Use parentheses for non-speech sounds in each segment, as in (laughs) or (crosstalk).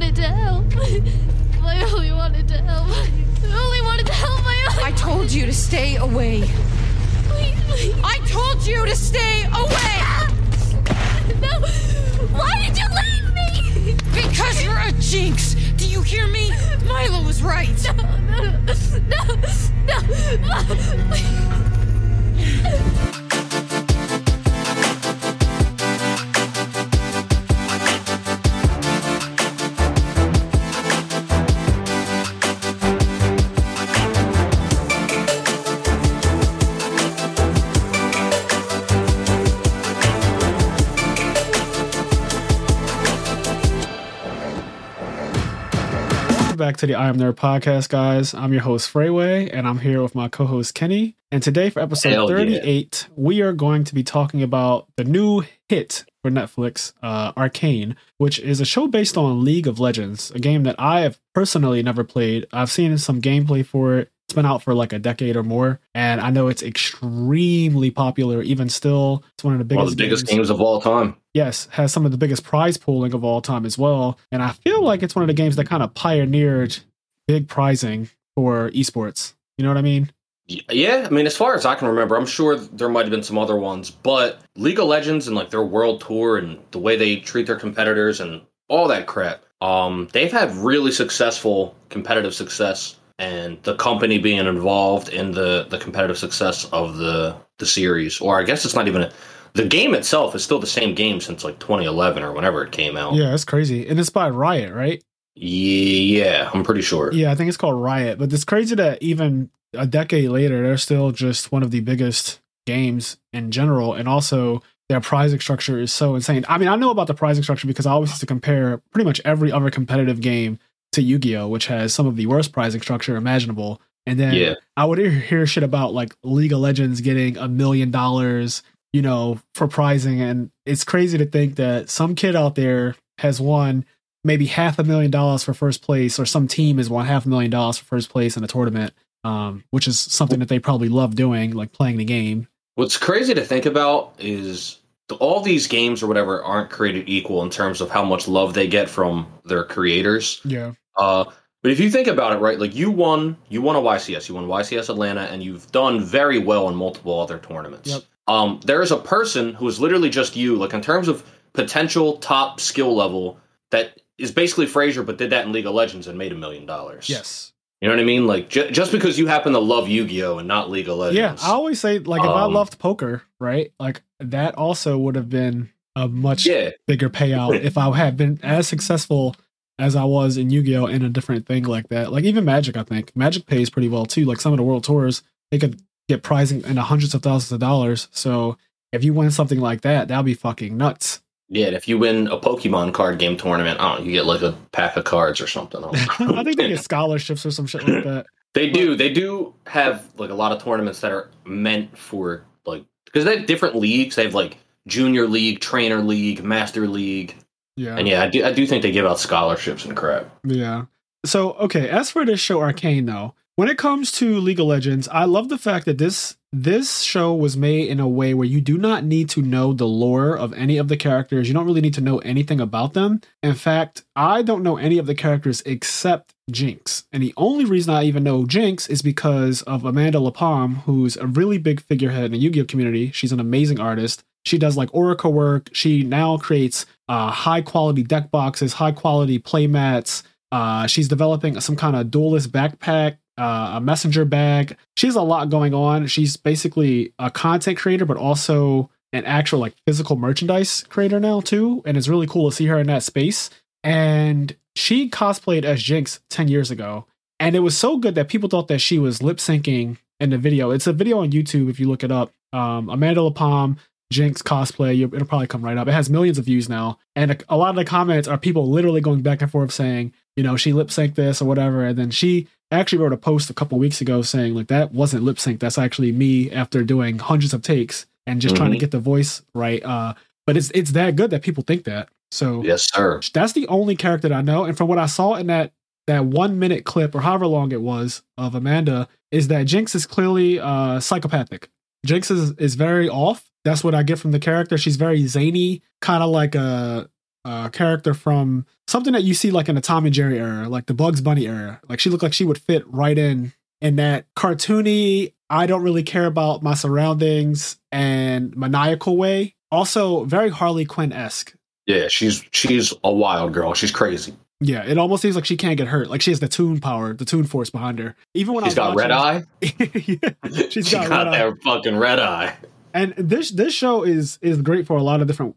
wanted to help. (laughs) I only wanted to help. I only wanted to help. I, I told you to stay away. Please, please. I told you to stay away. No. Why did you leave me? Because you're a jinx. Do you hear me? Mylo was right. No, no, no, no. Back to the I Am Nerd podcast, guys. I'm your host, Freyway, and I'm here with my co host, Kenny. And today, for episode Hell 38, we are going to be talking about the new hit for Netflix, uh, Arcane, which is a show based on League of Legends, a game that I have personally never played. I've seen some gameplay for it. It's been out for like a decade or more, and I know it's extremely popular. Even still, it's one of the biggest, One of the biggest games games of all time. yes, has some of the biggest prize pooling of all time as well. And I feel like it's one of the games that kind of pioneered big prizing for esports. You know what I mean? Yeah, I mean, as far as I can remember, I'm sure there might have been some other ones, but League of Legends and like their world tour and the way they treat their competitors and all that crap, um, they've had really successful competitive success, and the company being involved in the the competitive success of the the series, or I guess it's not even a, the game itself is still the same game since like 2011 or whenever it came out. Yeah, it's crazy. And it's by Riot, right? yeah, I'm pretty sure. Yeah, I think it's called Riot. But it's crazy that even a decade later, they're still just one of the biggest games in general. And also, their pricing structure is so insane. I mean, I know about the pricing structure because I always used to compare pretty much every other competitive game to Yu Gi Oh!, which has some of the worst pricing structure imaginable. And then Yeah. I would hear, hear shit about like League of Legends getting a million dollars, you know, for prizing. And it's crazy to think that some kid out there has won maybe half a million dollars for first place, or some team has won half a million dollars for first place in a tournament, um, which is something that they probably love doing, like playing the game. What's crazy to think about is all these games or whatever aren't created equal in terms of how much love they get from their creators. Yeah. Uh, but if you think about it, right, like you won, you won a YCS, you won YCS Atlanta, and you've done very well in multiple other tournaments. Yep. Um, there is a person who is literally just you, like in terms of potential top skill level, that is basically Frazier, but did that in League of Legends and made a million dollars. Yes. You know what I mean? Like ju- just because you happen to love Yu-Gi-Oh and not League of Legends. Yeah. I always say, like, if I Um, loved poker, right, like that also would have been a much yeah. bigger payout (laughs) if I had been as successful as I was in Yu Gi Oh! in a different thing like that. Like even Magic, I think Magic pays pretty well too. Like some of the world tours, they could get prizing in the hundreds of thousands of dollars. So if you win something like that, that'll be fucking nuts. Yeah, and if you win a Pokemon card game tournament, I don't know, you get like a pack of cards or something. I. (laughs) Think they get (laughs) scholarships or some shit like that. They do. They do have like a lot of tournaments that are meant for because they have different leagues. They have like junior league, trainer league, master league, Yeah. and yeah, I do. I do think they give out scholarships and crap. Yeah. So, okay, as for this show Arcane though, when it comes to League of Legends, I love the fact that this this show was made in a way where you do not need to know the lore of any of the characters. You don't really need to know anything about them. In fact, I don't know any of the characters except Jinx. And the only reason I even know Jinx is because of Amanda Lapalm, who's a really big figurehead in the Yu-Gi-Oh community. She's an amazing artist. She does like Oracle work. She now creates uh, high quality deck boxes, high quality play mats. Uh, she's developing some kind of duelist backpack, uh, a messenger bag. She has a lot going on. She's basically a content creator, but also an actual like physical merchandise creator now too. And it's really cool to see her in that space. And she cosplayed as Jinx 10 years ago. And it was so good that people thought that she was lip syncing in the video. It's a video on YouTube if you look it up. Um, Amanda Lapalm, Jinx cosplay. It'll probably come right up. It has millions of views now, and a, a lot of the comments are people literally going back and forth saying, you know, she lip synced this or whatever. And then she actually wrote a post a couple weeks ago saying like that wasn't lip sync. That's actually me after doing hundreds of takes and just trying to Mhm. get the voice right. Uh, but it's it's that good that people think that. So Yes, sir. that's the only character that I know. And from what I saw in that that one minute clip or however long it was of Amanda, is that Jinx is clearly uh psychopathic. Jinx is, is very off. That's what I get from the character. She's very zany, kind of like a a character from something that you see like in the Tom and Jerry era, like the Bugs Bunny era. Like she looked like she would fit right in in that cartoony. I don't really care about my surroundings and maniacal way. Also, very Harley Quinn esque. Yeah, she's she's a wild girl. She's crazy. Yeah, it almost seems like she can't get hurt. Like she has the toon power, the toon force behind her. Even when She's I got was red eye. (laughs) yeah, she's she got, got, red eye. that fucking red eye. And this this show is is great for a lot of different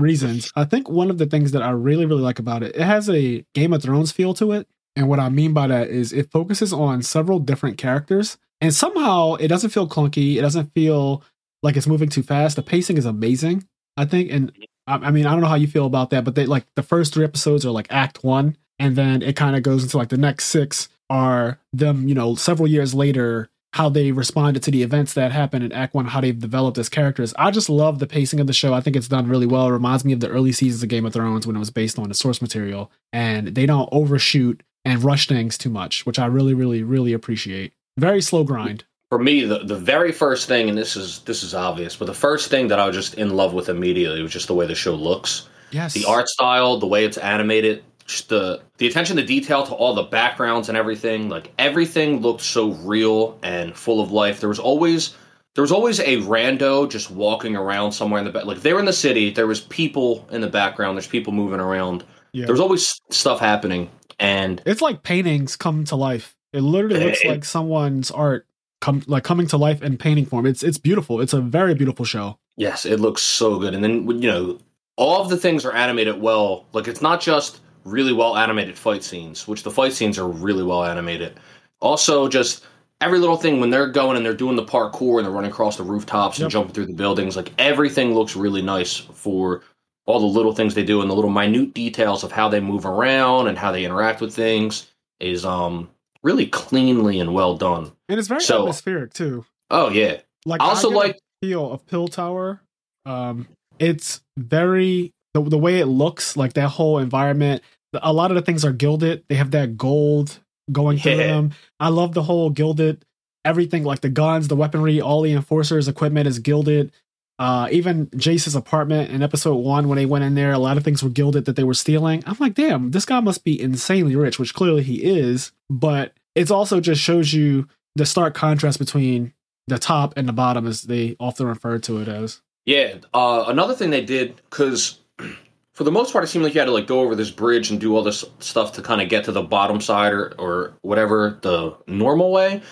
reasons. I think one of the things that I really really like about it, it has a Game of Thrones feel to it. And what I mean by that is it focuses on several different characters, and somehow it doesn't feel clunky. It doesn't feel like it's moving too fast. The pacing is amazing, I think. And I, I mean, I don't know how you feel about that, but they like the first three episodes are like Act One, and then it kind of goes into like the next six are them, you know, several years later how they responded to the events that happened in Act One, how they've developed as characters. I just love the pacing of the show. I think it's done really well. It reminds me of the early seasons of Game of Thrones when it was based on the source material, and they don't overshoot and rush things too much, which I really, really, really appreciate. Very slow grind. For me, the, the very first thing, and this is this is obvious, but the first thing that I was just in love with immediately was just the way the show looks. Yes. The art style, the way it's animated, the the attention to detail to all the backgrounds and everything. Like everything looked so real and full of life. There was always there was always a rando just walking around somewhere in the back. Like they were in the city, there was people in the background. There's people moving around. Yeah. There was always stuff happening, and It's like paintings come to life. It literally looks It- like someone's art come like coming to life in painting form. It's it's beautiful. It's a very beautiful show. Yes, it looks so good. And then you know, all of the things are animated well. Like it's not just really well animated fight scenes, which the fight scenes are really well animated. Also, just every little thing when they're going and they're doing the parkour and they're running across the rooftops Yep. and jumping through the buildings, like everything looks really nice for all the little things they do and the little minute details of how they move around and how they interact with things is um really cleanly and well done. And it's very So- atmospheric too. Oh yeah. Like I also a like feel of Piltover. Um, it's very the, the way it looks, like that whole environment. A lot of the things are gilded. They have that gold going through Yeah. them. I love the whole gilded everything, like the guns, the weaponry, all the enforcers' equipment is gilded. Uh, even Jayce's apartment in episode one, when they went in there, a lot of things were gilded that they were stealing. I'm like, damn, this guy must be insanely rich, which clearly he is. But it's also just shows you the stark contrast between the top and the bottom, as they often refer to it as. Yeah. Uh, another thing they did because (clears throat) for the most part, it seemed like you had to like go over this bridge and do all this stuff to kind of get to the bottom side or or whatever the normal way.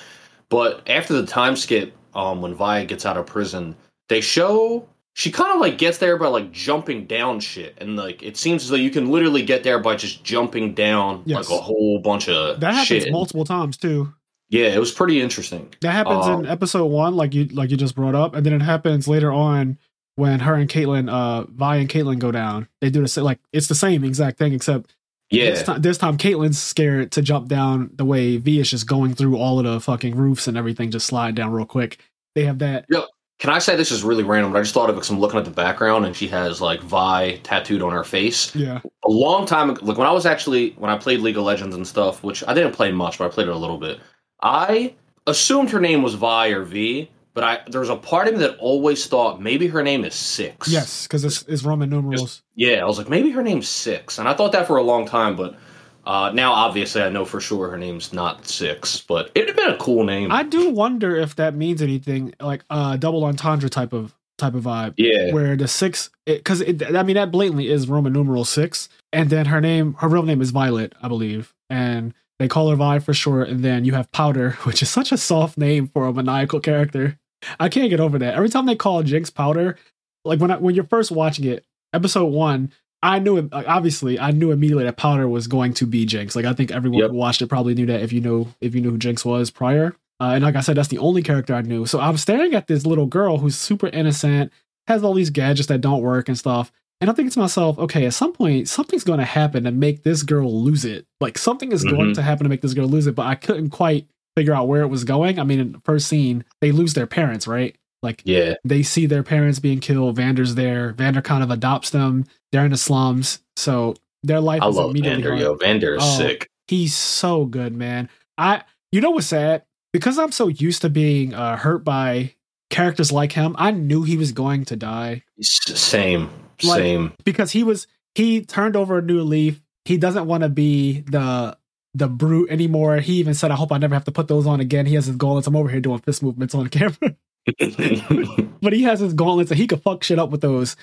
But after the time skip, um, when Vi gets out of prison, they show she kind of like gets there by like jumping down shit, and like it seems as though you can literally get there by just jumping down Yes. like a whole bunch of That happens shit. multiple times too. yeah, it was pretty interesting. That happens Um, in episode one, like you like you just brought up, and then it happens later on when her and Caitlyn, uh, Vi and Caitlyn go down. They do the same, like it's the same exact thing, except Yeah, this time, this time Caitlyn's scared to jump down the way V is just going through all of the fucking roofs and everything, just slide down real quick. They have that. Yeah, can I say this is really random? But I just thought of it because I'm looking at the background and she has like Vi tattooed on her face. Yeah, A long time ago, like when I was actually when I played League of Legends and stuff, which I didn't play much, but I played it a little bit. I assumed her name was Vi or V, but I there was a part of me that always thought maybe her name is Six. yes, because it's, it's Roman numerals. Yeah, I was like maybe her name's Six, and I thought that for a long time, but. Uh, now, obviously, I know for sure her name's not Six, but it'd have been a cool name. I do wonder if that means anything, like a uh, double entendre type of type of vibe. yeah, where the six because I mean that blatantly is Roman numeral six, and then her name, her real name is Violet, I believe, and they call her Vi for short. And then you have Powder, (laughs) which is such a soft name for a maniacal character. I can't get over that. Every time they call Jinx Powder, like when I, when you're first watching it, episode one, I knew it. Obviously, I knew immediately that Powder was going to be Jinx. Like I think everyone Yep. who watched it probably knew that if you know if you knew who Jinx was prior. Uh, and like I said, that's the only character I knew. So I'm staring at this little girl who's super innocent, has all these gadgets that don't work and stuff. And I'm thinking to myself, okay, at some point, something's going to happen to make this girl lose it. Like something is going Mhm. to happen to make this girl lose it, but I couldn't quite figure out where it was going. I mean, in the first scene, they lose their parents, right? Like yeah, they see their parents being killed. Vander's there. Vander kind of adopts them. They're in the slums, so their life I is love immediately Vander. ruined. Yo, Vander is Oh, sick. He's so good, man. I you know what's sad? Because I'm so used to being uh, hurt by characters like him, I knew he was going to die Same, Like- same. because he was he turned over a new leaf. He doesn't want to be the the brute anymore. He even said, "I hope I never have to put those on again." He has his gauntlets. I'm over here doing fist movements on camera, (laughs) (laughs) but he has his gauntlets and he could fuck shit up with those.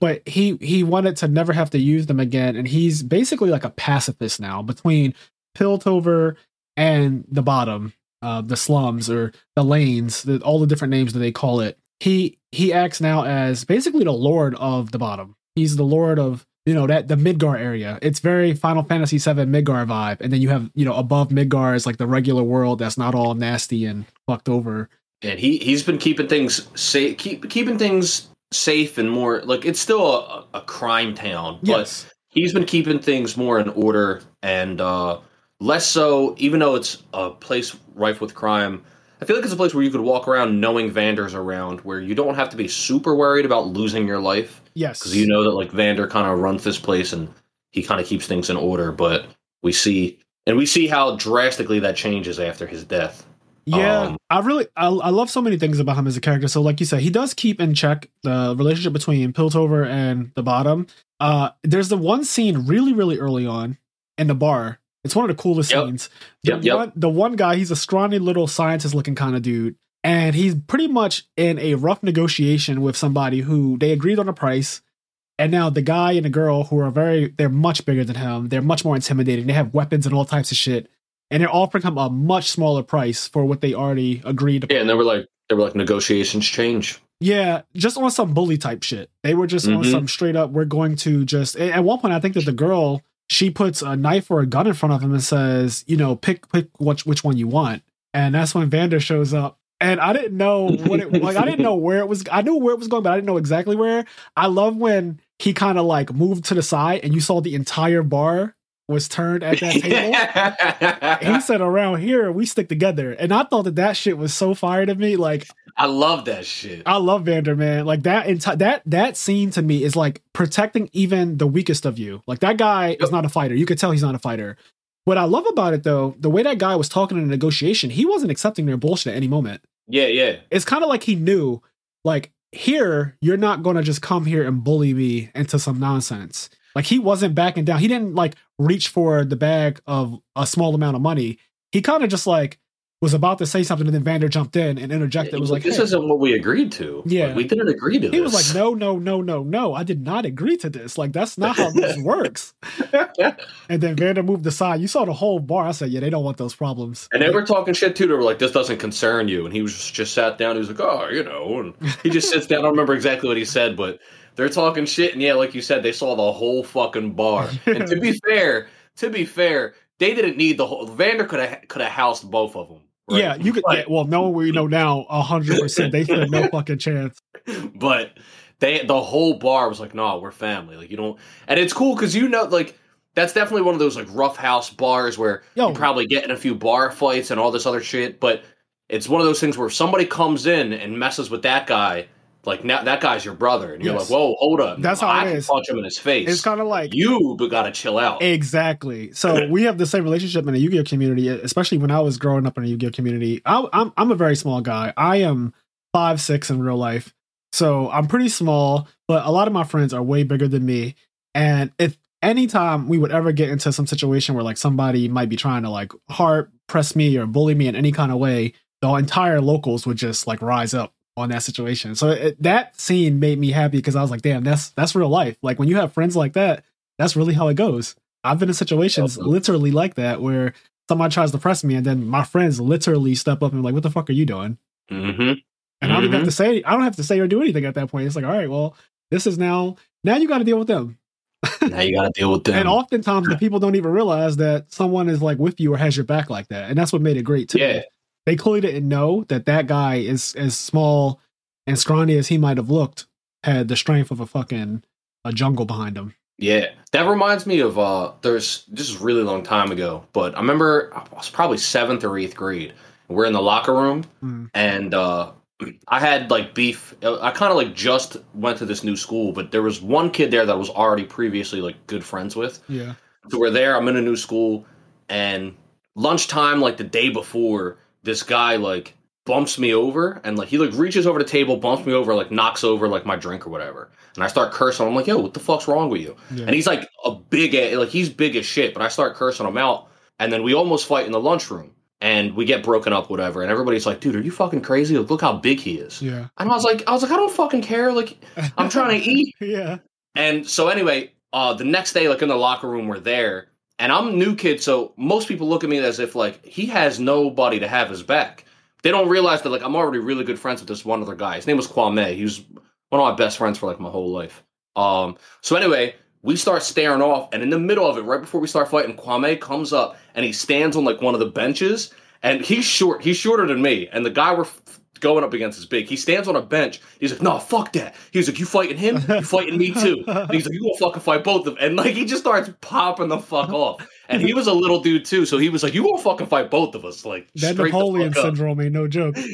But he he wanted to never have to use them again, and he's basically like a pacifist now between Piltover and the bottom, uh, the slums or the lanes, the, all the different names that they call it. He he acts now as basically the lord of the bottom. He's the lord of you know that the Midgar area. It's very Final Fantasy VII Midgar vibe, and then you have you know above Midgar is like the regular world that's not all nasty and fucked over. and he he's been keeping things safe, keep keeping things safe and more like it's still a, a crime town, but Yes, he's been keeping things more in order and uh, less so. Even though it's a place rife with crime, I feel like it's a place where you could walk around knowing Vander's around, where you don't have to be super worried about losing your life yes, because you know that like Vander kind of runs this place and he kind of keeps things in order. But we see and we see how drastically that changes after his death. Yeah, Um, I really I, I love so many things about him as a character. So, like you said, he does keep in check the relationship between Piltover and the bottom. Uh, there's the one scene really really early on in the bar. It's one of the coolest Yep. scenes. The Yep, yep. one the one guy, he's a scrawny little scientist looking kind of dude, and he's pretty much in a rough negotiation with somebody who they agreed on a price. And now the guy and the girl who are very they're much bigger than him. They're much more intimidating. They have weapons and all types of shit and they're offering him a much smaller price for what they already agreed upon. Yeah, and they were like they were like negotiations change. Yeah, just on some bully type shit. They were just on Mhm. some straight up. We're going to just. At one point, I think that the girl she puts a knife or a gun in front of him and says, "You know, pick pick which which one you want." And that's when Vander shows up. And I didn't know what it like. I didn't know (laughs) where it was. I knew where it was going, but I didn't know exactly where. I love when he kind of like moved to the side and you saw the entire bar was turned at that table. (laughs) he said around here we stick together and i thought that that shit was so fire to me like I love that shit. i love vander man like that enti- that that scene to me is like protecting even the weakest of you like that guy is not a fighter you could tell he's not a fighter what i love about it though the way that guy was talking in a negotiation he wasn't accepting their bullshit at any moment. Yeah, yeah. it's kind of like he knew like here you're not going to just come here and bully me into some nonsense. Like he wasn't backing down. He didn't like reach for the bag of a small amount of money. He kind of just like was about to say something and then vander jumped in and interjected He was like this "Hey." isn't what we agreed to. Yeah. Like, we didn't agree to this. he was like no no no no no i did not agree to this like that's not how this (laughs) works and then vander moved aside you saw the whole bar i said yeah they don't want those problems And they were talking shit too. They were like, "This doesn't concern you," and he was just, just sat down. He was like, "Oh, you know," and he just sits down. I don't remember exactly what he said, but they're talking shit. And yeah, like you said, they saw the whole fucking bar. (laughs) And to be fair, to be fair, they didn't need the whole. Vander could have could have housed both of them. Right? yeah you could But- yeah, well knowing we know now 100% they stood no (laughs) fucking chance but they the whole bar was like, "No, we're family." Like you don't, and it's cool because you know, like that's definitely one of those like rough house bars where Yo. you probably get in a few bar fights and all this other shit. But it's one of those things where if somebody comes in and messes with that guy, like now that guy's your brother, and you're Yes. like, "Whoa, hold up!" That's how I it can is. punch him in his face. it's kind of like you but gotta chill out. Exactly. So (laughs) we have the same relationship in the Yu-Gi-Oh community, especially when I was growing up in a Yu-Gi-Oh community. I, I'm I'm a very small guy. I am five six in real life, so I'm pretty small. But a lot of my friends are way bigger than me. And if anytime we would ever get into some situation where like somebody might be trying to like hard press me or bully me in any kind of way, the entire locals would just like rise up on that situation. So it, that scene made me happy because I was like, damn, that's that's real life. Like when you have friends like that, that's really how it goes. I've been in situations literally like that where somebody tries to press me and then my friends literally step up and be like, what the fuck are you doing? hmm And I don't even have to say I don't have to say or do anything at that point. It's like, all right, well, this is now now you got to deal with them. Now you gotta deal with (laughs) them. And oftentimes the (clears throat) people don't even realize that someone is like with you or has your back like that. And that's what made it great too. yeah, They clearly didn't know that that guy is as small and scrawny as he might have looked had the strength of a fucking a jungle behind him. Yeah, that reminds me of uh there's this is really long time ago, but I remember I was probably seventh or eighth grade. We're in the locker room Mm. and uh (clears throat) I had like beef. I kind of like just went to this new school, but there was one kid there that I was already previously like good friends with. Yeah. So we're there. I'm in a new school, and lunchtime, like the day before, this guy like bumps me over and like he like reaches over the table, bumps me over, like knocks over like my drink or whatever. And I start cursing. I'm like, yo, what the fuck's wrong with you? Yeah. And he's like a big like he's big as shit, but I start cursing him out, and then we almost fight in the lunchroom. And we get broken up, whatever. And everybody's like, "Dude, are you fucking crazy? Like, look how big he is." Yeah. And I was like, "I was like, I don't fucking care. Like, I'm trying to (laughs) eat." yeah. And so anyway, uh, the next day, like in the locker room, we're there, and I'm new kid, so most people look at me as if like he has nobody to have his back. They don't realize that like I'm already really good friends with this one other guy. His name was Kwame. He was one of my best friends for like my whole life. Um, so anyway, we start staring off, and in the middle of it, right before we start fighting, Kwame comes up and he stands on like one of the benches, and he's short. He's shorter than me, and the guy we're going up against is big. He stands on a bench. He's like, "No, fuck that." He's like, "You fighting him? You fighting me too?" (laughs) And he's like, "You gonna fucking fight both of them?" And like he just starts popping the fuck off. And he was a little dude too, so he was like, "You gonna fucking fight both of us?" Like That Napoleon syndrome ain't no joke. (laughs)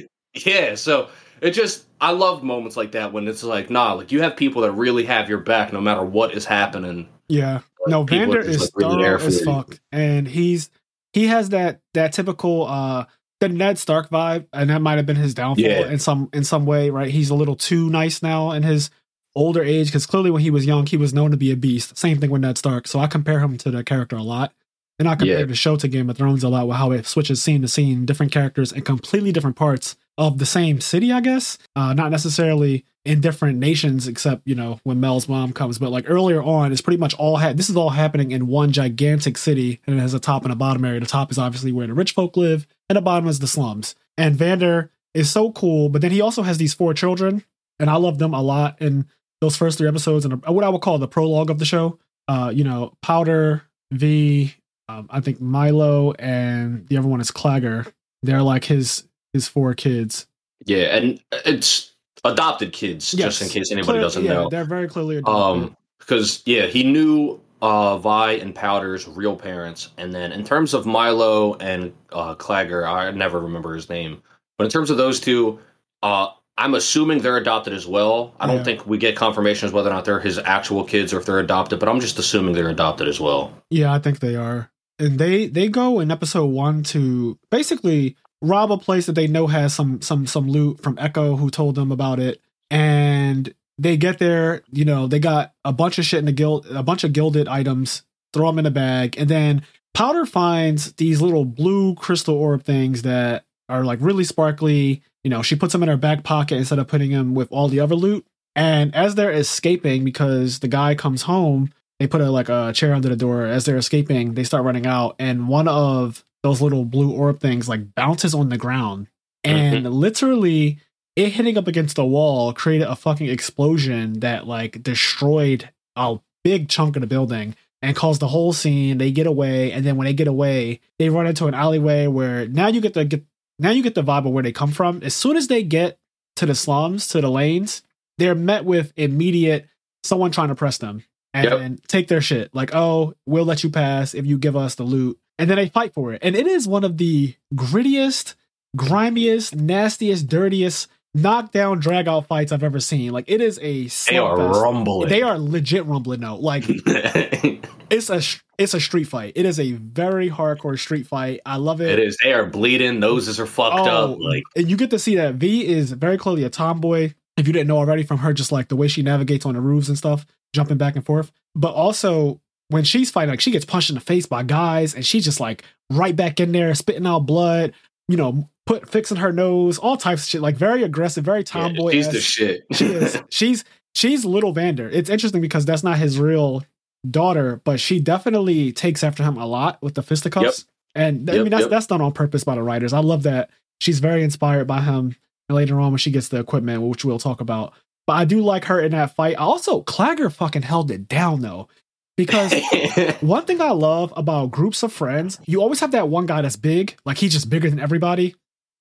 Yeah, so it just I love moments like that when it's like, nah, like you have people that really have your back no matter what is happening. Yeah. No, people Vander is like, really thorough as fuck. And he's he has that that typical uh the Ned Stark vibe, and that might have been his downfall Yeah. in some in some way, right? He's a little too nice now in his older age, because clearly when he was young, he was known to be a beast. Same thing with Ned Stark. So I compare him to the character a lot. And I compare Yeah. the show to Game of Thrones a lot with how it switches scene to scene, different characters in completely different parts of the same city, I guess. Uh, not necessarily in different nations, except, you know, when Mel's mom comes. But like earlier on, it's pretty much all ha- this is all happening in one gigantic city, and it has a top and a bottom area. The top is obviously where the rich folk live, and the bottom is the slums. And Vander is so cool, but then he also has these four children, and I love them a lot in those first three episodes, and what I would call the prologue of the show. Uh, you know, Powder, V, um, I think Mylo, and the other one is Claggor. They're like his his four kids. Yeah, and it's adopted kids, just in case anybody Clear- doesn't yeah, know. They're very clearly adopted. Um, because yeah, he knew uh Vi and Powder's real parents, and then in terms of Mylo and uh Claggor, I never remember his name, but in terms of those two, uh. I'm assuming they're adopted as well. I don't think we get confirmations whether or not they're his actual kids or if they're adopted, but I'm just assuming they're adopted as well. Yeah, I think they are. And they they go in episode one to basically rob a place that they know has some some some loot from Ekko who told them about it. And they get there, you know, they got a bunch of shit in the guild a bunch of gilded items, throw them in a bag, and then Powder finds these little blue crystal orb things that are like really sparkly. You know, she puts them in her back pocket instead of putting them with all the other loot. And as they're escaping, because the guy comes home, they put a like a chair under the door. As they're escaping, they start running out, and one of those little blue orb things like bounces on the ground, and mm-hmm. literally it hitting up against the wall created a fucking explosion that like destroyed a big chunk of the building and caused the whole scene. They get away, and then when they get away, they run into an alleyway where now you get the get now you get the vibe of where they come from. As soon as they get to the slums, to the lanes, they're met with immediate someone trying to press them and Yep. take their shit. Like, oh, we'll let you pass if you give us the loot. And then they fight for it. And it is one of the grittiest, grimiest, nastiest, dirtiest knockdown drag out fights I've ever seen. Like it is a They are slugfest. rumbling. They are legit rumbling though. Like (laughs) it's a it's a street fight. It is a very hardcore street fight. I love it. it is. They are bleeding. Noses are fucked Oh, up. Like and you get to see that V is very clearly a tomboy. If you didn't know already from her, just like the way she navigates on the roofs and stuff, jumping back and forth. But also when she's fighting, like she gets punched in the face by guys, and she's just like right back in there, spitting out blood. You know, put fixing her nose, all types of shit. Like very aggressive, very yeah, tomboy. she's the shit. she is. (laughs) She's she's little Vander. It's interesting because that's not his real daughter, but she definitely takes after him a lot with the fisticuffs. And I Yep, mean that's yep. that's done on purpose by the writers. I love that she's very inspired by him. And later on when she gets the equipment, which we'll talk about. But I do like her in that fight. I also, Claggor fucking held it down though. Because (laughs) one thing I love about groups of friends, you always have that one guy that's big, like he's just bigger than everybody.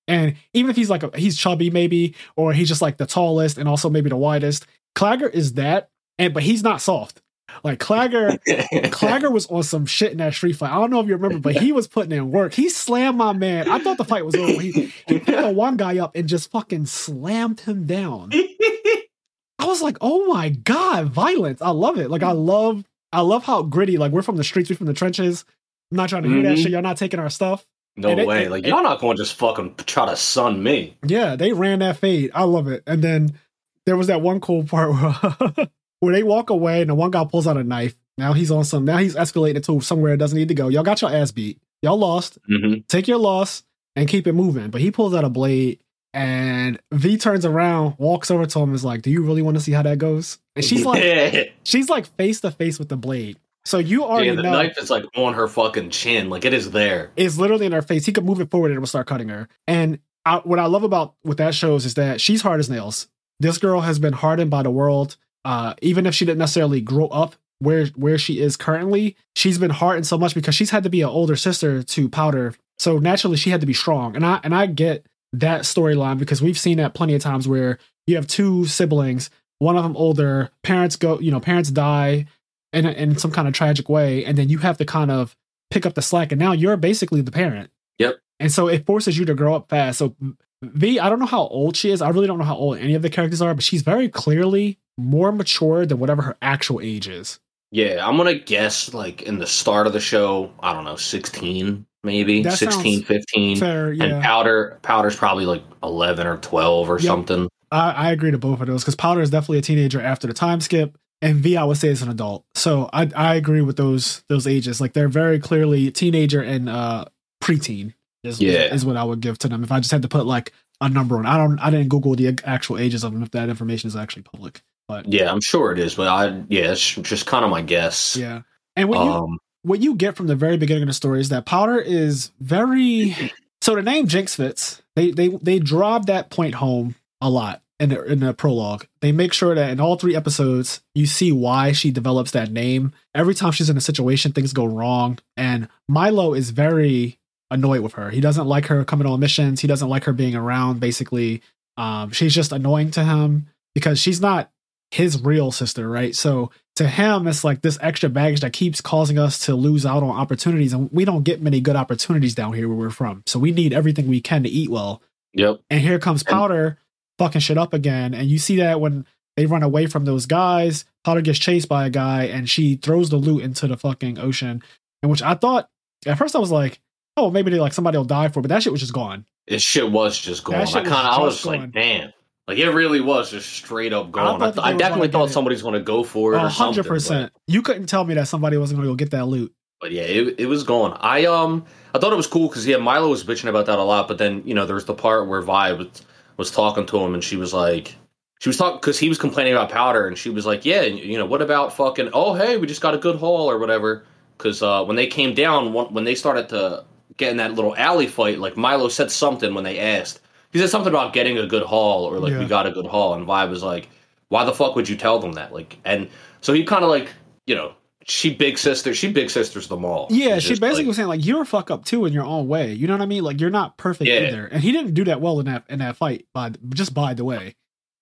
And even if he's like a, he's chubby maybe, or he's just like the tallest and also maybe the widest, Claggor is that, and but he's not soft. Like Claggor, (laughs) Claggor was on some shit in that street fight. I don't know if you remember, but he was putting in work. He slammed my man. I thought the fight was over. He, he picked the one guy up and just fucking slammed him down. (laughs) I was like, oh my god, violence! I love it. Like I love, I love how gritty. Like we're from the streets, we're from the trenches. I'm not trying to hear that Mhm. shit. Y'all not taking our stuff. No And way. it- like it- y'all not going to just fucking try to sun me. Yeah, they ran that fade. I love it. And then there was that one cool part where, (laughs) where they walk away and the one guy pulls out a knife. Now he's on some. Now he's escalated to somewhere it doesn't need to go. Y'all got your ass beat. Y'all lost. hmm Take your loss and keep it moving. But he pulls out a blade and V turns around, walks over to him, and is like, "Do you really want to see how that goes?" And she's like, yeah. (laughs) she's like face to face with the blade. So you already Yeah, the know knife is like on her fucking chin. Like it is there. it's literally in her face. He could move it forward and it will start cutting her. And I, what I love about what that shows is that she's hard as nails. This girl has been hardened by the world. Uh, even if she didn't necessarily grow up where where she is currently, she's been hardened so much because she's had to be an older sister to Powder. So naturally, she had to be strong. And I and I get that storyline because we've seen that plenty of times where you have two siblings, one of them older, parents go, you know, parents die in in some kind of tragic way, and then you have to kind of pick up the slack. And now you're basically the parent. Yep. And so it forces you to grow up fast. So V, I don't know how old she is. I really don't know how old any of the characters are, but she's very clearly more mature than whatever her actual age is. Yeah, I'm gonna guess like in the start of the show, I don't know, 16 maybe, That 16, 15. Fair, And yeah. Powder Powder's probably like 11 or 12 or Yep. something. I, I agree to both of those because Powder is definitely a teenager after the time skip, and V I would say is an adult. So I I agree with those those ages. Like they're very clearly teenager and uh preteen. Is, Yeah. is what I would give to them if I just had to put like a number on. I don't I didn't Google the actual ages of them if that information is actually public. But Yeah, I'm sure it is, but I yeah, it's just kind of my guess. yeah, and you Um, what you get from the very beginning of the story is that Powder is very so the name Jinx fits. They they they drive that point home a lot in the, in the prologue. They make sure that in all three episodes you see why she develops that name. Every time she's in a situation, things go wrong, and Mylo is very annoyed with her. He doesn't like her coming on missions. He doesn't like her being around. Basically, um, she's just annoying to him because she's not his real sister, right? So to him, it's like this extra baggage that keeps causing us to lose out on opportunities. And we don't get many good opportunities down here where we're from. So we need everything we can to eat well. yep. And here comes Powder fucking shit up again. And you see that when they run away from those guys, Powder gets chased by a guy and she throws the loot into the fucking ocean. And which I thought, at first I was like, oh, maybe they like somebody will die for, it, but that shit was just gone. It shit was just gone. I kind was of I was just like, damn. Like it really was just straight up going. I, I was definitely thought somebody's going to go for it A hundred percent. You couldn't tell me that somebody wasn't going to go get that loot. But yeah, it, it was going. I um I thought it was cool because yeah, Mylo was bitching about that a lot. But then you know there was the part where Vi was was talking to him and she was like, she was talking because he was complaining about powder and she was like, yeah, you know what about fucking? Oh hey, we just got a good haul or whatever. Because uh, when they came down, when they started to get in that little alley fight, like Mylo said something when they asked. He said something about getting a good haul or like Yeah. we got a good haul, and Vi was like, why the fuck would you tell them that? Like, and so he kind of like you know. She big sister. She big sisters them all. Yeah, she basically like- was saying like you're a fuck up too in your own way. You know what I mean? Like you're not perfect Yeah. either. And he didn't do that well in that in that fight. By just by the way,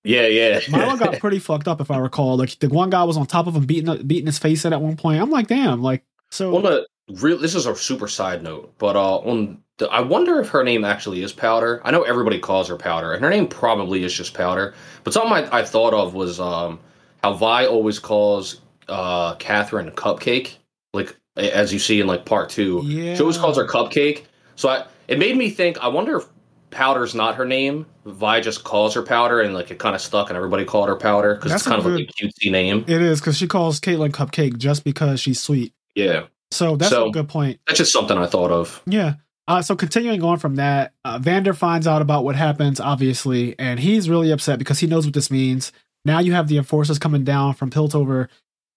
Yeah, yeah. Mylo got pretty (laughs) fucked up if I recall. Like the one guy was on top of him beating beating his face in at one point. I'm like, damn. Like so. on a real, this is a super side note, but uh, on I wonder if her name actually is Powder. I know everybody calls her Powder, and her name probably is just Powder. But something I, I thought of was um, how Vi always calls uh, Catherine Cupcake, like as you see in like part two. Yeah. She always calls her Cupcake. So I, it made me think. I wonder if Powder's not her name. Vi just calls her Powder, and like it kind of stuck, and everybody called her Powder because it's kind of like a cutesy name. it is because she calls Caitlyn Cupcake just because she's sweet. Yeah, So that's So- a good point. that's just something I thought of. Yeah. Uh, so continuing on from that, uh, Vander finds out about what happens, obviously, and he's really upset because he knows what this means. Now you have the enforcers coming down from Piltover,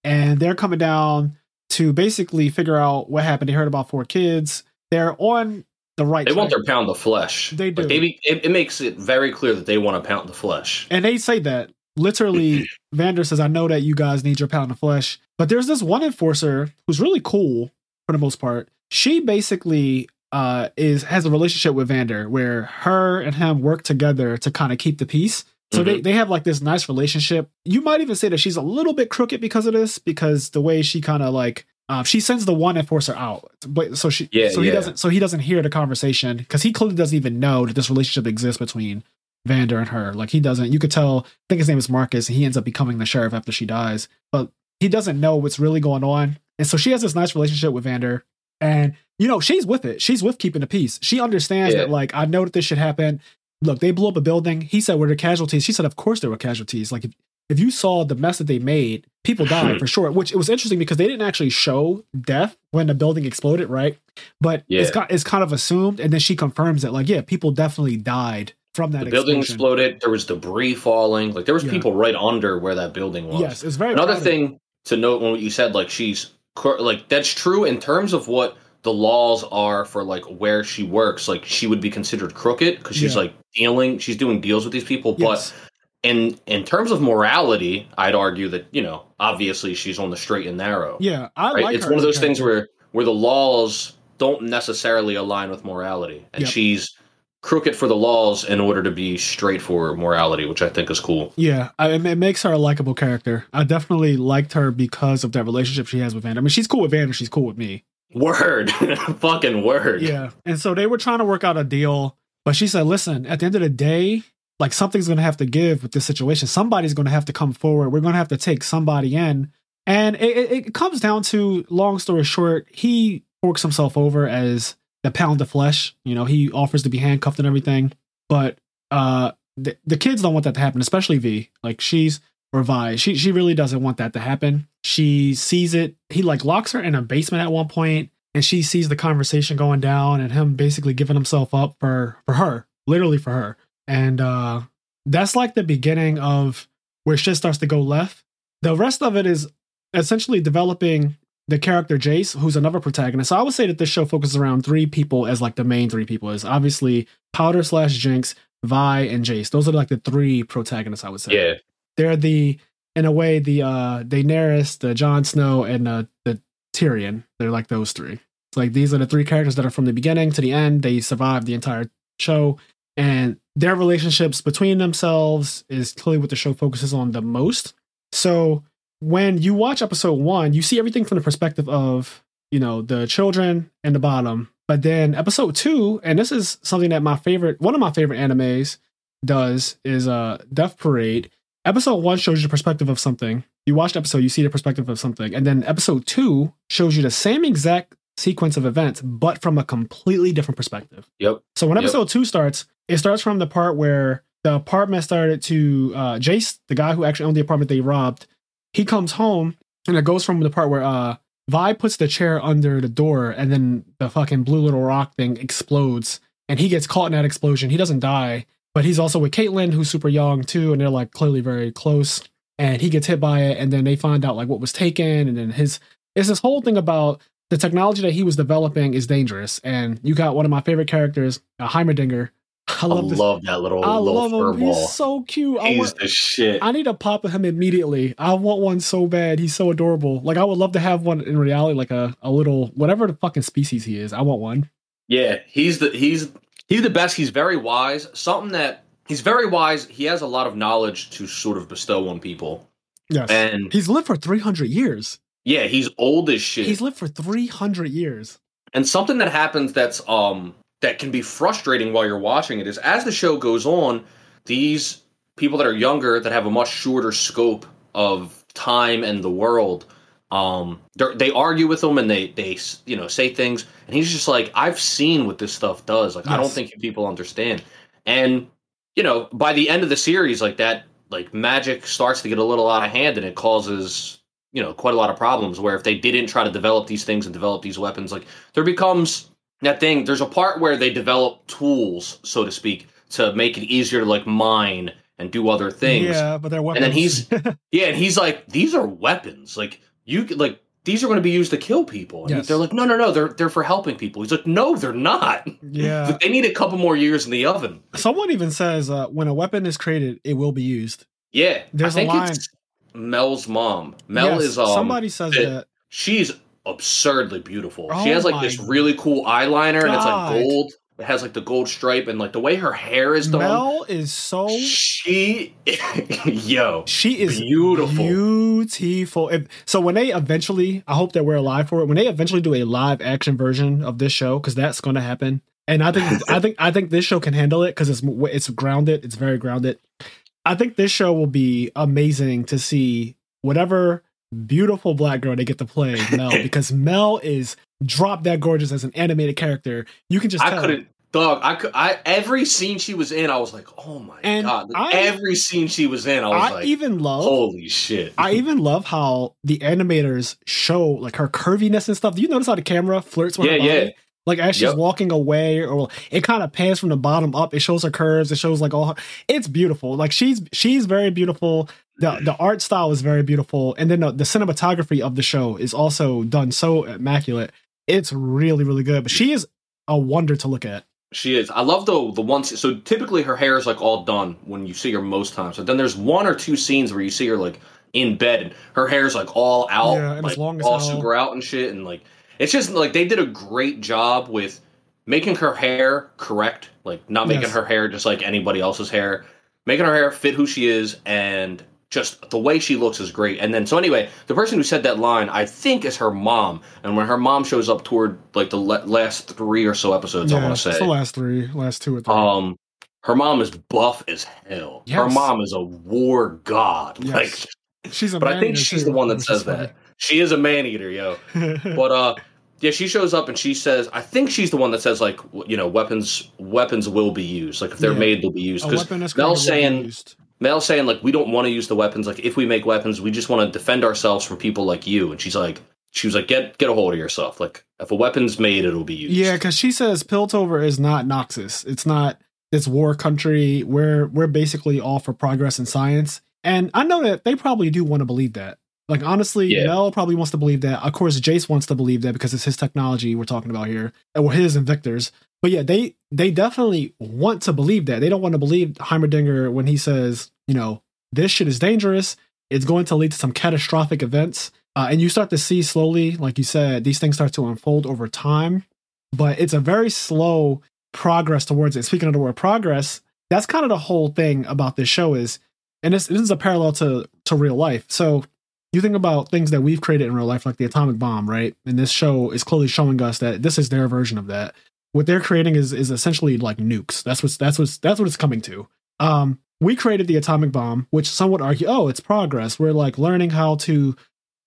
and they're coming down to basically figure out what happened. They heard about four kids. They're on the right. They want their pound of flesh. They Like, do. they be, it, it makes it very clear that they want to pound the flesh. and they say that literally. (clears throat) Vander says, "I know that you guys need your pound of flesh," but there's this one enforcer who's really cool for the most part. She basically uh, is has a relationship with Vander where her and him work together to kind of keep the peace. So they, they have like this nice relationship. You might even say that she's a little bit crooked because of this, because the way she kind of like uh, she sends the one enforcer out, but so she Yeah, so he yeah. doesn't so he doesn't hear the conversation because he clearly doesn't even know that this relationship exists between Vander and her. Like he doesn't. You could tell. I think his name is Marcus, and he ends up becoming the sheriff after she dies. But he doesn't know what's really going on, and so she has this nice relationship with Vander. And you know, she's with it. She's with keeping the peace. She understands Yeah. that like I know that this should happen. Look, they blew up a building. He said, "Were there casualties?" She said, "Of course there were casualties. Like if if you saw the mess that they made, people died hmm. for sure." Which it was interesting because they didn't actually show death when the building exploded, right? But it's Yeah. got it's kind of assumed, and then she confirms that like yeah, people definitely died from that the building exploded. There was debris falling. Like there was Yeah. people right under where that building was. Yes, it's very Another thing to note when you said like she's like that's true in terms of what the laws are for like where she works. Like she would be considered crooked because she's Yeah. like dealing. She's doing deals with these people, Yes. but. In, in terms of morality, I'd argue that you know obviously she's on the straight and narrow. yeah, I right? like it's one of those things where where the laws don't necessarily align with morality, and Yep. she's crooked for the laws in order to be straight for morality, which I think is cool. Yeah, I, it makes her a likable character. I definitely liked her because of that relationship she has with Vander. I mean, she's cool with Vander. She's cool with me. Word, (laughs) fucking word. Yeah, and so they were trying to work out a deal, but she said, "Listen, at the end of the day, like something's going to have to give with this situation. Somebody's going to have to come forward. We're going to have to take somebody in." And it, it, it comes down to, long story short, he forks himself over as the pound of flesh. You know, he offers to be handcuffed and everything, but uh, the the kids don't want that to happen, especially V. Like she's Vi. She she really doesn't want that to happen. She sees it. He like locks her in a basement at one point, and she sees the conversation going down and him basically giving himself up for for her, literally for her. And uh that's like the beginning of where shit starts to go left. The rest of it is essentially developing the character Jayce, who's another protagonist. So I would say that this show focuses around three people as like the main three people. Is obviously Powder slash Jinx, Vi, and Jayce. Those are like the three protagonists. I would say Yeah, they're the in a way the uh Daenerys, the Jon Snow, and uh, the Tyrion. They're like those three. It's like these are the three characters that are from the beginning to the end. They survive the entire show, and their relationships between themselves is clearly what the show focuses on the most. So when you watch episode one, you see everything from the perspective of you know the children and the bottom. But then episode two, and this is something that my favorite, one of my favorite animes does is uh Death Parade episode one shows you the perspective of something. You watch the episode, you see the perspective of something, and then episode two shows you the same exact sequence of events, but from a completely different perspective. yep, So when Yep. episode two starts, it starts from the part where the apartment started to uh Jayce, the guy who actually owned the apartment they robbed, he comes home and it goes from the part where uh Vi puts the chair under the door and then the fucking blue little rock thing explodes and he gets caught in that explosion. He doesn't die, but he's also with Caitlyn, who's super young too, and they're like clearly very close. And he gets hit by it, and then they find out like what was taken, and then his it's this whole thing about the technology that he was developing is dangerous. And you got one of my favorite characters, uh, Heimerdinger. I I love love, that little I little love him. furball. He's so cute. I, He's want, the shit. I need to pop him immediately. I want one so bad. He's so adorable. Like I would love to have one in reality, like a, a little whatever the fucking species he is. I want one. Yeah, he's the he's he's the best. He's very wise. Something that he's very wise. He has a lot of knowledge to sort of bestow on people. Yes. And He's lived for 300 years. yeah, he's old as shit. He's lived for 300 years. and something that happens that's um that can be frustrating while you're watching it is as the show goes on, these people that are younger that have a much shorter scope of time and the world um they're- argue with him and they they you know say things. And he's just like i've seen what this stuff does. Like i don't think people understand. And you know by the end of the series like that like magic starts to get a little out of hand and it causes you know quite a lot of problems where if they didn't try to develop these things and develop these weapons like there becomes that thing there's a part where they develop tools so to speak to make it easier to like mine and do other things Yeah, but they're weapons. And then he's- (laughs) yeah, and he's like, these are weapons. Like you could like these are going to be used to kill people. And Yes. they're like, no, no, no, they're they're for helping people. He's like, no, they're not. yeah. (laughs) Like, they need a couple more years in the oven. Someone even says uh, when a weapon is created, it will be used. Yeah, There's a I think line- it's Mel's mom. Mel Yes, is um, somebody says that- that. she's absurdly beautiful. Oh she has like this really cool eyeliner, and it's like gold. It has like the gold stripe, and like the way her hair is done. Mel is so she, (laughs) yo, she is beautiful. beautiful. If, so when they eventually, I hope that we're alive for it. When they eventually do a live action version of this show, because that's going to happen, and I think I think I think this show can handle it because it's it's grounded. It's very grounded. I think this show will be amazing to see whatever beautiful black girl they get to play (laughs) Mel because Mel is drop that gorgeous as an animated character. You can just I couldn't. Dog, I could. I every scene she was in, I was like, oh my And god! Like, I- every scene she was in, I was I like, even love holy shit! I even love how the animators show like her curviness and stuff. Do you notice how the camera flirts with her Yeah, body? yeah. Like as she's Yep. walking away, or it kind of pans from the bottom up. It shows her curves. It shows like all. Her, it's beautiful. Like she's she's very beautiful. the The art style is very beautiful, and then the, the cinematography of the show is also done so immaculate. It's really really good. But she is a wonder to look at. She is. I love the the ones. So typically her hair is like all done when you see her most times. But then there's one or two scenes where you see her like in bed and her hair's like all out, Yeah, and like as long as all hell. super out and shit. And like it's just like they did a great job with making her hair correct, like not making Yes. her hair just like anybody else's hair, making her hair fit who she is, and just the way she looks is great. And then so anyway, the person who said that line I think is her mom. And when her mom shows up toward like the le- last three or so episodes, I want to say. the last three, last two or three. Um, her mom is buff as hell. Her mom is a war god. Yes. Like, she's a but I think she's too, the one that says that. She is a man eater, yo. (laughs) But uh, yeah, she shows up and she says, I think she's the one that says like, you know, weapons weapons will be used. Like if they're Yeah. made, they'll be used. Because Mel's created will be saying used. Mel's saying like we don't want to use the weapons. Like if we make weapons, we just want to defend ourselves from people like you. And she's like, she was like, get get a hold of yourself. Like if a weapon's made, it'll be used. Yeah, because she says Piltover is not Noxus. It's not this war country. We're we're basically all for progress and science. And I know that they probably do want to believe that. Like honestly, Yeah. Mel probably wants to believe that. Of course, Jayce wants to believe that because it's his technology we're talking about here, or his and Viktor's. But yeah, they they definitely want to believe that. They don't want to believe Heimerdinger when he says, you know, this shit is dangerous. It's going to lead to some catastrophic events. Uh, and you start to see slowly, like you said, these things start to unfold over time. But it's a very slow progress towards it. Speaking of the word progress, that's kind of the whole thing about this show is, and this, this is a parallel to to real life. So you think about things that we've created in real life, like the atomic bomb, right? And this show is clearly showing us that this is their version of that. What they're creating is is essentially like nukes. That's what's that's what's that's what it's coming to. Um, we created the atomic bomb, which some would argue, oh, it's progress. We're like learning how to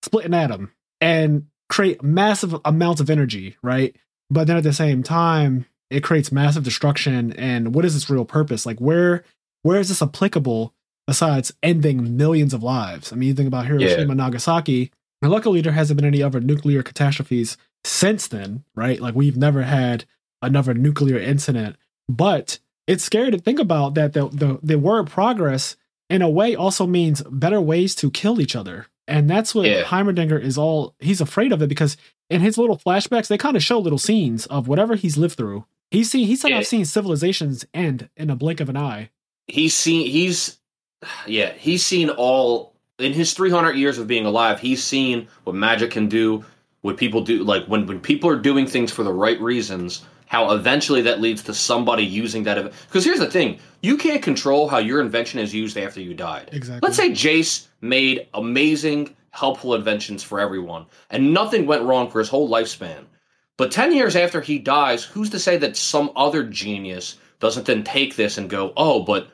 split an atom and create massive amounts of energy, right? But then at the same time, it creates massive destruction. And what is its real purpose? Like, where where is this applicable besides ending millions of lives? I mean, you think about Hiroshima, Nagasaki, and luckily there hasn't been any other nuclear catastrophes since then, right? Like we've never had another nuclear incident. But it's scary to think about that the the, the word progress in a way also means better ways to kill each other. And that's what Yeah. Heimerdinger is all he's afraid of it because in his little flashbacks, they kind of show little scenes of whatever he's lived through. He's seen he's somehow Yeah. seen civilizations end in a blink of an eye. he's seen he's (sighs) yeah he's seen all in his 300 years of being alive he's seen what magic can do what people do like when when people are doing things for the right reasons how eventually that leads to somebody using that because here's the thing you can't control how your invention is used after you died Exactly. let's say jayce made amazing helpful inventions for everyone and nothing went wrong for his whole lifespan but 10 years after he dies, who's to say that some other genius doesn't then take this and go, "Oh, but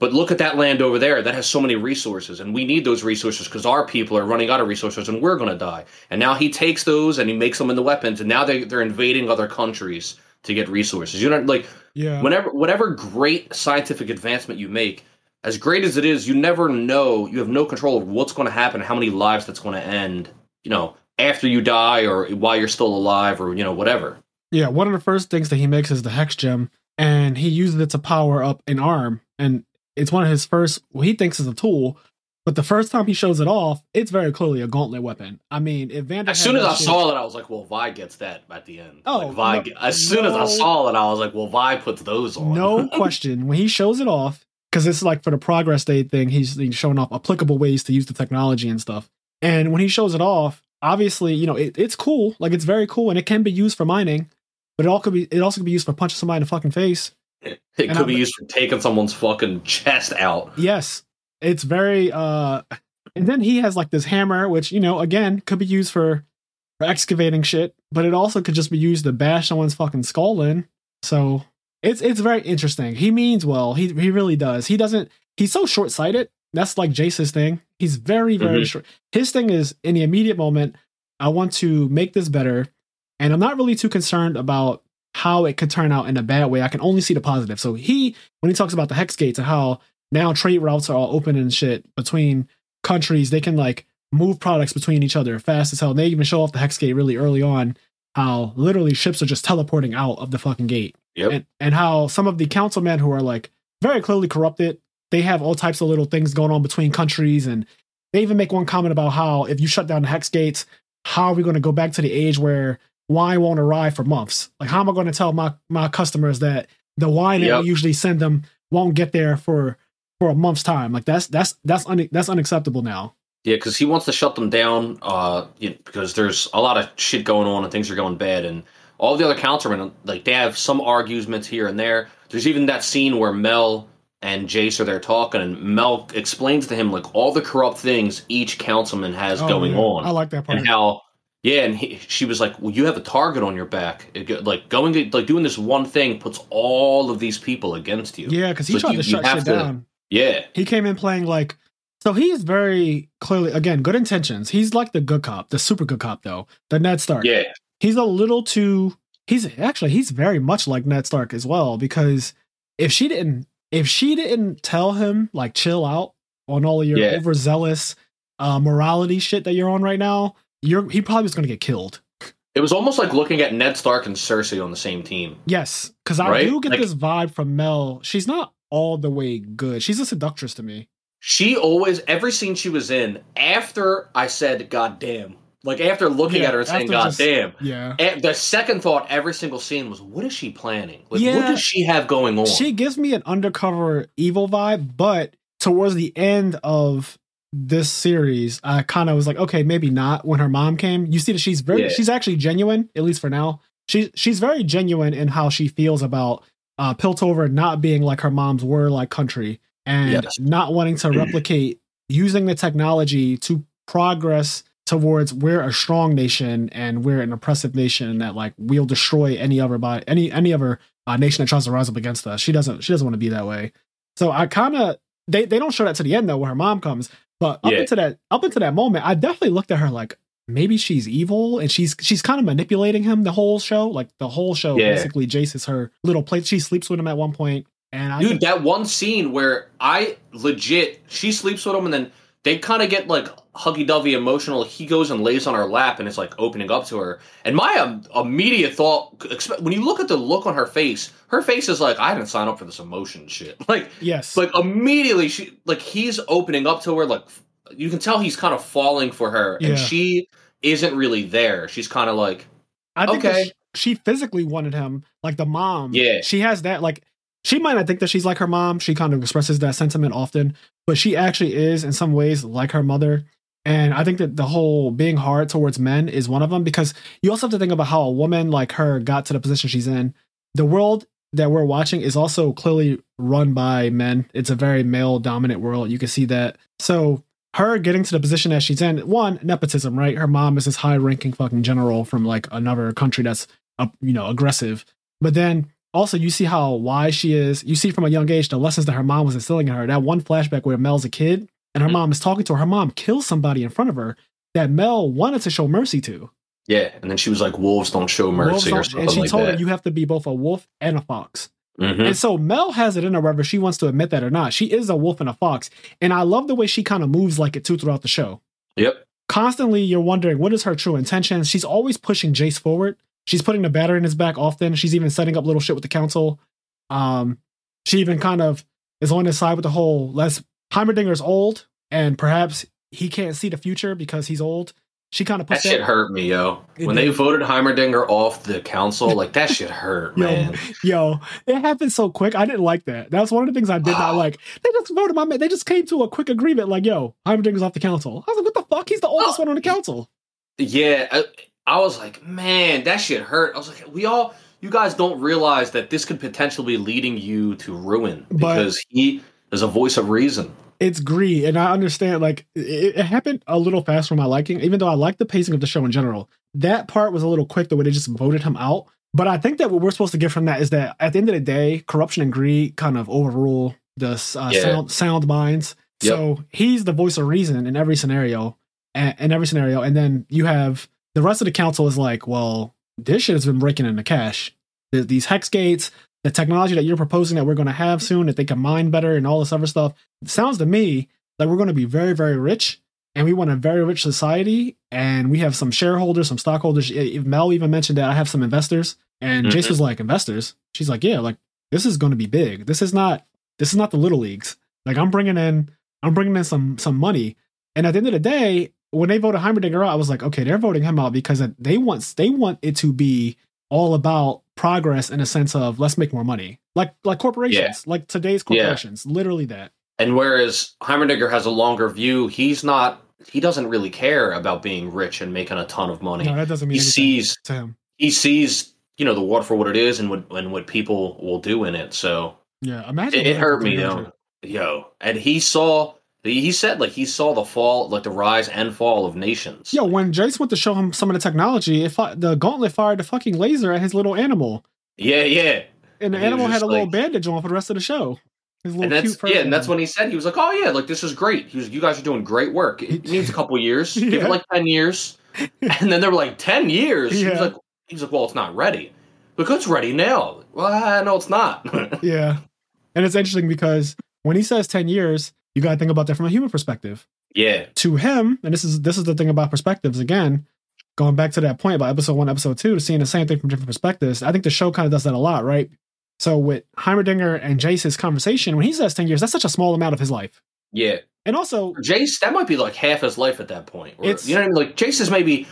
but look at that land over there that has so many resources and we need those resources because our people are running out of resources and we're going to die." And now he takes those and he makes them into weapons and now they they're invading other countries to get resources. You know like Yeah. whenever whatever great scientific advancement you make, as great as it is, you never know, you have no control of what's going to happen, how many lives that's going to end, you know, after you die or while you're still alive or, you know, whatever. Yeah, one of the first things that he makes is the hex gem, and he uses it to power up an arm. And it's one of his first, what he thinks is a tool. But the first time he shows it off, it's very clearly a gauntlet weapon. I mean, if Vander As soon as I shit- saw it, I was like, well, Vi gets that at the end. Oh, like, Vi, no- get- as soon as I saw it, I was like, well, Vi puts those on. no (laughs) question, when he shows it off, because it's like for the progress day thing, he's, he's showing off applicable ways to use the technology and stuff. And when he shows it off, obviously, you know, it, it's cool. Like it's very cool, and it can be used for mining. But it all could be. It also could be used for punching somebody in the fucking face. (laughs) it and could I'm- be used for taking someone's fucking chest out. Yes. It's very uh and then he has like this hammer, which, you know, again, could be used for, for excavating shit, but it also could just be used to bash someone's fucking skull in. So it's it's very interesting. He means well. He he really does. He doesn't he's so short sighted. That's like Jayce's thing. He's very, very Mhm. short. His thing is in the immediate moment, I want to make this better. and I'm not really too concerned about how it could turn out in a bad way. I can only see the positive. So he, when he talks about the hex gates and how now trade routes are all open and shit between countries, they can like move products between each other fast as hell. And they even show off the hex gate really early on, how literally ships are just teleporting out of the fucking gate. Yep. And and how some of the councilmen who are like very clearly corrupted, they have all types of little things going on between countries and they even make one comment about how if you shut down the hex gates, how are we going to go back to the age where wine won't arrive for months? Like, how am I going to tell my my customers that the wine that Yep. we usually send them won't get there for for a month's time? Like, that's that's that's un, that's unacceptable now. Yeah, because he wants to shut them down uh, you know, because there's a lot of shit going on and things are going bad. And all the other councilmen, like, they have some arguments here and there. There's even that scene where Mel and Jayce are there talking, and Mel explains to him, like, all the corrupt things each councilman has Oh, going yeah. on. I like that part. and how yeah and he, she was like well you have a target on your back It like going like doing this one thing puts all of these people against you yeah, because he So tried you- to you shut have shit to- down. yeah He came in playing like so he's very clearly again good intentions. He's like the good cop, the super good cop though, the Ned Stark. yeah he's a little too he's actually he's very much like Ned Stark as well because if she didn't if she didn't tell him like chill out on all of your Yeah. overzealous uh morality shit that you're on right now, you're he probably was going to get killed. it was almost like looking at ned stark and cersei on the same team Yes, cuz I Right? do get Like- this vibe from Mel. She's not all the way good. She's a seductress to me. she always every scene she was in after i said god damn like after looking Yeah, at her and saying god just- damn Yeah. eh, the second thought every single scene was what is she planning like what does she have going on She gives me an undercover evil vibe, but towards the end of this series, I kind of was like, okay, maybe not. When her mom came, you see that she's very, Yeah. she's actually genuine, at least for now. She's she's very genuine in how she feels about uh, Piltover not being like her mom's were like country and not wanting to (clears throat) replicate using the technology to progress towards we're a strong nation and we're an oppressive nation that like we'll destroy any other by any any other uh, nation that tries to rise up against us. She doesn't. She doesn't want to be that way. So I kind of they they don't show that to the end though, where her mom comes. But up Yeah. into that up into that moment, I definitely looked at her like maybe she's evil and she's she's kind of manipulating him the whole show. Like the whole show, Yeah. basically, Jayce is her little place. She sleeps with him at one point, and I Dude, that one scene where I legit she sleeps with him and then they kind of get like huggy dovey emotional. He goes and lays on her lap and it's like opening up to her. And my um, immediate thought, when you look at the look on her face, her face is like, I didn't sign up for this emotion shit. (laughs) Like, yes, like immediately she like he's opening up to her. Like you can tell he's kind of falling for her, Yeah. and she isn't really there. She's kind of like, I think okay. she, she physically wanted him, like the mom. Yeah. she has that. Like she might not think that she's like her mom. She kind of expresses that sentiment often, but she actually is in some ways like her mother. And I think that the whole being hard towards men is one of them because you also have to think about how a woman like her got to the position she's in. The world that we're watching is also clearly run by men. It's a very male dominant world. You can see that. So her getting to the position that she's in, one, nepotism, right? Her mom is this high ranking fucking general from like another country that's you know, aggressive. But then also you see how wise she is. You see from a young age the lessons that her mom was instilling in her. That one flashback where Mel's a kid and her Mhm. mom is talking to her. Her mom kills somebody in front of her that Mel wanted to show mercy to. yeah. And then she was like, wolves don't show mercy don't- something and she like told that. her you have to be both a wolf and a fox. Mhm. And so Mel has it in her whether she wants to admit that or not. She is a wolf and a fox. And I love the way she kind of moves like it too throughout the show. Yep. Constantly, you're wondering what is her true intention. She's always pushing Jayce forward. She's putting the batter in his back often. She's even setting up little shit with the council. Um, she even kind of is on his side with the whole Les Heimerdinger's old, and perhaps he can't see the future because he's old. She kind of That puts shit hurt me, yo. It when they voted Heimerdinger off the council, like that shit hurt, (laughs) Yo, man. Yo, it happened so quick. I didn't like that. That was one of the things I did not like. They just voted my man. They just came to a quick agreement, like, yo, Heimerdinger's off the council. I was like, what the fuck? He's the oldest Oh. one on the council. Yeah, I, I was like, man, that shit hurt. I was like, we all, you guys don't realize that this could potentially be leading you to ruin But- because he is a voice of reason. It's greed, and I understand, like, it, it happened a little fast for my liking, even though I like the pacing of the show in general. That part was a little quick, the way they just voted him out. But I think that what we're supposed to get from that is that at the end of the day, corruption and greed kind of overrule the uh, Yeah. sound sound minds. Yep. So he's the voice of reason in every scenario, and in every scenario. And then you have the rest of the council is like, well, this shit has been breaking into cash. The, these hex gates, the technology that you're proposing that we're going to have soon, that they can mine better and all this other stuff, it sounds to me like we're going to be very, very rich. And we want a very rich society. And we have some shareholders, some stockholders. Mel even mentioned that I have some investors. And Mhm. Jayce was like, investors? She's like, yeah, like this is going to be big. This is not, this is not the little leagues. Like I'm bringing in, I'm bringing in some, some money. And at the end of the day, when they voted Heimerdinger out, I was like, okay, they're voting him out because they want, they want it to be all about progress in a sense of let's make more money, like like corporations, like today's Yeah. corporations, literally that. And whereas Heimerdinger has a longer view, he's not. He doesn't really care about being rich and making a ton of money. No, that doesn't mean he sees to him. he sees you know the water for what it is and what and what people will do in it. So Yeah, imagine it, it hurt me 300. though, yo. And he saw he said like he saw the fall, like the rise and fall of nations. Yo, when Jayce went to show him some of the technology, the gauntlet fired the fucking laser at his little animal, Yeah, yeah. and the And animal had a little bandage on for the rest of the show. His little And that's cute yeah, and that's when he said he was like, "Oh yeah, like this is great. He was, you guys are doing great work. It (laughs) needs a couple years. Give it like ten years." (laughs) And then they were like, 10 years." He was like, "He was like, well, it's not ready." Look, it's ready now. Well, no, it's not. (laughs) yeah, and it's interesting because when he says ten years, you got to think about that from a human perspective. yeah, to him, and this is this is the thing about perspectives again, going back to that point about episode one, episode two, seeing the same thing from different perspectives. I think the show kind of does that a lot, right? So with Heimerdinger and Jayce's conversation, when he says ten years, that's such a small amount of his life. yeah. And also, Jayce, that might be like half his life at that point. Or, It's- you know what I mean? Like Jayce is maybe,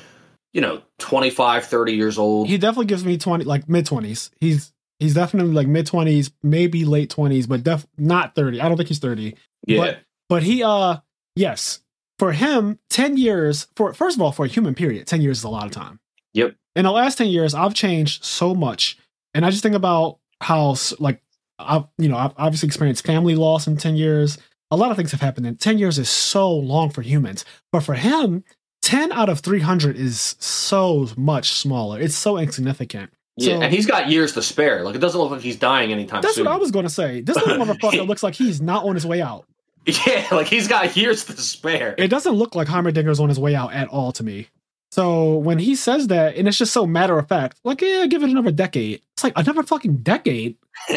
you know, 25, 30 years old. he definitely gives me twenty, like mid twenties. He's he's definitely like mid twenties, maybe late twenties, but def not thirty. I don't think he's thirty. Yeah, But but he uh yes, for him, 10 years for first of all, for a human period, 10 years is a lot of time. Yep. In the last 10 years, I've changed so much. And I just think about how s- like I've you know, I've obviously experienced family loss in 10 years. A lot of things have happened. And 10 years is so long for humans. But for him, 10 out of 300 is so much smaller. It's so insignificant. yeah. so- and he's got years to spare. Like it doesn't look like he's dying anytime That's soon. what I was going to say. This little (laughs) motherfucker looks like he's not on his way out. (laughs) Yeah, like he's got years to spare. it doesn't look like Heimerdinger's on his way out at all to me. So when he says that, and it's just so matter of fact, like, yeah, give it another decade. It's like another fucking decade. (laughs)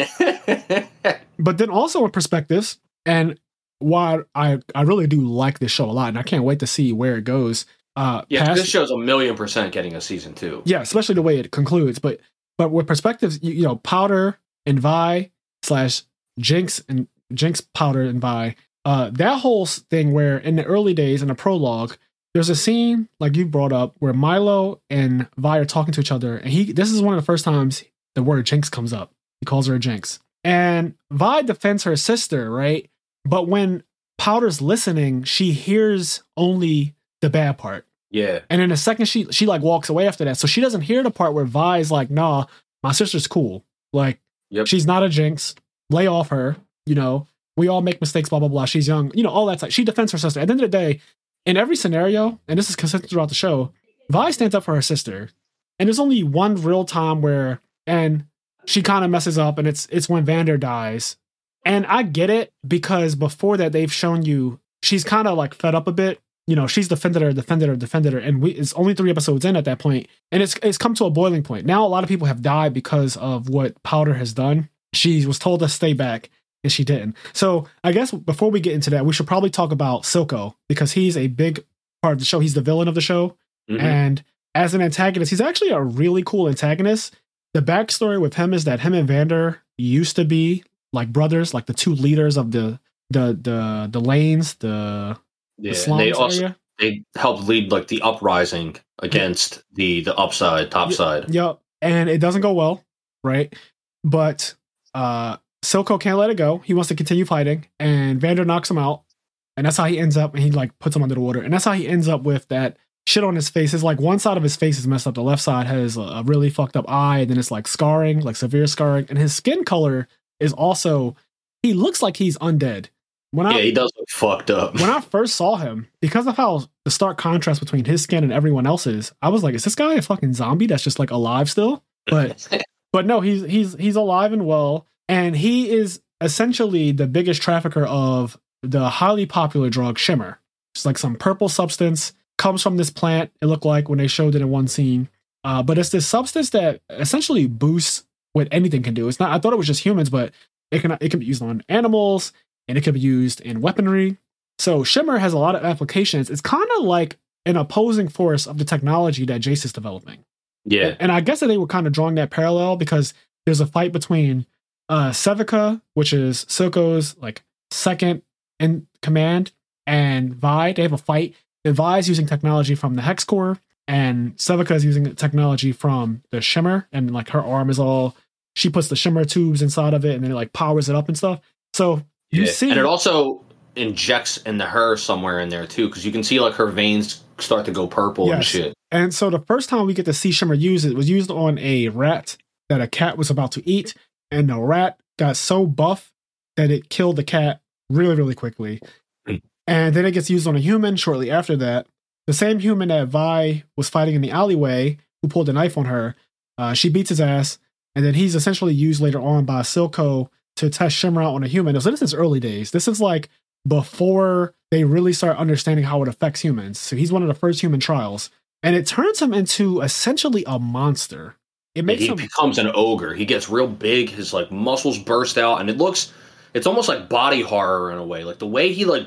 But then also with perspectives, and why I, I really do like this show a lot, and I can't wait to see where it goes. Uh, yeah, past- this show's a million percent getting a season two. yeah, especially the way it concludes. But but with perspectives, you, you know, Powder and Vi slash Jinx and Jinx Powder and Vi, uh, that whole thing where in the early days in the prologue, there's a scene like you brought up where Mylo and Vi are talking to each other, and he this is one of the first times the word Jinx comes up. He calls her a Jinx, and Vi defends her sister, right? But when Powder's listening, she hears only the bad part. Yeah, And in a second, she she like walks away after that. So she doesn't hear the part where Vi's like, "Nah, my sister's cool. Like, Yep. she's not a jinx. Lay off her. You know, we all make mistakes. Blah blah blah. She's young. You know, all that. stuff. She defends her sister. At the end of the day, in every scenario, and this is consistent throughout the show, Vi stands up for her sister. And there's only one real time where, and she kind of messes up, and it's it's when Vander dies. And I get it because before that, they've shown you she's kind of like fed up a bit you know, she's defended her, defended her, defended her, and we it's only three episodes in at that point, and it's it's come to a boiling point. Now a lot of people have died because of what Powder has done. She was told to stay back, and she didn't. So I guess before we get into that, we should probably talk about Silco because he's a big part of the show. He's the villain of the show, Mhm. and as an antagonist, he's actually a really cool antagonist. The backstory with him is that him and Vander used to be like brothers, like the two leaders of the the the the lanes, the, yeah. the slums they also area. they helped lead like the uprising against the the upside, top side. Yep. And it doesn't go well, right? But uh Silco can't let it go. He wants to continue fighting, and Vander knocks him out. And that's how he ends up, and he like puts him under the water. And that's how he ends up with that shit on his face. Is like one side of his face is messed up. The left side has a, a really fucked up eye, and then it's like scarring, like severe scarring. And his skin color is also he looks like he's undead. When I Yeah, he does look fucked up. when I first saw him, because of how the stark contrast between his skin and everyone else's, I was like, is this guy a fucking zombie that's just like alive still? But (laughs) but no, he's he's he's alive and well, and he is essentially the biggest trafficker of the highly popular drug Shimmer. It's like some purple substance comes from this plant. It looked like when they showed it in one scene. Uh, but it's this substance that essentially boosts what anything can do. It's not. I thought it was just humans, but it can it can be used on animals and it can be used in weaponry. So Shimmer has a lot of applications. It's kind of like an opposing force of the technology that Jayce is developing. Yeah. And I guess that they were kind of drawing that parallel because there's a fight between uh Sevika, which is Silco's like second in command, and Vi. They have a fight. And Vi is using technology from the Hex Core, and Sevika is using technology from the Shimmer, and like her arm is all she puts the Shimmer tubes inside of it, and then it like powers it up and stuff. So you Yeah. see, and it also injects into her somewhere in there too, because you can see like her veins start to go purple and shit. And so the first time we get to see Shimmer use it was used on a rat that a cat was about to eat, and the rat got so buff that it killed the cat really, really quickly. Hmm. And then it gets used on a human shortly after that. The same human that Vi was fighting in the alleyway, who pulled a knife on her, uh, she beats his ass, and then he's essentially used later on by Silco to test Shimmer out on a human. So this is early days. This is like before they really start understanding how it affects humans. So he's one of the first human trials, and it turns him into essentially a monster. It makes he him becomes an ogre. He gets real big. His like muscles burst out, and it looks. It's almost like body horror in a way. Like the way he like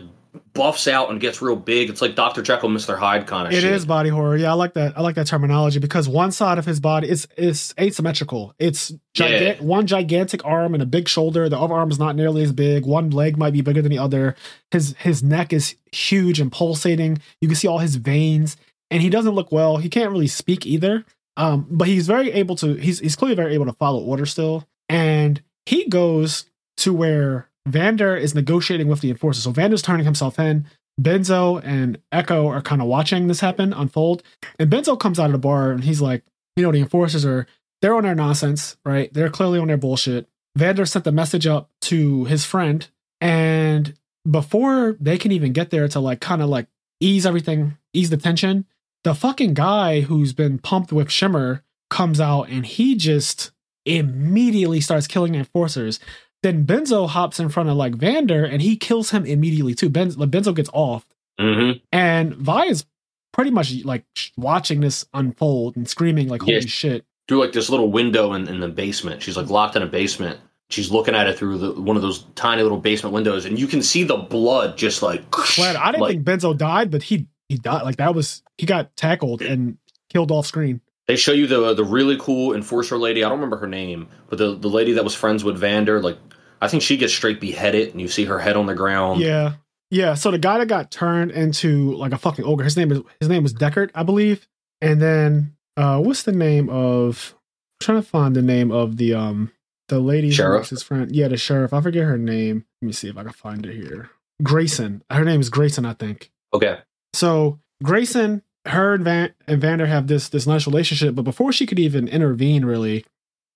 buffs out and gets real big. It's like Doctor Jekyll, Mister Hyde kind of It shit. is body horror. Yeah, I like that. I like that terminology because one side of his body is is asymmetrical. It's giga- Yeah. one gigantic arm and a big shoulder. The other arm is not nearly as big. One leg might be bigger than the other. His his neck is huge and pulsating. You can see all his veins, and he doesn't look well. He can't really speak either. Um, but he's very able to. He's he's clearly very able to follow order still, and he goes to where Vander is negotiating with the enforcers. So Vander's turning himself in. Benzo and Ekko are kind of watching this happen unfold. And Benzo comes out of the bar and he's like, you know, the enforcers are they're on their nonsense, right? They're clearly on their bullshit. Vander sent the message up to his friend, and before they can even get there to like kind of like ease everything, ease the tension, the fucking guy who's been pumped with Shimmer comes out and he just immediately starts killing the enforcers. Then Benzo hops in front of like Vander and he kills him immediately too. Ben, Benzo gets off hmm and Vi is pretty much like watching this unfold and screaming like holy Yeah. shit. Through like this little window in, in the basement. She's like locked in a basement. She's looking at it through the, one of those tiny little basement windows, and you can see the blood just like. Glad I didn't like, think Benzo died, but he he died. Like that was he got tackled and killed off screen. They show you the the really cool enforcer lady. I don't remember her name, but the the lady that was friends with Vander. Like, I think she gets straight beheaded, and you see her head on the ground. Yeah. Yeah. So the guy that got turned into like a fucking ogre, his name is his name was Deckard, I believe. And then uh what's the name of I'm trying to find the name of the um the lady who Sheriff? his friend. Yeah, the sheriff. I forget her name. Let me see if I can find it here. Grayson. Her name is Grayson, I think. Okay. So Grayson, her and Van and Vander have this this nice relationship, but before she could even intervene, really,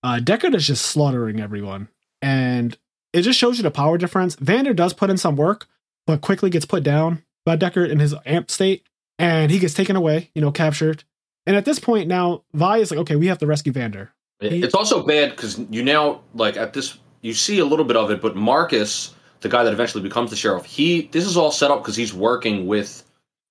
uh, Deckard is just slaughtering everyone, and it just shows you the power difference. Vander does put in some work, but quickly gets put down by Deckard in his amp state, and he gets taken away, you know, captured. And at this point now, Vi is like, okay, we have to rescue Vander. He- It's also bad because you now like at this you see a little bit of it, but Marcus, the guy that eventually becomes the sheriff, he this is all set up because he's working with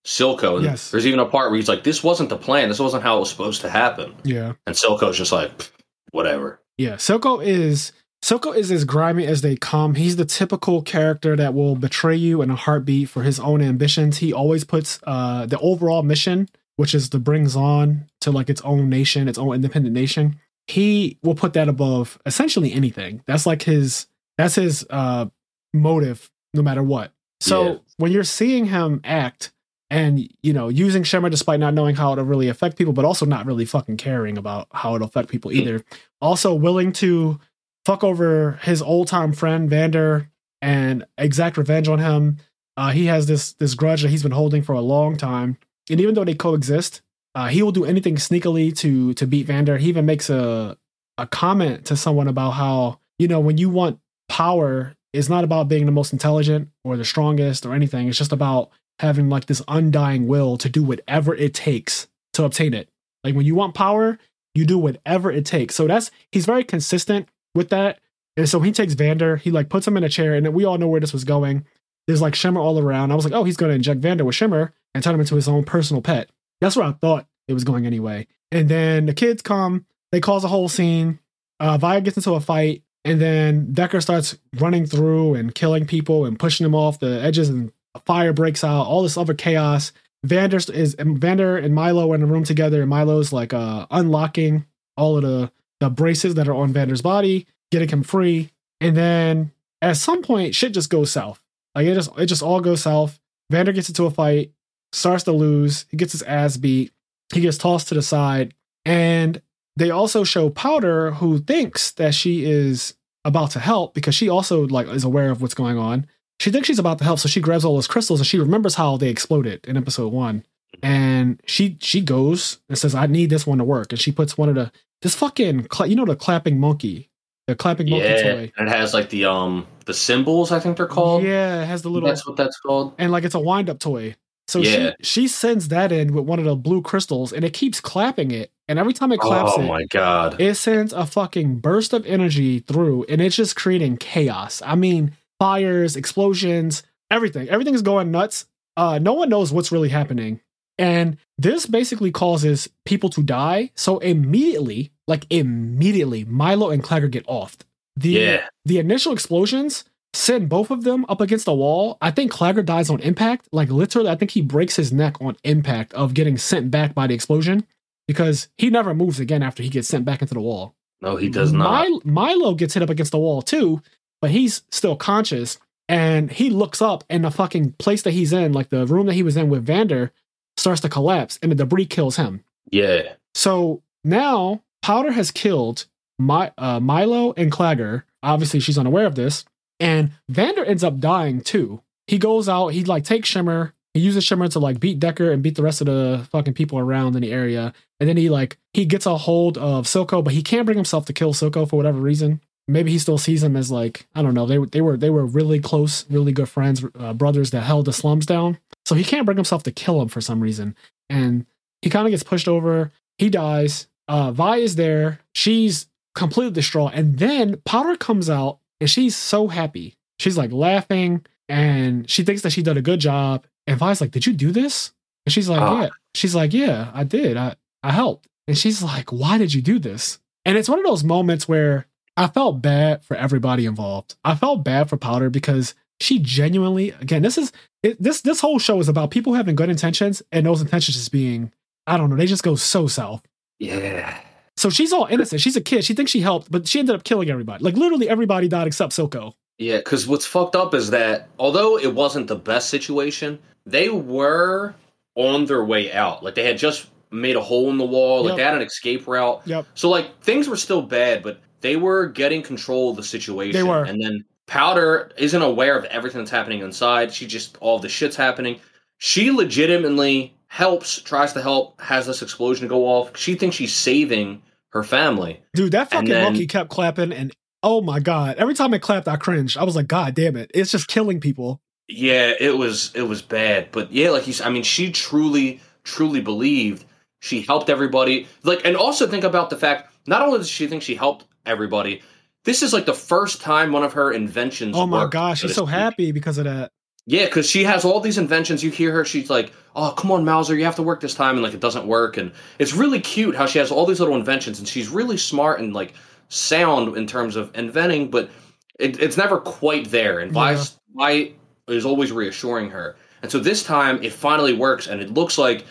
Silco. And Yes. there's even a part where he's like, "This wasn't the plan. This wasn't how it was supposed to happen." Yeah. And Silco's just like, "Whatever." Yeah, Silco is Silco is as grimy as they come. He's the typical character that will betray you in a heartbeat for his own ambitions. He always puts uh the overall mission, which is to bring Zaun to like its own nation, its own independent nation. He will put that above essentially anything. That's like his that's his uh motive no matter what. So Yeah. when you're seeing him act and you know using Shimmer despite not knowing how it'll really affect people, but also not really fucking caring about how it'll affect people either. Also willing to fuck over his old time friend Vander and exact revenge on him. Uh, he has this this grudge that he's been holding for a long time, and even though they coexist, uh, he will do anything sneakily to to beat Vander. He even makes a a comment to someone about how you know when you want power, it's not about being the most intelligent or the strongest or anything. It's just about having like this undying will to do whatever it takes to obtain it. Like when you want power, you do whatever it takes. So that's he's very consistent with that. And so he takes Vander, he like puts him in a chair, and we all know where this was going. There's like Shimmer all around. I was like, oh, he's gonna inject Vander with Shimmer and turn him into his own personal pet. That's where I thought it was going anyway. And then the kids come, they cause a whole scene. Uh, Vi gets into a fight, and then Deckard starts running through and killing people and pushing them off the edges, and a fire breaks out. All this other chaos. Vander is Vander and Mylo are in the room together, and Mylo's like uh, unlocking all of the the braces that are on Vander's body, getting him free. And then at some point, shit just goes south. Like it just it just all goes south. Vander gets into a fight, starts to lose. He gets his ass beat. He gets tossed to the side, and they also show Powder, who thinks that she is about to help because she also like is aware of what's going on. She thinks she's about to help, so she grabs all those crystals and she remembers how they exploded in episode one. And she she goes and says, "I need this one to work." And she puts one of the this fucking cla- you know the clapping monkey, the clapping monkey Yeah, toy. and it has like the um the symbols. I think they're called. Yeah, it has the little that's what that's called. and like it's a wind up toy. So Yeah. she she sends that in with one of the blue crystals and it keeps clapping it. And every time it claps Oh it, my god! it sends a fucking burst of energy through and it's just creating chaos. I mean, fires, explosions, everything. Everything is going nuts. Uh no one knows what's really happening. And this basically causes people to die. So immediately, like immediately, Mylo and Claggor get off. The yeah, the initial explosions send both of them up against the wall. I think Claggor dies on impact. Like literally, I think he breaks his neck on impact of getting sent back by the explosion because he never moves again after he gets sent back into the wall. no, he does not. Mil- Mylo gets hit up against the wall too, but he's still conscious and he looks up and the fucking place that he's in, like the room that he was in with Vander, starts to collapse and the debris kills him. yeah, So now Powder has killed My, uh, Mylo and Claggor. Obviously, she's unaware of this. And Vander ends up dying too. He goes out, he like takes Shimmer, he uses Shimmer to like beat Deckard and beat the rest of the fucking people around in the area. And then he like he gets a hold of Silco, but he can't bring himself to kill Silco for whatever reason. Maybe he still sees him as like I don't know. They were they were they were really close, really good friends, uh, brothers that held the slums down. So he can't bring himself to kill him for some reason. And he kind of gets pushed over. He dies. Uh, Vi is there. She's completely distraught. And then Powder comes out and she's so happy. She's like laughing and she thinks that she did a good job. And Vi's like, Did you do this? And she's like, Ah. Yeah. She's like, Yeah, I did. I, I helped. And she's like, Why did you do this? And it's one of those moments where I felt bad for everybody involved. I felt bad for Powder because she genuinely, again, this is it, this this whole show is about people having good intentions and those intentions just being, I don't know, they just go so south. yeah. So she's all innocent. She's a kid. She thinks she helped, but she ended up killing everybody. Like literally everybody died except Silco. Yeah, because what's fucked up is that although it wasn't the best situation, they were on their way out. Like they had just made a hole in the wall. Like Yep. they had an escape route. Yep. So like things were still bad, but they were getting control of the situation. They were. And then Powder isn't aware of everything that's happening inside. She just all the shit's happening. She legitimately helps, tries to help, has this explosion go off. She thinks she's saving her family. Dude, that fucking then- monkey kept clapping and oh my god. Every time it clapped, I cringed. I was like, God damn it. It's just killing people. Yeah, it was it was bad, but yeah, like he's I mean, she truly truly believed she helped everybody. Like, and also think about the fact not only does she think she helped everybody, this is like the first time one of her inventions. Oh my gosh, she's so happy because of that. Yeah, because she has all these inventions. You hear her, she's like, "Oh, come on, Mauser, you have to work this time," and like it doesn't work, and it's really cute how she has all these little inventions, and she's really smart and like sound in terms of inventing, but it, it's never quite there. And Yeah. Vi's Vi is always reassuring her, and so this time it finally works, and it looks like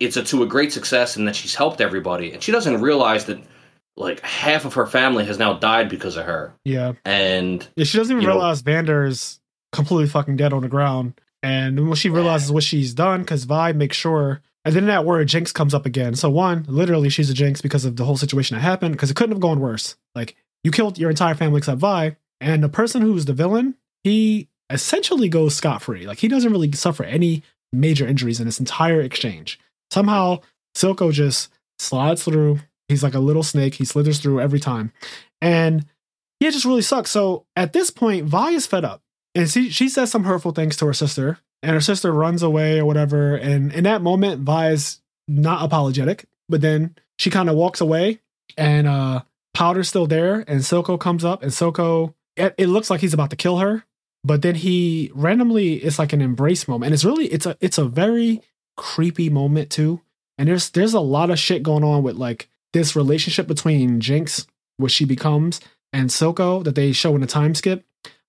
it's a, to a great success, and that she's helped everybody, and she doesn't realize that like half of her family has now died because of her, Yeah. and Yeah, she doesn't even realize know- Vander's completely fucking dead on the ground. And when she realizes what she's done, because Vi makes sure, and then that word Jinx comes up again. So one, literally, she's a Jinx because of the whole situation that happened. Because it couldn't have gone worse. Like you killed your entire family except Vi, and the person who's the villain, he essentially goes scot free. Like he doesn't really suffer any major injuries in this entire exchange. Somehow, Silco just slides through. He's like a little snake. He slithers through every time, and it just really sucks. So at this point, Vi is fed up. And she, she says some hurtful things to her sister, and her sister runs away or whatever. And in that moment, Vi is not apologetic, but then she kind of walks away, and uh, Powder's still there, and Silco comes up, and Silco, it, it looks like he's about to kill her, but then he randomly, it's like an embrace moment, and it's really, it's a, it's a very creepy moment too, and there's there's a lot of shit going on with like this relationship between Jinx, what she becomes, and Silco that they show in the time skip.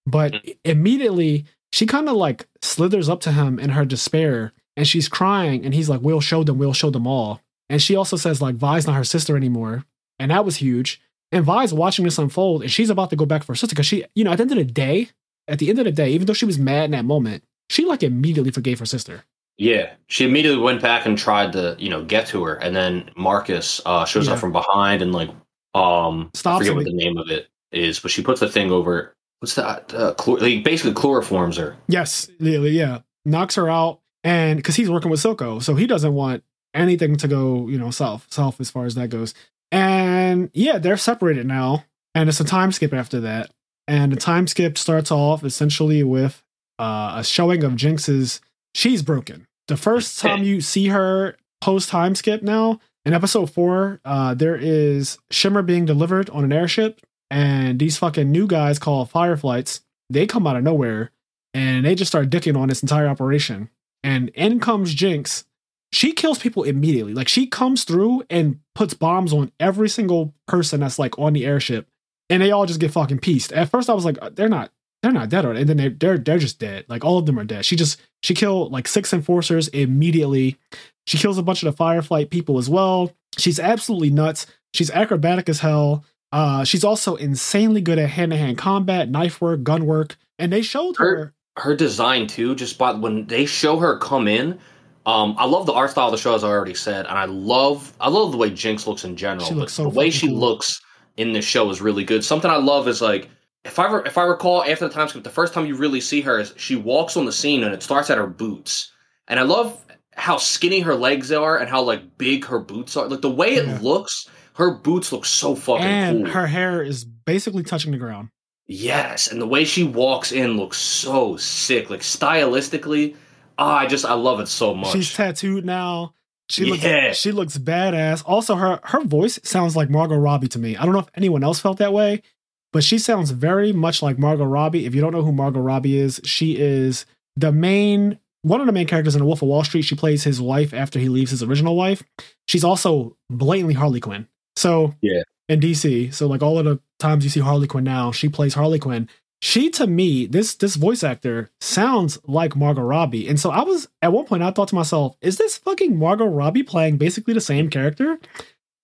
But mm. immediately she kind of like slithers up to him in her despair and she's crying and he's like, We'll show them, we'll show them all. And she also says, like, Vi's not her sister anymore. And that was huge. And Vi's watching this unfold and she's about to go back for her sister because she, you know, at the end of the day, at the end of the day, even though she was mad in that moment, she like immediately forgave her sister. Yeah, she immediately went back and tried to, you know, get to her, and then Marcus uh, shows Yeah. up from behind and like, um, I Stops forget him. what the name of it is, but she puts the thing over. What's that? Uh, chlor- he basically chloroforms her. Yes, yeah, yeah. Knocks her out, and because he's working with Silco, so he doesn't want anything to go, you know, south, south as far as that goes. And yeah, they're separated now, and it's a time skip after that. And the time skip starts off essentially with uh, a showing of Jinx's. She's broken. The first time you see her post time skip now in episode four, uh, there is Shimmer being delivered on an airship, and these fucking new guys called Firelights. They come out of nowhere and they just start dicking on this entire operation. And in comes Jinx. She kills people immediately. Like she comes through and puts bombs on every single person that's like on the airship, and they all just get fucking pieced. At first, I was like, "Uh, they're not, they're not dead, they? And then they, they're they're just dead. Like all of them are dead. She just she killed like six enforcers immediately. She kills a bunch of the Firelight people as well. She's absolutely nuts. She's acrobatic as hell. Uh, she's also insanely good at hand to hand combat, knife work, gun work, and they showed her. Her- Her design too, just by when they show her come in. Um, I love the art style of the show, as I already said, and I love I love the way Jinx looks in general. She looks so the way she cool. looks in this show is really good. Something I love is like if I re- if I recall after the time skip, the first time you really see her is she walks on the scene and it starts at her boots, and I love how skinny her legs are and how like big her boots are. Like the way Yeah. it looks, her boots look so fucking and cool. her hair is basically touching the ground. Yes, and the way she walks in looks so sick. Like stylistically, ah, I just I love it so much. She's tattooed now. She Yeah. she looks badass. Also, her her voice sounds like Margot Robbie to me. I don't know if anyone else felt that way, but she sounds very much like Margot Robbie. If you don't know who Margot Robbie is, she is the main one of the main characters in The Wolf of Wall Street. She plays his wife after he leaves his original wife. She's also blatantly Harley Quinn. So Yeah. in DC, so like all of the times you see Harley Quinn now, she plays Harley Quinn. She to me, this this voice actor sounds like Margot Robbie, and so I was at one point I thought to myself, is this fucking Margot Robbie playing basically the same character?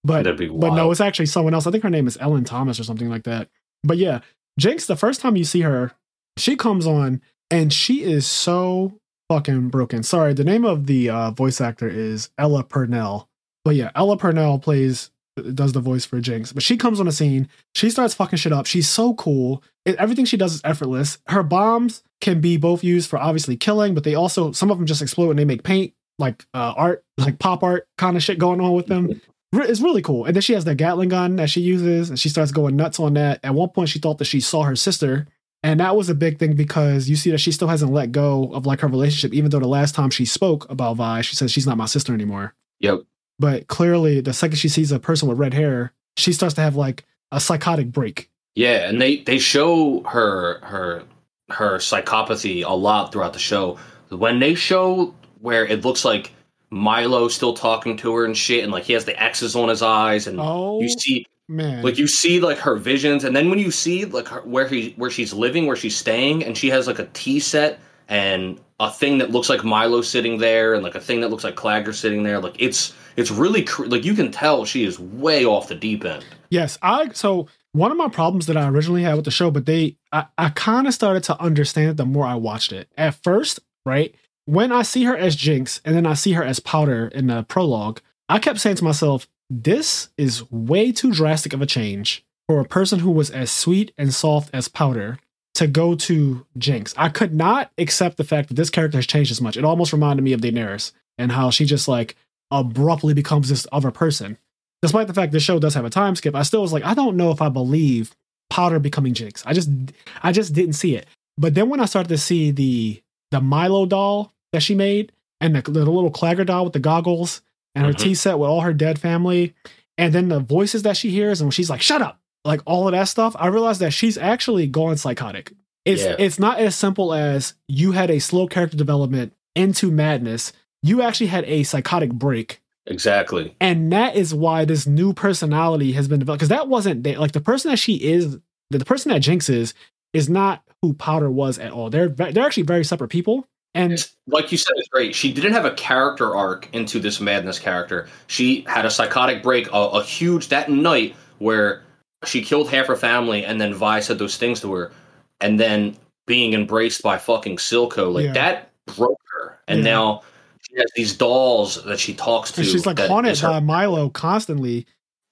But but no, it's actually someone else. I think her name is Ellen Thomas or something like that. But yeah, Jinx, the first time you see her, she comes on and she is so fucking broken. Sorry, the name of the uh, voice actor is Ella Purnell. But yeah, Ella Purnell plays does the voice for Jinx. But she comes on the scene. She starts fucking shit up. She's so cool. It, everything she does is effortless. Her bombs can be both used for obviously killing, but they also some of them just explode and they make paint like uh, art, like pop art kind of shit going on with them. It's really cool. And then she has the Gatling gun that she uses, and she starts going nuts on that. At one point, she thought that she saw her sister, and that was a big thing because you see that she still hasn't let go of like her relationship, even though the last time she spoke about Vi, she said she's not my sister anymore. Yep. But clearly, the second she sees a person with red hair, she starts to have like a psychotic break. Yeah, and they they show her her her psychopathy a lot throughout the show. When they show where it looks like Mylo still talking to her and shit, and like he has the X's on his eyes, and Oh you see man, like you see like her visions, and then when you see like her, where he where she's living, where she's staying, and she has like a tea set and a thing that looks like Mylo sitting there, and like a thing that looks like Claggor sitting there. Like it's it's really cr- like you can tell she is way off the deep end. Yes, I so one of my problems that I originally had with the show, but they I, I kind of started to understand it the more I watched it. At first, right? When I see her as Jinx and then I see her as Powder in the prologue, I kept saying to myself, this is way too drastic of a change for a person who was as sweet and soft as Powder to go to Jinx. I could not accept the fact that this character has changed as much. It almost reminded me of Daenerys and how she just like abruptly becomes this other person despite the fact this show does have a time skip, I still was like, I don't know if I believe Powder becoming Jinx. I just I just didn't see it. But then when I started to see the the Mylo doll that she made and the, the little Claggor doll with the goggles and her Mhm. tea set with all her dead family, and then the voices that she hears and when she's like, "Shut up!" like all of that stuff, I realized that she's actually going psychotic. It's Yeah. it's not as simple as you had a slow character development into madness. You actually had a psychotic break Exactly. and that is why this new personality has been developed because that wasn't like the person that she is the, the person that jinx is is not who powder was at all they're they're actually very separate people and like you said, it's great. She didn't have a character arc into this madness character. She had a psychotic break, a, a huge that night where she killed half her family, and then Vi said those things to her, and then being embraced by fucking Silco, like Yeah. that broke her. And Yeah. now she has these dolls that she talks to. and she's like haunted her- by mylo constantly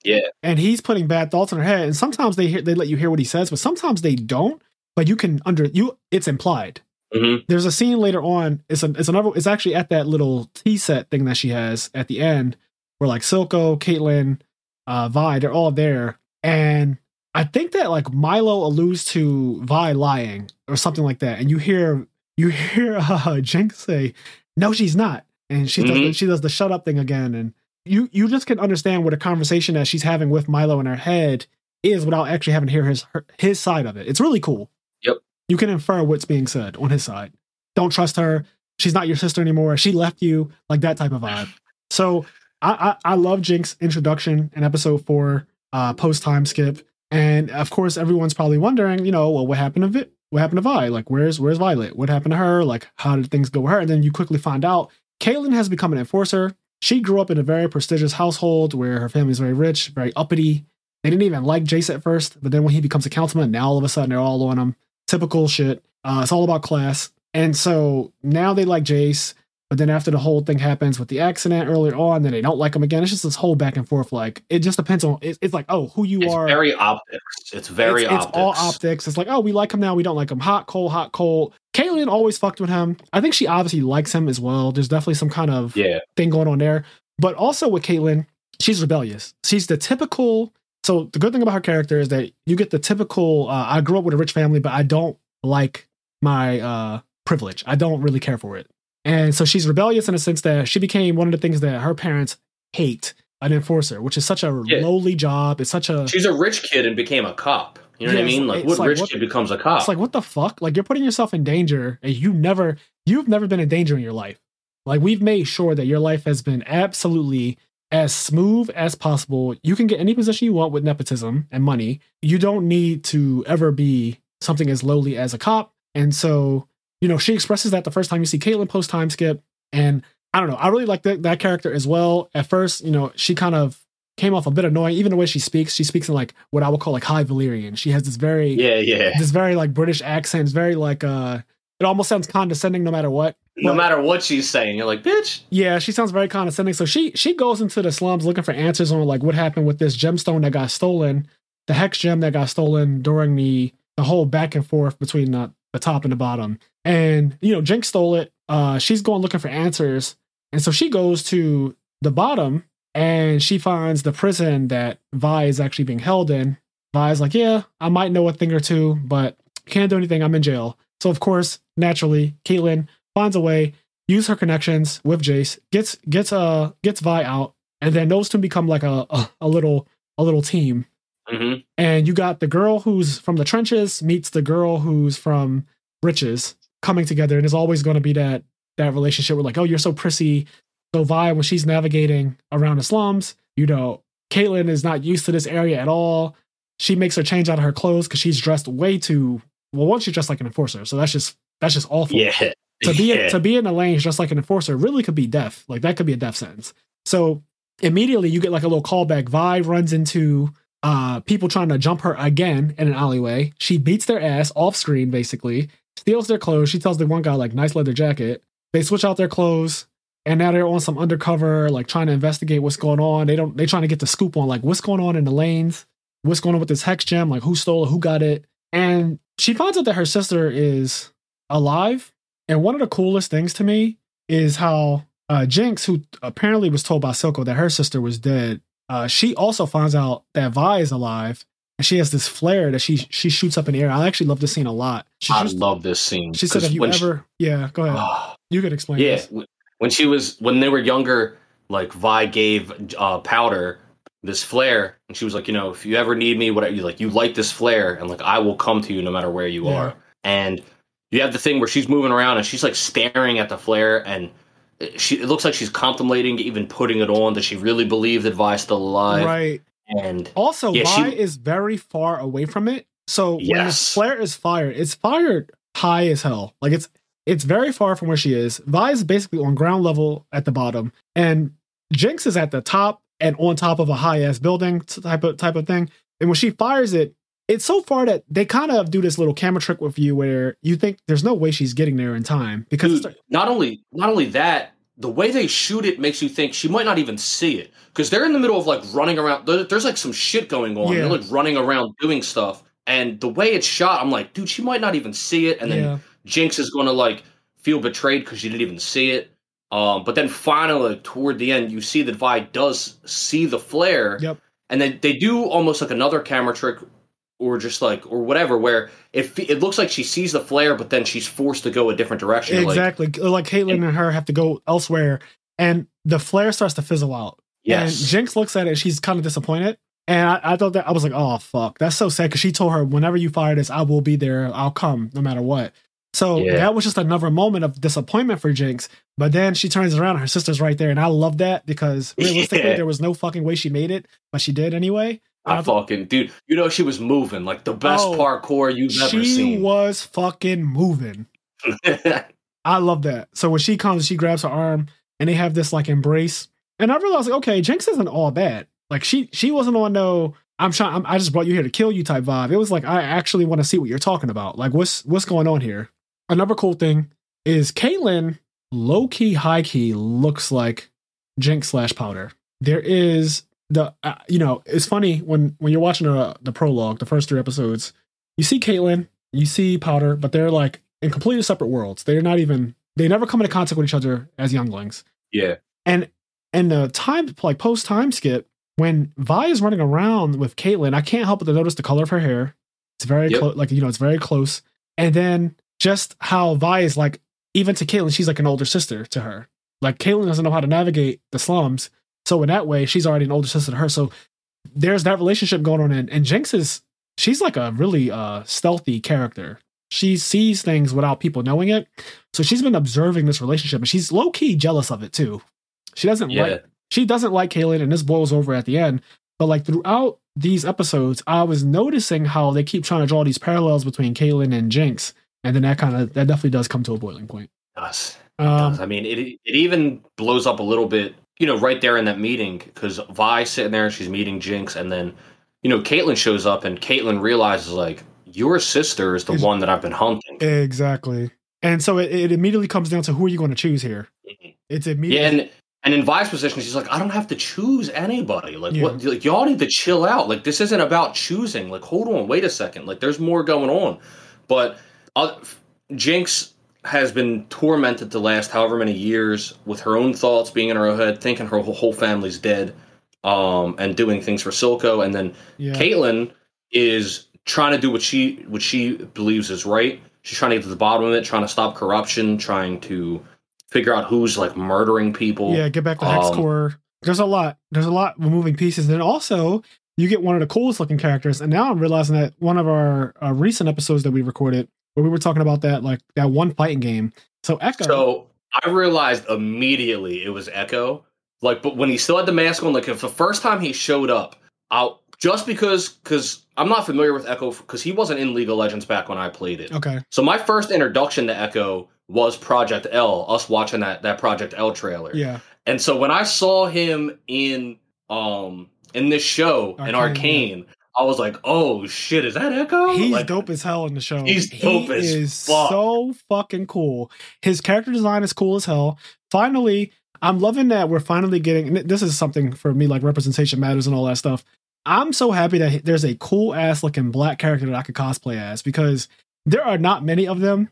Yeah. and he's putting bad thoughts in her head and sometimes they hear, they let you hear what he says but sometimes they don't but you can under you it's implied Mhm. there's a scene later on. It's a, it's another. It's actually at that little tea set thing that she has at the end, where like Silco, Caitlyn, uh, Vi, they're all there, and I think that like Mylo alludes to Vi lying or something like that, and you hear you hear (laughs) uh, Jinx say, "No, she's not," and she does the, Mhm. she does the shut up thing again, and you you just can understand what a conversation that she's having with Mylo in her head is without actually having to hear his her, his side of it. It's really cool. You can infer what's being said on his side. Don't trust her. She's not your sister anymore. She left you. Like that type of vibe. So I I, I love Jinx introduction in episode four, uh, post time skip, and of course everyone's probably wondering, you know, well, what happened to Vi? What happened to Vi? Like, where's where's Violet? What happened to her? Like, how did things go with her? And then you quickly find out Caitlyn has become an enforcer. She grew up in a very prestigious household where her family's very rich, very uppity. They didn't even like Jayce at first, but then when he becomes a councilman, now all of a sudden they're all on him. Typical shit. Uh, it's all about class. And so now they like Jayce, but then after the whole thing happens with the accident earlier on, then they don't like him again. It's just this whole back and forth. Like it just depends on. It's, it's like oh, who you are. It's are. very optics. It's very it's, optics. it's all optics. It's like, oh, we like him now. We don't like him. Hot, cold, hot, cold. Caitlyn always fucked with him. I think she obviously likes him as well. There's definitely some kind of Yeah. thing going on there. But also with Caitlyn, she's rebellious. She's the typical. So the good thing about her character is that you get the typical. Uh, I grew up with a rich family, but I don't like my uh, privilege. I don't really care for it. And so she's rebellious in a sense that she became one of the things that her parents hate an enforcer, which is such a Yeah. lowly job. It's such a She's a rich kid and became a cop. You know Yeah, what I mean? Like, what like, rich what- kid becomes a cop? It's like what the fuck? Like you're putting yourself in danger, and you never, you've never been in danger in your life. Like we've made sure that your life has been absolutely as smooth as possible. You can get any position you want with nepotism and money. You don't need to ever be something as lowly as a cop. And so, you know, she expresses that the first time you see Caitlyn post time skip, and I don't know. I really like that that character as well. At first, you know, she kind of came off a bit annoying. Even the way she speaks, she speaks in like what I would call like high Valyrian. She has this very yeah, yeah. this very like British accent. It's very like uh it almost sounds condescending no matter what. No matter what she's saying, you're like, bitch. Yeah, she sounds very condescending. So she she goes into the slums looking for answers on like what happened with this gemstone that got stolen, the hex gem that got stolen during the the whole back and forth between the, the top and the bottom. And you know, Jinx stole it. Uh she's going looking for answers. And so she goes to the bottom and she finds the prison that Vi is actually being held in. Vi's like, yeah, I might know a thing or two, but can't do anything. I'm in jail. So of course, naturally, Caitlyn finds a way, use her connections with Jayce, gets gets uh gets Vi out, and then those two become like a a, a little a little team. hmm And you got the girl who's from the trenches meets the girl who's from riches coming together, and it's always going to be that that relationship where like, oh, you're so prissy. So Vi, when she's navigating around the slums, you know, Caitlyn is not used to this area at all. She makes her change out of her clothes because she's dressed way too well. Once she's dressed like an enforcer, so that's just that's just awful Yeah. To be yeah. to be in the lanes just like an enforcer really could be death. Like that could be a death sentence. So immediately you get like a little callback. Vi runs into uh people trying to jump her again in an alleyway. She beats their ass off screen basically, steals their clothes. She tells the one guy like nice leather jacket. They switch out their clothes and now they're on some undercover like trying to investigate what's going on. They don't they trying to get the scoop on like what's going on in the lanes. What's going on with this hex gem? Like who stole it? Who got it? And she finds out that her sister is alive and one of the coolest things to me is how uh, Jinx, who apparently was told by Silco that her sister was dead, uh, she also finds out that Vi is alive, and she has this flare that she she shoots up in the air. I actually love this scene a lot. She, I shoots- love this scene. she said, "Have you when she- ever?" yeah, go ahead. Ah, you could explain. yeah. this. When she was when they were younger, like Vi gave uh, Powder this flare, and she was like, you know, if you ever need me, whatever, you like, you light this flare, and like I will come to you no matter where you Yeah. are. And you have the thing where she's moving around and she's like staring at the flare, and she it looks like she's contemplating even putting it on. Does she really believe that Vi's still alive? right. And Also, Yeah, Vi she- is very far away from it. So when the flare is fired, it's fired high as hell. Like it's it's very far from where she is. Vi is basically on ground level at the bottom, and Jinx is at the top and on top of a high ass building type of type of thing. And when she fires it, it's so far that they kind of do this little camera trick with you where you think there's no way she's getting there in time because Dude, it's, not only not only that, the way they shoot it makes you think she might not even see it because they're in the middle of like running around. There's like some shit going on. Yeah. They're like running around doing stuff, and the way it's shot, I'm like, dude, she might not even see it. And then yeah, Jinx is going to like feel betrayed because she didn't even see it. Um, but then finally, toward the end, you see that Vi does see the flare, Yep. and then they do almost like another camera trick, or just like or whatever, where it it looks like she sees the flare, but then she's forced to go a different direction. Exactly. Like, Caitlyn and her have to go elsewhere, and the flare starts to fizzle out. And yes, Jinx looks at it and she's kind of disappointed. And I, I thought that I was like, oh fuck, that's so sad because she told her whenever you fire this, I will be there. I'll come no matter what. So Yeah. that was just another moment of disappointment for Jinx. But then she turns around, her sister's right there, and I love that because (laughs) realistically, Yeah. there was no fucking way she made it, but she did anyway. I I fucking dude, you know she was moving like the best Oh, parkour you've ever seen. She was fucking moving. (laughs) I love that. So when she comes, she grabs her arm, and they have this like embrace. And I realized, like, okay, Jinx isn't all bad. Like she she wasn't on no I'm trying I'm, I just brought you here to kill you type vibe. It was like I actually want to see what you're talking about. Like what's what's going on here? Another cool thing is Caitlyn low key high key looks like Jinx slash Powder. There is the uh, you know it's funny when when you're watching the the prologue, the first three episodes, you see Caitlyn, you see Powder, but they're like in completely separate worlds. They're not even they never come into contact with each other as younglings. yeah. And and the time like post time skip when Vi is running around with Caitlyn, I can't help but to notice the color of her hair. It's very Yep. close, like you know, it's very close. And then just how Vi is like, even to Caitlyn, she's like an older sister to her. Like Caitlyn doesn't know how to navigate the slums, so in that way, she's already an older sister to her. So there's that relationship going on. And, and Jinx is she's like a really uh stealthy character. She sees things without people knowing it. So she's been observing this relationship, and she's low key jealous of it too. She doesn't Yeah. like she doesn't like Caitlyn, and this boils over at the end. But like throughout these episodes, I was noticing how they keep trying to draw these parallels between Caitlyn and Jinx, and then that kind of that definitely does come to a boiling point. does. Um, does. I mean, it it even blows up a little bit, you know, right there in that meeting because Vi sitting there she's meeting Jinx, and then you know Caitlyn shows up, and Caitlyn realizes like your sister is the one that I've been hunting. exactly. And so it, it immediately comes down to who are you going to choose here? Mhm. It's Yeah, immediately and and in Vi's position, she's like, I don't have to choose anybody. Like, Yeah. what? Like, y'all need to chill out. Like, this isn't about choosing. Like, hold on, wait a second. Like, there's more going on. But uh, Jinx has been tormented the last however many years with her own thoughts being in her head, thinking her whole- family's dead, um, and doing things for Silco. And then yeah. Caitlyn is trying to do what she what she believes is right. She's trying to get to the bottom of it, trying to stop corruption, trying to figure out who's like murdering people. Yeah, get back to Um, Core. There's a lot. There's a lot of moving pieces. And also, you get one of the coolest looking characters. And now I'm realizing that one of our uh, recent episodes that we recorded, where we were talking about that, like that one fighting game. So Ekko. So I realized immediately it was Ekko. Like, but when he still had the mask on, like if the first time he showed up, I'll just because because I'm not familiar with Ekko because he wasn't in League of Legends back when I played it. okay. So my first introduction to Ekko was Project L, us watching that that Project L trailer. Yeah. And so when I saw him in um in this show in Arcane, Arcane, I was like, "Oh shit, is that Ekko?" He's like, dope as hell in the show. He's he dope as is fuck. so fucking cool. His character design is cool as hell. Finally, I'm loving that we're finally getting. And this is something for me, like representation matters and all that stuff. I'm so happy that there's a cool ass looking black character that I could cosplay as because there are not many of them.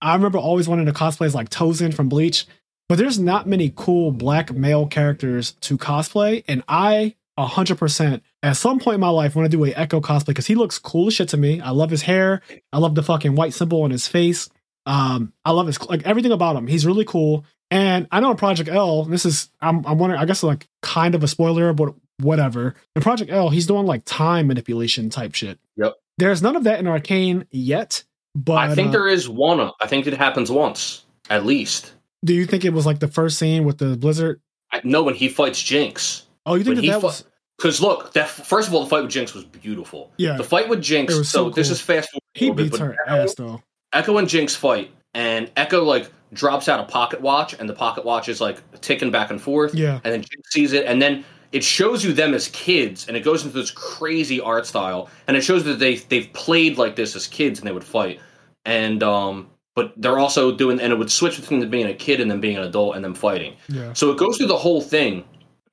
I remember always wanting to cosplay as like Tosen from Bleach, but there's not many cool black male characters to cosplay, and I 100% at some point in my life when I do a Ekko cosplay because he looks cool as shit to me. I love his hair. I love the fucking white symbol on his face. Um, I love his like everything about him. He's really cool. And I know in Project L, this is I'm I'm wondering. I guess like kind of a spoiler, but whatever. In Project L, he's doing like time manipulation type shit. Yep. There's none of that in Arcane yet, but I think uh, there is one. I think it happens once at least. Do you think it was like the first scene with the blizzard? I, no, when he fights Jinx. Oh, you think that, that was? Because look, that first of all, the fight with Jinx was beautiful. Yeah. The fight with Jinx. So so this is fast forward. He little bit, beats her Ekko- ass though. Ekko and Jinx fight, and Ekko like drops out a pocket watch, and the pocket watch is like ticking back and forth. Yeah. And then Jinx sees it, and then it shows you them as kids, and it goes into this crazy art style, and it shows that they they've played like this as kids, and they would fight, and um, but they're also doing, and it would switch between them being a kid and then being an adult, and them fighting. Yeah. So it goes through the whole thing,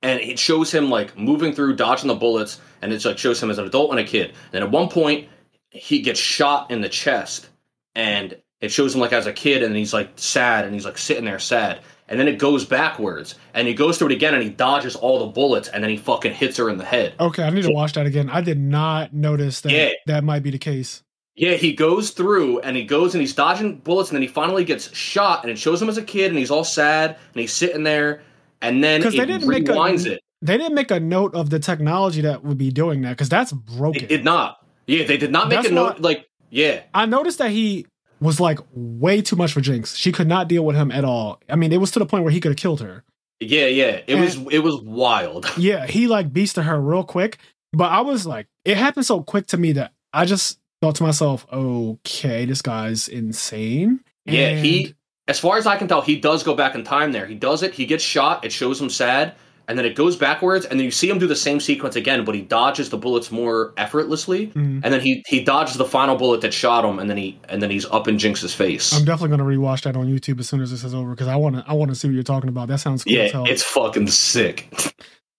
and it shows him like moving through, dodging the bullets, and it's like shows him as an adult and a kid. And at one point, he gets shot in the chest, and it shows him like as a kid, and he's like sad, and he's like sitting there sad. And then it goes backwards, and he goes through it again, and he dodges all the bullets, and then he fucking hits her in the head. Okay, I need to watch that again. I did not notice that Yeah. that might be the case. Yeah, he goes through and he goes and he's dodging bullets, and then he finally gets shot, and it shows him as a kid, and he's all sad, and he's sitting there, and then 'Cause it they didn't make a- it. They didn't make a note of the technology that would be doing that because that's broken. It did not. Yeah, they did not make That's a note. not- Like, yeah, I noticed that he was like way too much for Jinx. She could not deal with him at all. I mean, it was to the point where he could have killed her. yeah, yeah. It was it was wild. (laughs) Yeah, he like beasted her real quick. But I was like, it happened so quick to me that I just thought to myself, okay, this guy's insane. Yeah, he. As far as I can tell, he does go back in time. There, he does it. He gets shot. It shows him sad, and then it goes backwards, and then you see him do the same sequence again, but he dodges the bullets more effortlessly, Mhm. and then he he dodges the final bullet that shot him, and then he and then he's up in Jinx's face. I'm definitely gonna rewatch that on YouTube as soon as this is over because I wanna I wanna see what you're talking about. That sounds cool as yeah, hell. it's fucking sick.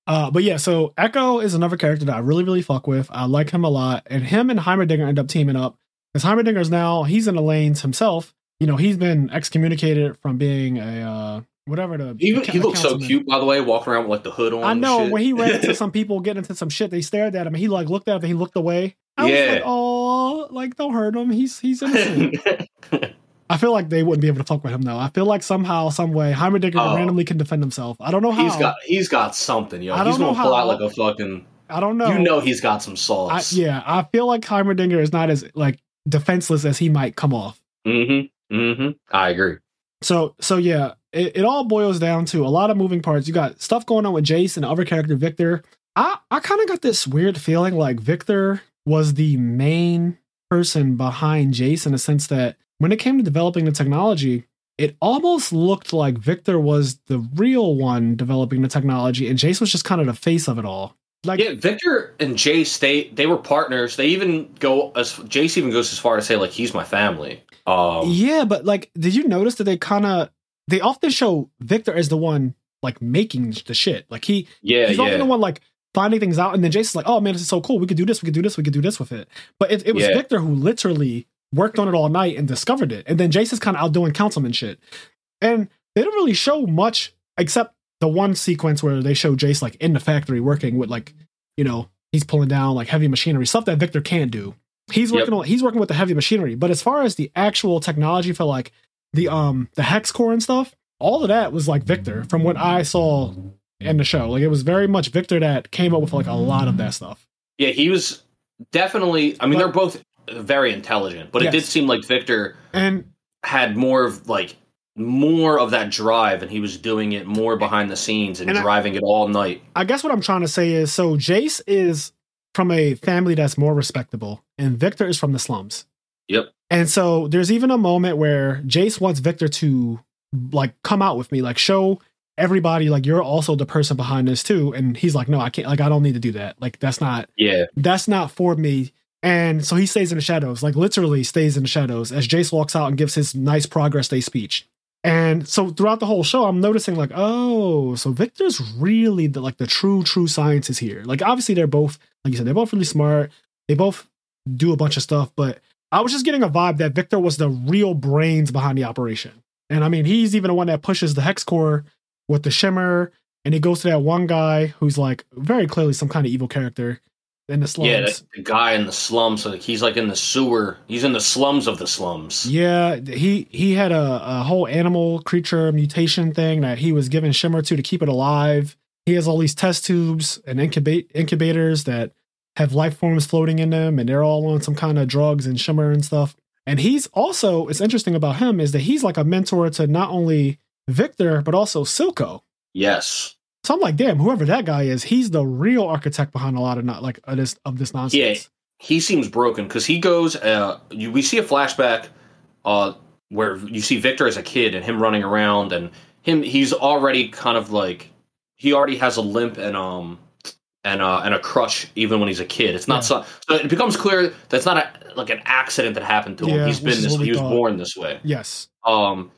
Uh, but yeah, so Ekko is another character that I really, really fuck with. I like him a lot. And him and Heimerdinger end up teaming up. Because is now, he's in the lanes himself. You know, he's been excommunicated from being a, uh, whatever the. He, the he looks so cute, by the way, walking around with like the hood on. I know when he ran into (laughs) some people getting into some shit, they stared at him and he like looked at him and he looked away. I was like, oh, like don't hurt him. He's he's innocent. (laughs) I feel like they wouldn't be able to fuck with him though. I feel like somehow, some way, Heimerdinger Oh. randomly can defend himself. I don't know how. he's got he's got something, yo. I He's don't know gonna pull out like a fucking. I don't know. You know, he's got some I, sauce. yeah, I feel like Heimerdinger is not as like defenseless as he might come off. Mm-hmm. Mm-hmm. I agree. So so yeah, it, it all boils down to a lot of moving parts. You got stuff going on with Jayce and the other character Viktor. I I kind of got this weird feeling like Viktor was the main person behind Jayce in the sense that when it came to developing the technology, it almost looked like Viktor was the real one developing the technology, and Jayce was just kind of the face of it all. Like Yeah, Viktor and Jayce, they they were partners. They even go as Jayce even goes as far to say like he's my family. Um, Yeah, but like, did you notice that they kind of they often show Viktor as the one like making the shit. Like he yeah, he's often yeah. the one like finding things out, and then Jason's like, "Oh man, this is so cool. We could do this. We could do this. We could do this with it." But it, it was Yeah. Viktor who literally worked on it all night and discovered it, and then Jason's kind of out doing councilman shit. And they don't really show much except the one sequence where they show Jayce like in the factory working with like, you know, he's pulling down like heavy machinery stuff that Viktor can't do. He's Yep. working on he's working with the heavy machinery, but as far as the actual technology for like the um the hex core and stuff, all of that was like Viktor from what I saw in the show. Like it was very much Viktor that came up with like a lot of that stuff. yeah, he was definitely. I mean, But- they're both very intelligent, but it did seem like Viktor And had more of like more of that drive, and he was doing it more behind the scenes and, And I- driving it all night. I guess what I'm trying to say is so Jayce is from a family that's more respectable, and Viktor is from the slums. Yep. And so there's even a moment where Jayce wants Viktor to like come out with me, like show everybody like you're also the person behind this too. And he's like, no, I can't. Like I don't need to do that. Like that's not Yeah, that's not for me. And so he stays in the shadows, like literally stays in the shadows as Jayce walks out and gives his nice progress day speech. And so throughout the whole show, I'm noticing like, oh, so Viktor's really the like the true, true scientist here. Like obviously they're both, like you said, they're both really smart. They both do a bunch of stuff, but I was just getting a vibe that Viktor was the real brains behind the operation. And I mean, he's even the one that pushes the hex core with the shimmer, and he goes to that one guy who's like very clearly some kind of evil character in the slums. yeah. The guy in the slums, like he's like in the sewer. He's in the slums of the slums. Yeah, he he had a, a whole animal creature mutation thing that he was giving Shimmer to to keep it alive. He has all these test tubes and incubate incubators that have life forms floating in them, and they're all on some kind of drugs and Shimmer and stuff. And he's also, it's interesting about him is that he's like a mentor to not only Viktor, but also Silco. Yes. So I'm like, damn, whoever that guy is, he's the real architect behind a lot of not like of this of this nonsense. Yeah. He seems broken because he goes. Uh, you, we see a flashback uh, where you see Viktor as a kid and him running around, and him. He's already kind of like he already has a limp and um and uh and a crush even when he's a kid. It's not Yeah. so. So it becomes clear that's not a like an accident that happened to him. Yeah, he's been this. He was born this way. Yes. Um,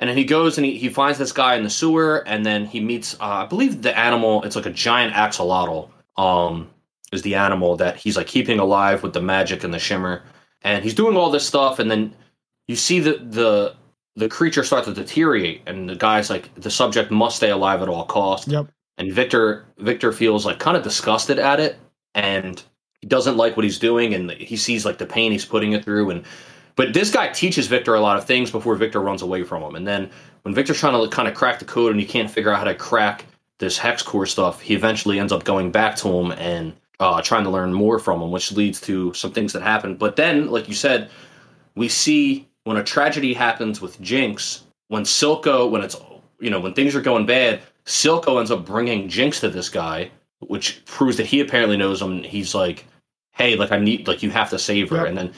and then he goes and he, he finds this guy in the sewer, and then he meets, uh, I believe, the animal. It's like a giant axolotl. Um, is the animal that he's like keeping alive with the magic and the shimmer, and he's doing all this stuff, and then you see the the the creature start to deteriorate, and the guy's like, the subject must stay alive at all costs. Yep. And Viktor Viktor feels like kind of disgusted at it, and he doesn't like what he's doing, and he sees like the pain he's putting it through, and but this guy teaches Viktor a lot of things before Viktor runs away from him. And then when Viktor's trying to kind of crack the code and he can't figure out how to crack this hex core stuff, he eventually ends up going back to him and uh, trying to learn more from him, which leads to some things that happen. But then, like you said, we see when a tragedy happens with Jinx, when Silco, when it's you know when things are going bad, Silco ends up bringing Jinx to this guy, which proves that he apparently knows him. He's like, "Hey, like I need, like you have to save her," Yep. and then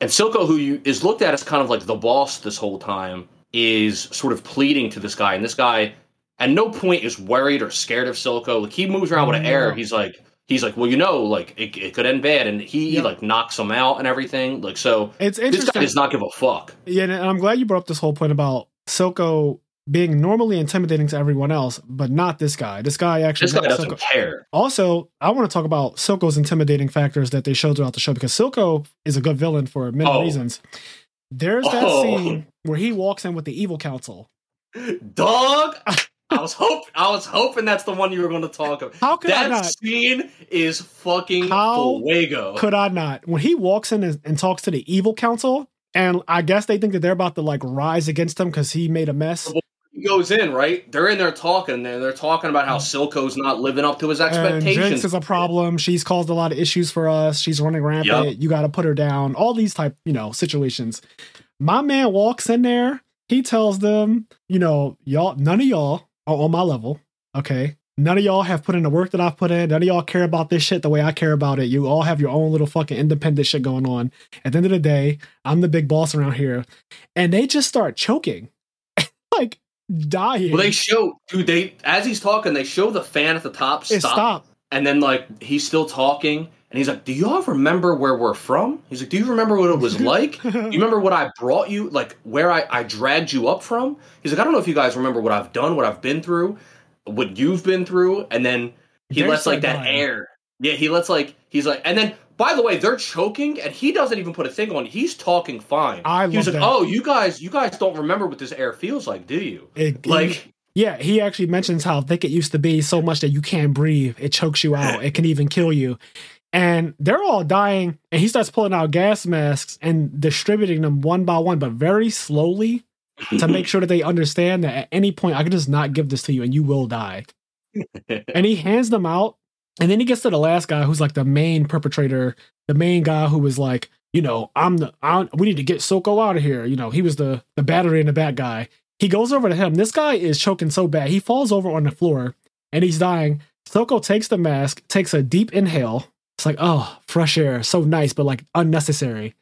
and Silco, who you, is looked at as kind of like the boss this whole time, is sort of pleading to this guy, and this guy at no point is worried or scared of Silco. Like he moves around with an air. He's like, he's like, well, you know, like it, it could end bad, and he like knocks him out and everything. Like so, It's this guy interesting. does not give a fuck. Yeah, and I'm glad you brought up this whole point about Silco being normally intimidating to everyone else, but not this guy. This guy actually. This guy doesn't Silco. care. Also, I want to talk about Silco's intimidating factors that they showed throughout the show because Silco is a good villain for many Oh. reasons. There's that Oh. scene where he walks in with the evil council. Dog. (laughs) I was hope I was hoping that's the one you were going to talk about. How could I That not? scene is fucking How fuego. Could I not? When he walks in and, and talks to the evil council, and I guess they think that they're about to like rise against him because he made a mess. Goes in, right? They're in there talking, and they're talking about how mm. Silco's not living up to his And Jinx is a problem. She's caused a lot of issues for us. She's running rampant. Yup. You got to put her down. All these type, you know, situations. My man walks in there. He tells them, you know, y'all, none of y'all are on my level. Okay. None of y'all have put in the work that I've put in. None of y'all care about this shit the way I care about it. You all have your own little fucking independent shit going on. At the end of the day, I'm the big boss around here. And they just start choking, (laughs) like dying. well, they show, dude. They as he's talking, they show the fan at the top stop, stop. and then like he's still talking, and he's like, "Do y'all remember where we're from?" He's like, "Do you remember what it was (laughs) like? Do you remember what I brought you? Like where I I dragged you up from?" He's like, "I don't know if you guys remember what I've done, what I've been through, what you've been through," and then he lets like that dying. air. Yeah, he lets like he's like, and then by the way, they're choking, and he doesn't even put a thing on. He's talking fine. I he was like, that. "Oh, you guys, you guys don't remember what this air feels like, do you?" It- Like, Yeah, he actually mentions how thick it used to be so much that you can't breathe. It chokes you out. It can even kill you. And they're all dying. And he starts pulling out gas masks and distributing them one by one, but very slowly to make sure that they understand that at any point I can just not give this to you and you will die. (laughs) and he hands them out. And then he gets to the last guy who's like the main perpetrator, the main guy who was like, you know, I'm the I'm, we need to get Silco out of here. You know, he was the the battery and the bad guy. He goes over to him. This guy is choking so bad. He falls over on the floor and he's dying. Silco takes the mask, takes a deep inhale. It's like, oh, fresh air. So nice, but like unnecessary.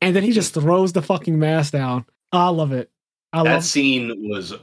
And then he just throws the fucking mask down. I love it. I that love scene was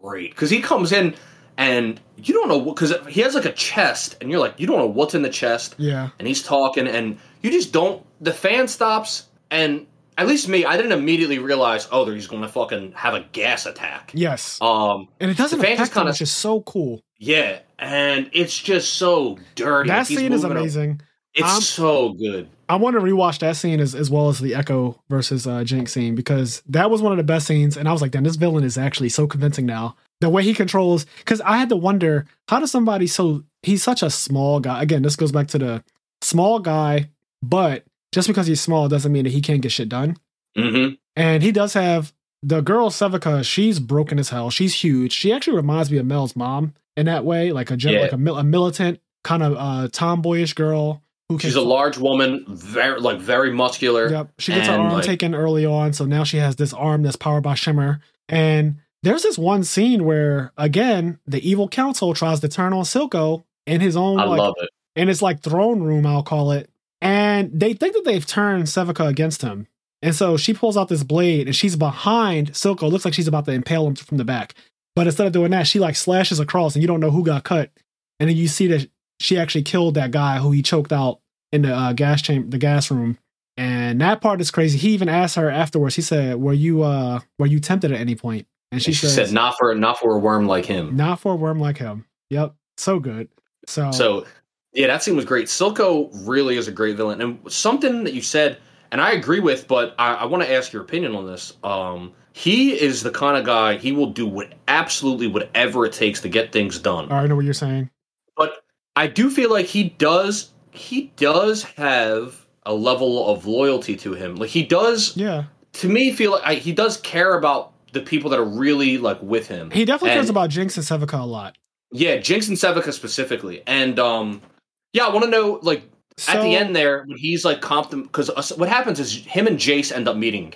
great because he comes in and you don't know because he has like a chest and you're like you don't know what's in the chest Yeah. and he's talking and you just don't the fan stops and at least me i didn't immediately realize oh he's gonna fucking have a gas attack Yes. um And it doesn't the fan affect just kinda- which is so cool. yeah and it's just so dirty That scene is amazing. it's I'm- so good I want to rewatch that scene as, as well as the Ekko versus uh, Jinx scene because that was one of the best scenes. And I was like, damn, this villain is actually so convincing now. The way he controls, because I had to wonder, how does somebody so, he's such a small guy. Again, this goes back to the small guy, but just because he's small doesn't mean that he can't get shit done. mm-hmm And he does have the girl Sevika, she's broken as hell. She's huge. She actually reminds me of Mel's mom in that way, like a gen- Yeah. like a, mil- a militant kind of uh, tomboyish girl who can she's a large woman very like very muscular Yep. She gets her arm like- taken early on, so now she has this arm that's powered by Shimmer. And there's this one scene where again the evil council tries to turn on Silco in his own I like love it. in his like throne room, I'll call it. And they think that they've turned Sevika against him. And so she pulls out this blade and she's behind Silco. Looks like she's about to impale him from the back. But instead of doing that, she like slashes across and you don't know who got cut. And then you see that she actually killed that guy who he choked out in the uh, gas chamber, the gas room. And that part is crazy. He even asked her afterwards. He said, "Were you uh were you tempted at any point?" And she, And she says, said, "Not for not for a worm like him." "Not for a worm like him." Yep, so good. So, So, yeah, that scene was great. Silco really is a great villain, and something that you said, and I agree with, but I, I want to ask your opinion on this. Um, he is the kind of guy he will do what absolutely whatever it takes to get things done. I know what you're saying. But I do feel like he does he does have a level of loyalty to him. Like he does Yeah, to me feel like I, he does care about the people that are really like with him. he definitely cares about Jinx and Sevika a lot. Yeah, Jinx and Sevika specifically, and um, yeah, I want to know like at the end there when he's like comp because what happens is him and Jayce end up meeting,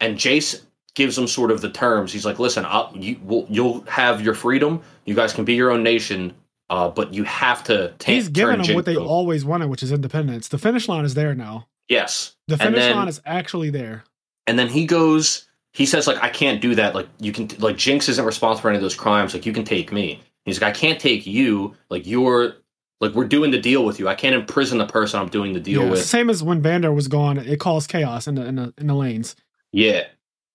and Jayce gives him sort of the terms. He's like, "Listen, I'll, you will you'll have your freedom. You guys can be your own nation, uh, but you have to he's given turn them what they over." always wanted, which is independence. The finish line is there now. Yes, The finish then- line is actually there. and then he goes. He says like, "I can't do that. Like you can like Jinx isn't responsible for any of those crimes. Like you can take me." He's like, "I can't take you. Like you're." Like we're doing the deal with you. I can't imprison the person I'm doing the deal Yeah, with. Same as when Vander was gone, it caused chaos in the in the in the lanes. Yeah.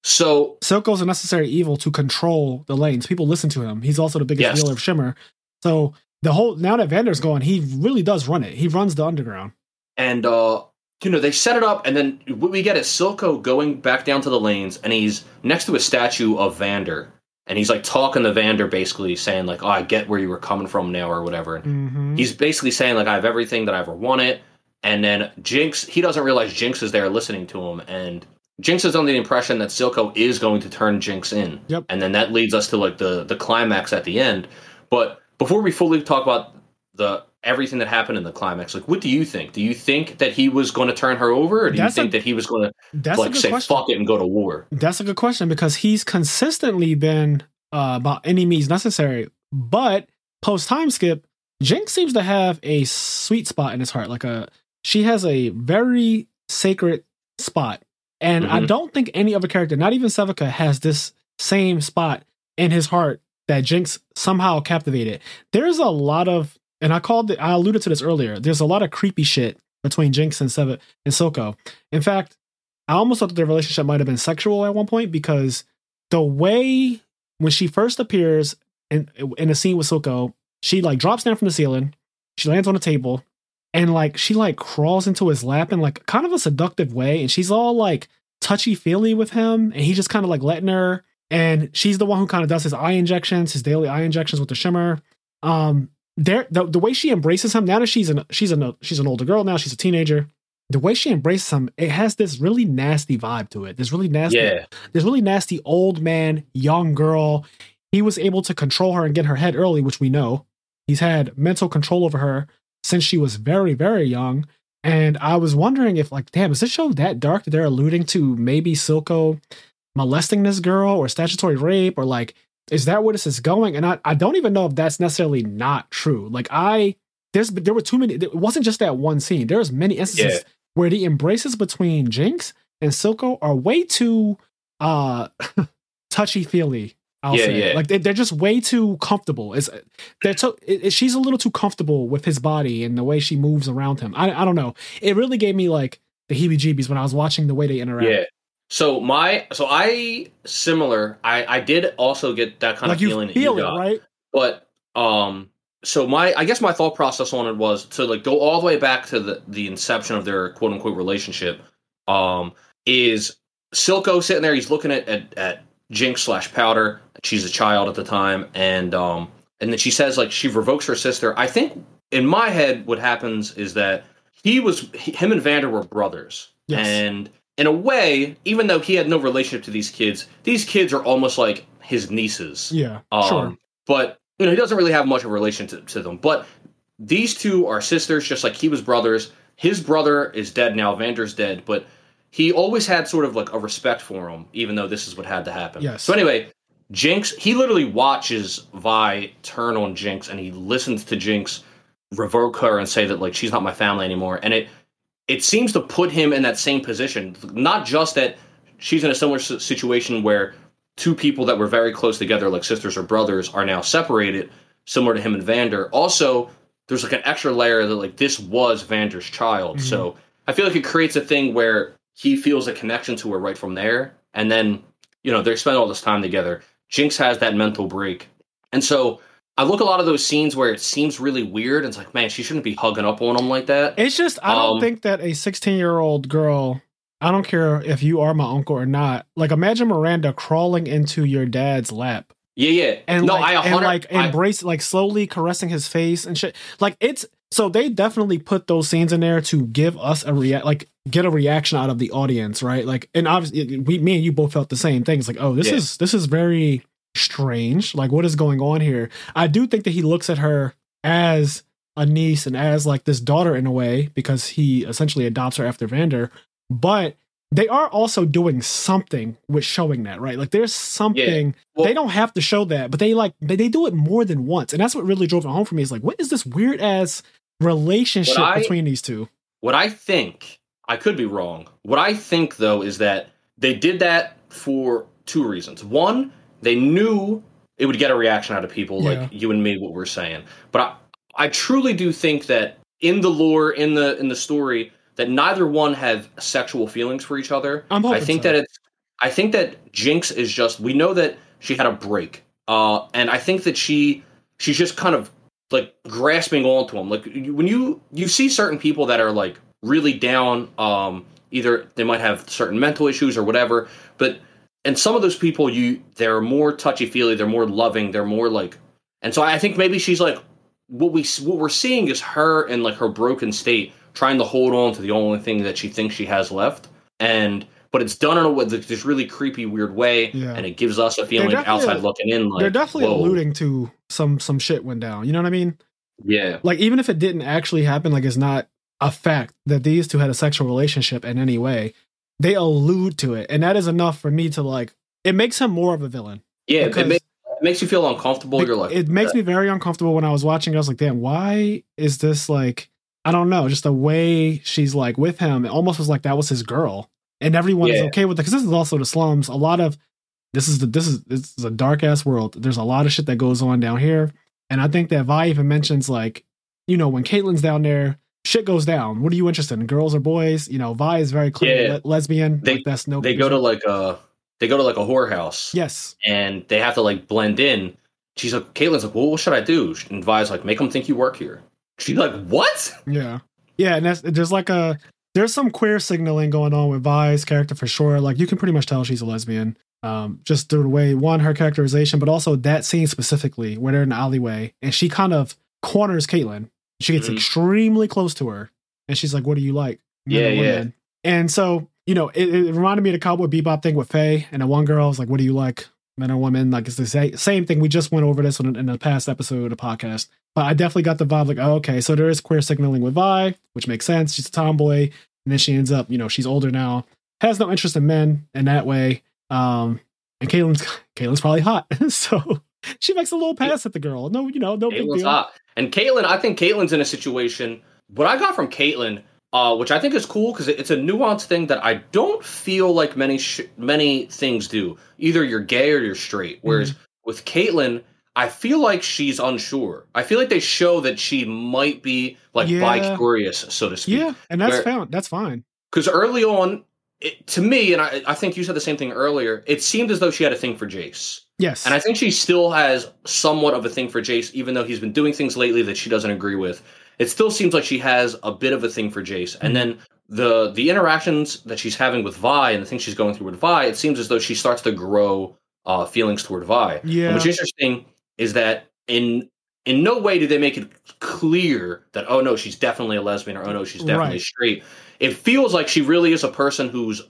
So Silco's a necessary evil to control the lanes. People listen to him. He's also the biggest Yes. dealer of Shimmer. So the whole now that Vander's gone, he really does run it. He runs the underground. and uh you know they set it up, and then what we get is Silco going back down to the lanes, and he's next to a statue of Vander, and he's like talking to Vander, basically saying like, "Oh, I get where you were coming from now, or whatever." And Mm-hmm. he's basically saying like, "I have everything that I ever wanted," and then Jinx, he doesn't realize Jinx is there listening to him, and Jinx is under the impression that Silco is going to turn Jinx in. Yep. And then that leads us to like the the climax at the end. But before we fully talk about the everything that happened in the climax, like what do you think? Do you think that he was going to turn her over, or do That's you a- think that he was going to like say question. fuck it and go to war? That's a good question because he's consistently been uh, about any means necessary. But post time skip, Jinx seems to have a sweet spot in his heart. Like a she has a very sacred spot, and I Mhm. don't think any other character, not even Sevika, has this same spot in his heart that Jinx somehow captivated. There's a lot of, and I called it. I alluded to this earlier. There's a lot of creepy shit between Jinx and Sev and Silco. In fact, I almost thought that their relationship might have been sexual at one point because the way when she first appears in in a scene with Silco, she like drops down from the ceiling, she lands on a table, and like she like crawls into his lap in like kind of a seductive way, and she's all like touchy feely with him, and he just kind of like letting her. And she's the one who kind of does his eye injections, his daily eye injections with the shimmer. Um, there the, the way she embraces him now that she's an she's an she's an older girl now, she's a teenager the way she embraces him, it has this really nasty vibe to it. This really nasty, Yeah, this really nasty old man, young girl. He was able to control her and get her head early, which we know. He's had mental control over her since she was very, very young. And I was wondering if, like, damn, is this show that dark that they're alluding to maybe Silco molesting this girl or statutory rape or like, is that where this is going? And I, I don't even know if that's necessarily not true. Like, I, there's, there were too many, it wasn't just that one scene. There's many instances Yeah. where the embraces between Jinx and Silco are way too uh (laughs) touchy feely. I'll Yeah, say yeah. like they, they're just way too comfortable. It's they're to, it, it- she's a little too comfortable with his body and the way she moves around him. I I don't know. It really gave me like the heebie-jeebies when I was watching the way they interact. yeah. So my so I similar. I I did also get that kind like of you feeling that feel you it, got. right? but um so my i guess my thought process on it was to like go all the way back to the the inception of their quote unquote relationship um is silco sitting there he's looking at at, at jinx slash powder she's a child at the time and um and then she says like she revokes her sister i think in my head what happens is that he was him and vander were brothers Yes. and in a way even though he had no relationship to these kids these kids are almost like his nieces Yeah, um, sure. But you know, he doesn't really have much of a relationship to, to them. But these two are sisters, just like he was brothers. His brother is dead now. Vander's dead, but he always had sort of like a respect for him, even though this is what had to happen. Yes. So anyway, Jinx, he literally watches Vi turn on Jinx and he listens to Jinx revoke her and say that like she's not my family anymore. And it it seems to put him in that same position. Not just that she's in a similar situation where two people that were very close together, like sisters or brothers, are now separated, similar to him and Vander. Also, there's like an extra layer that like this was Vander's child. Mm-hmm. So I feel like it creates a thing where he feels a connection to her right from there. And then, you know, they spend all this time together. Jinx has that mental break. And so I look a lot of those scenes where it seems really weird. And it's like, man, she shouldn't be hugging up on him like that. It's just, I don't um, think that a 16 year old girl, I don't care if you are my uncle or not, like imagine Miranda crawling into your dad's lap. Yeah, yeah. And no, like, I and like embrace, I, like slowly caressing his face and shit. Like it's so they definitely put those scenes in there to give us a react, like get a reaction out of the audience, right? Like, and obviously, we, me and you both felt the same things. Like, oh, this yeah. is this is very strange. Like, what is going on here? I do think that he looks at her as a niece and as like this daughter in a way because he essentially adopts her after Vander. But they are also doing something with showing that, right? Like there's something yeah. well, they don't have to show that, but they like they, they do it more than once. And that's what really drove it home for me is like, what is this weird ass relationship I, between these two? What I think, I could be wrong. What I think though is that they did that for two reasons. One, they knew it would get a reaction out of people yeah. like you and me, what we're saying. But I, I truly do think that in the lore, in the in the story, that neither one have sexual feelings for each other. I'm I think so. that it's I think that Jinx is just we know that she had a break. Uh and I think that she she's just kind of like grasping onto him. Like when you you see certain people that are like really down um either they might have certain mental issues or whatever, but and some of those people you they're more touchy feely, they're more loving, they're more like and so I think maybe she's like what we what we're seeing is her in like her broken state trying to hold on to the only thing that she thinks she has left and but it's done in a way this really creepy weird way yeah. and it gives us a feeling outside looking in like they're definitely whoa. alluding to some some shit went down you know what i mean yeah like even if it didn't actually happen like it's not a fact that these two had a sexual relationship in any way they allude to it. And that is enough for me to like it makes him more of a villain. Yeah it, makes, it makes you feel uncomfortable you're like it makes me very uncomfortable when i was watching i was like damn why is this like I don't know, just the way she's like with him, it almost was like that was his girl, and everyone yeah. is okay with it because this is also the slums. A lot of this is the this is this is a dark ass world. There's a lot of shit that goes on down here, and I think that Vi even mentions like, you know, when Caitlyn's down there, shit goes down. What are you interested in, girls or boys? You know, Vi is very clear yeah. le- lesbian. They, like, that's no. They go to like a they go to like a whorehouse. Yes, and they have to like blend in. She's like, Caitlyn's like, well, what should I do? And Vi's like, make them think you work here. She's like, what? Yeah. Yeah, and that's, there's like a there's some queer signaling going on with Vi's character for sure. Like you can pretty much tell she's a lesbian. Um, just through the way one, her characterization, but also that scene specifically where they're in the alleyway and she kind of corners Caitlyn. She gets mm-hmm. extremely close to her and she's like, What do you like? Men yeah, yeah. And so, you know, it, it, reminded me of the Cowboy Bebop thing with Faye and the one girl was like, What do you like? men or women. Like it's the same thing. We just went over this in, in the past episode of the podcast. But I definitely got the vibe like, oh, okay, so there is queer signaling with Vi, which makes sense. She's a tomboy, and then she ends up, you know, she's older now, has no interest in men in that way. Um, and Caitlyn's (laughs) Caitlyn's probably hot, (laughs) so she makes a little pass at the girl. No, you know, no Caitlyn's big deal. Hot. And Caitlyn, I think Caitlyn's in a situation. What I got from Caitlyn uh, which I think is cool because it's a nuanced thing that I don't feel like many sh- many things do. Either you're gay or you're straight. Whereas mm-hmm. with Caitlyn, I feel like she's unsure. I feel like they show that she might be like yeah. bi-curious, so to speak. Yeah, and that's Where, That's fine. Because early on, it, to me, and I, I think you said the same thing earlier. It seemed as though she had a thing for Jayce. Yes, and I think she still has somewhat of a thing for Jayce, even though he's been doing things lately that she doesn't agree with it still seems like she has a bit of a thing for Jayce. And then the the interactions that she's having with Vi and the things she's going through with Vi, it seems as though she starts to grow uh, feelings toward Vi. Yeah. And what's interesting is that in in no way do they make it clear that oh no she's definitely a lesbian or oh no she's definitely right. straight. It feels like she really is a person who's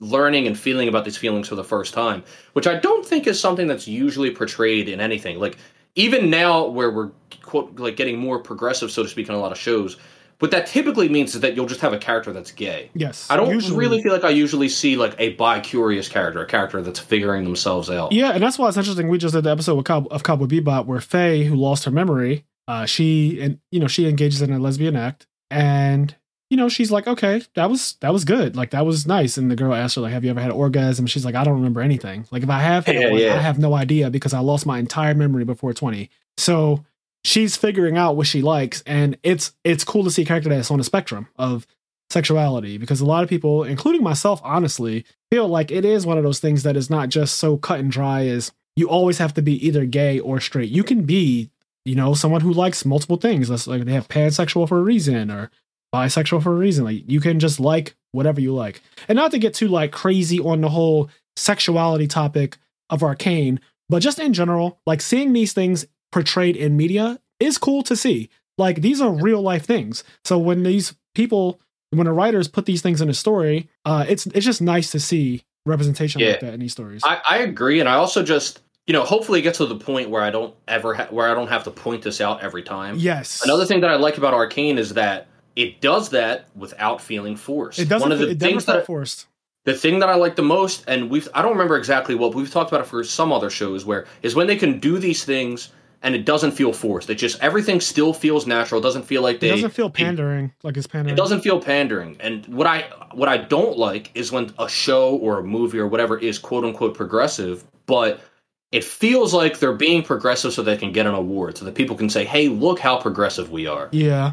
learning and feeling about these feelings for the first time, which I don't think is something that's usually portrayed in anything. Like even now where we're quote like getting more progressive, so to speak, in a lot of shows. what that typically means is that you'll just have a character that's gay. Yes. I don't usually- really feel like I usually see like a bi-curious character, a character that's figuring themselves out. Yeah, and that's why it's interesting. We just did the episode with Cow- of Cowboy Bebop where Faye, who lost her memory, uh, she and you know she engages in a lesbian act, and you know she's like, okay, that was that was good, like that was nice. And the girl asked her like, have you ever had an orgasm? She's like, I don't remember anything. Like if I have had Yeah, one, yeah. I have no idea because I lost my entire memory before twenty. So she's figuring out what she likes, and it's it's cool to see a character that's on a spectrum of sexuality because a lot of people, including myself, honestly, feel like it is one of those things that is not just so cut and dry as you always have to be either gay or straight. You can be, you know, someone who likes multiple things. That's like they have pansexual for a reason or bisexual for a reason. Like you can just like whatever you like. And not to get too like crazy on the whole sexuality topic of arcane, but just in general, like seeing these things portrayed in media is cool to see. Like these are real life things. So when these people when the writers put these things in a story, uh it's it's just nice to see representation like Yeah. that in these stories. I, I agree, and I also just you know hopefully it gets to the point where I don't ever ha- where I don't have to point this out every time. yes. Another thing that I like about Arcane is that it does that without feeling forced. it doesn't One of the it things that forced. the thing that I like the most, and we've I don't remember exactly what but we've talked about it for some other shows, where is when they can do these things and it doesn't feel forced. It just everything still feels natural. It doesn't feel like It they doesn't feel pandering like it's pandering. it doesn't feel pandering. And what I what I don't like is when a show or a movie or whatever is quote unquote progressive, but it feels like they're being progressive so they can get an award, so that people can say, "Hey, look how progressive we are." Yeah.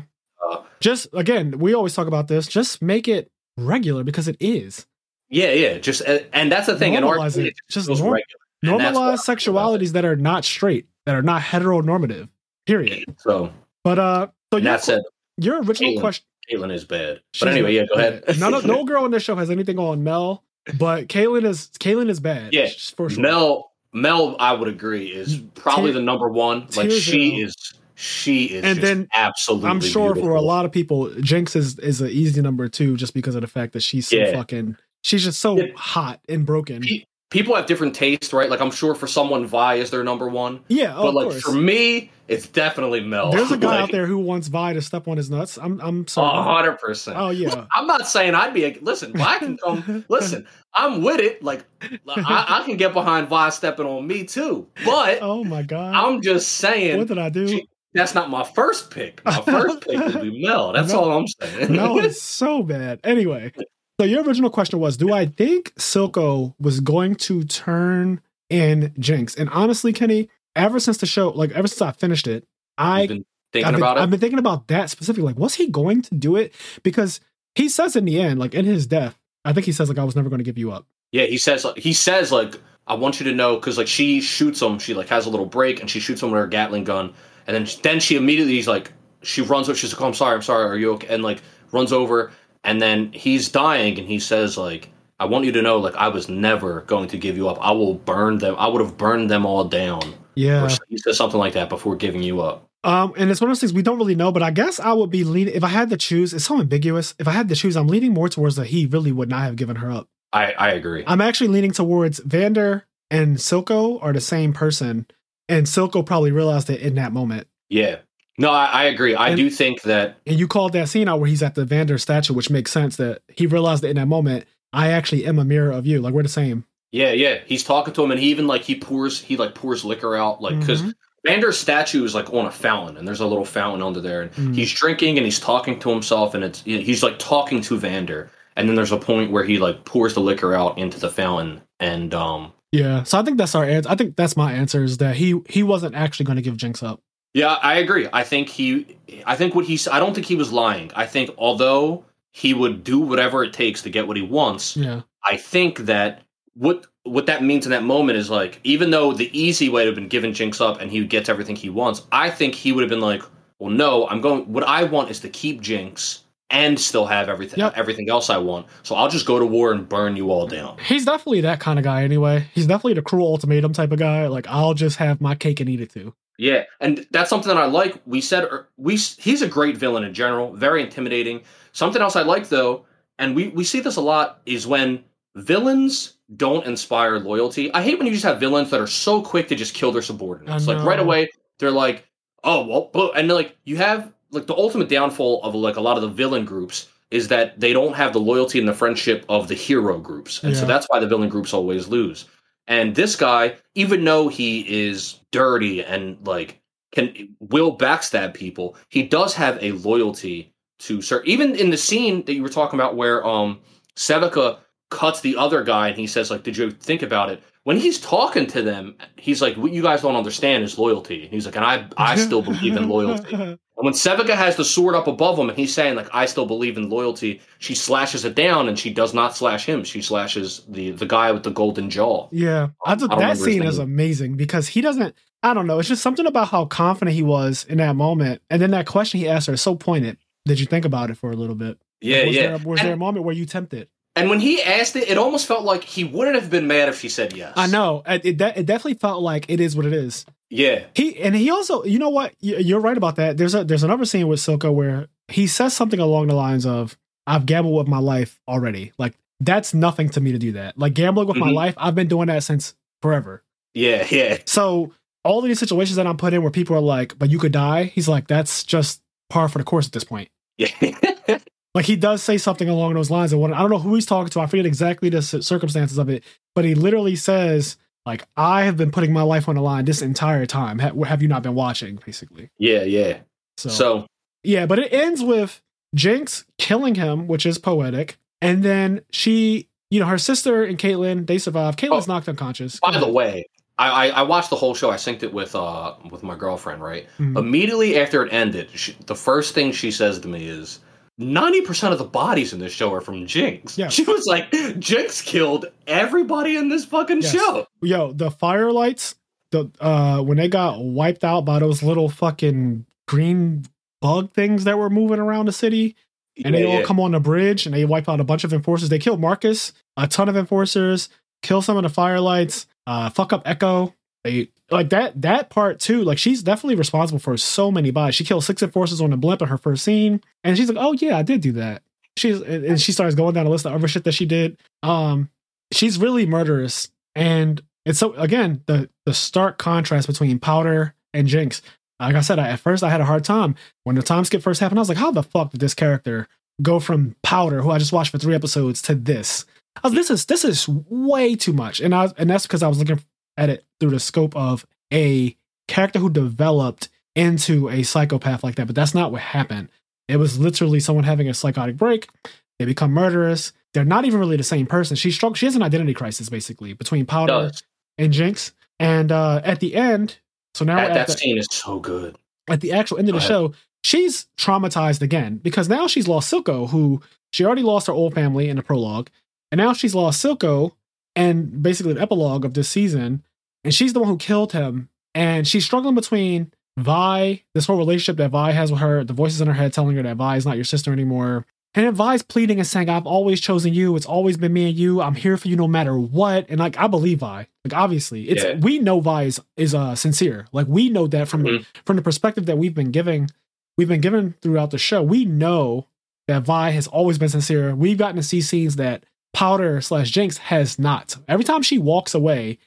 Uh, just again, we always talk about this. Just make it regular because it is. Yeah, yeah. Just and and that's the thing. In Normalize art, it. Just norm- regular. And that's what Normalize sexualities that are not straight, that are not heteronormative. Period. So, But uh, so your, that said, your original Caitlyn. question. Caitlyn is bad. But anyway, yeah, go ahead. None of, no (laughs) girl on this show has anything on Mel, but Caitlyn is Caitlyn is bad. Yeah, for sure. Mel, Mel, I would agree is probably the number one. Like she is, she is, And just then absolutely. I'm sure for a lot of people, Jinx is is an easy number two just because of the fact that she's so Yeah. fucking. She's just so Yeah. hot and broken. Pe- people have different tastes, right? Like I'm sure for someone, Vi is their number one, Yeah, oh, but like course. for me, it's definitely Mel. There's a (laughs) guy Like, out there who wants Vi to step on his nuts. I'm I'm a sorry. hundred percent. Oh yeah. (laughs) I'm not saying I'd be. A, listen, Vi can come. (laughs) listen, I'm with it. Like I, I can get behind Vi stepping on me too, but Oh my god. I'm just saying what did I do? she- that's not my first pick. My (laughs) first pick would be Mel. That's Mel- all I'm saying. no, it's (laughs) so bad. Anyway, so your original question was, do I think Silco was going to turn in Jinx? And honestly, Kenny, ever since the show, like ever since I finished it, I been thinking I've been, about it. I've been thinking about that specifically. Like, was he going to do it? Because he says in the end, like in his death, I think he says like I was never going to give you up. Yeah, he says like he says like I want you to know because like she shoots him. She like has a little break and she shoots him with her Gatling gun, and then then she immediately he's like she runs over. She's like, oh, I'm sorry, I'm sorry. Are you okay? And like runs over, and then he's dying, and he says like. I want you to know, like, I was never going to give you up. I will burn them. I would have burned them all down. Yeah. Or he says something like that before giving you up. Um, and it's one of those things we don't really know, but I guess I would be leaning if I had to choose. It's so ambiguous. If I had to choose, I'm leaning more towards that he really would not have given her up. I, I agree. I'm actually leaning towards Vander and Silco are the same person, and Silco probably realized it in that moment. Yeah. No, I, I agree. I And- do think that And you called that scene out where he's at the Vander statue, which makes sense that he realized it in that moment. I actually am a mirror of you. Like we're the same. Yeah, yeah. He's talking to him, and he even like he pours he like pours liquor out, like because Mhm. Vander's statue is like on a fountain, and there's a little fountain under there, and Mhm. he's drinking and he's talking to himself, and it's he's like talking to Vander, and then there's a point where he like pours the liquor out into the fountain, and um, Yeah. So I think that's our answer. I think that's my answer is that he he wasn't actually going to give Jinx up. yeah, I agree. I think he, I think what he's, I don't think he was lying. I think although he would do whatever it takes to get what he wants, Yeah. I think that what what that means in that moment is like, even though the easy way would have been giving Jinx up and he gets everything he wants, I think he would have been like, well, no, I'm going. What I want is to keep Jinx and still have everything Yep. everything else I want. So I'll just go to war and burn you all down. He's definitely that kind of guy anyway. He's definitely the cruel ultimatum type of guy. Like I'll just have my cake and eat it too. Yeah, and that's something that I like. We said we he's a great villain in general, very intimidating. Something else I like though, and we we see this a lot is when villains don't inspire loyalty. I hate when you just have villains that are so quick to just kill their subordinates. Like right away, they're like, "Oh well," blah," and like you have like the ultimate downfall of like a lot of the villain groups is that they don't have the loyalty and the friendship of the hero groups, and so that's why the villain groups always lose. And this guy, even though he is dirty and like can will backstab people, he does have a loyalty to sir. Even in the scene that you were talking about, where um Sevika cuts the other guy, and he says like, "Did you think about it?" When he's talking to them, he's like, "What you guys don't understand is loyalty." And he's like, "And I, I (laughs) still believe in loyalty." (laughs) And when Sevika has the sword up above him and he's saying, like, I still believe in loyalty, she slashes it down and she does not slash him. She slashes the the guy with the golden jaw. Yeah, I thought I that scene is amazing because he doesn't. I don't know. It's just something about how confident he was in that moment, and then that question he asked her is so pointed. Did you think about it for a little bit? Yeah, was yeah. There, was and, there a moment where you tempted? and when he asked it, it almost felt like he wouldn't have been mad if she said yes. I know. It, it, de- it definitely felt like it is what it is. Yeah. He and he also, you know what? You- You're right about that. There's a there's another scene with Silco where he says something along the lines of, "I've gambled with my life already." Like that's nothing to me to do that. Like gambling with my Mhm. life, I've been doing that since forever. Yeah, yeah. So all of these situations that I'm put in where people are like, "But you could die," he's like, "That's just par for the course at this point." Yeah. (laughs) Like he does say something along those lines. And I don't know who he's talking to, I forget exactly the circumstances of it, but he literally says, "Like I have been putting my life on the line this entire time. Ha- have you not been watching?" Basically. yeah, yeah. So, So, yeah, but it ends with Jinx killing him, which is poetic, and then she, you know, her sister and Caitlyn they survive. Caitlyn's Oh, knocked unconscious. by the way, I, I, I watched the whole show. I synced it with uh with my girlfriend, right? Mhm. Immediately after it ended, she, the first thing she says to me is, 90% of the bodies in this show are from Jinx. Yeah. (laughs) She was like, Jinx killed everybody in this fucking Yes. show. yo, the firelights, the uh when they got wiped out by those little fucking green bug things that were moving around the city, and they Yeah, all yeah. come on the bridge and they wipe out a bunch of enforcers. They kill Marcus, a ton of enforcers, kill some of the firelights, uh, fuck up Ekko. They like that that part too. Like she's definitely responsible for so many bodies. She killed six enforcers on the blimp in her first scene, and she's like, "Oh yeah, I did do that." She's and and she starts going down a list of other shit that she did. Um, she's really murderous, and it's so again the the stark contrast between Powder and Jinx. Like I said, I, at first I had a hard time when the time skip first happened. I was like, "How the fuck did this character go from Powder, who I just watched for three episodes, to this?" I was, "This is this is way too much," and I and that's because I was looking at it through the scope of a character who developed into a psychopath like that. But that's not what happened. It was literally someone having a psychotic break. They become murderous. They're not even really the same person. She struck. She has an identity crisis basically between Powder Does. and Jinx. And uh, at the end, so now That, at that the, scene is so good. at the actual end of Go the ahead. show, she's traumatized again because now she's lost Silco, who she already lost her old family in the prologue, and now she's lost Silco, and basically the epilogue of this season, and she's the one who killed him, and she's struggling between Vi, this whole relationship that Vi has with her, the voices in her head telling her that Vi is not your sister anymore. And then Vi's pleading and saying, I've always chosen you. It's always been me and you. I'm here for you no matter what. And like I believe Vi. Like obviously. It's Yeah. we know Vi is, is uh sincere. Like we know that from Mhm. from the perspective that we've been giving, we've been given throughout the show, we know that Vi has always been sincere. We've gotten to see scenes that Powder slash Jinx has not. Every time she walks away,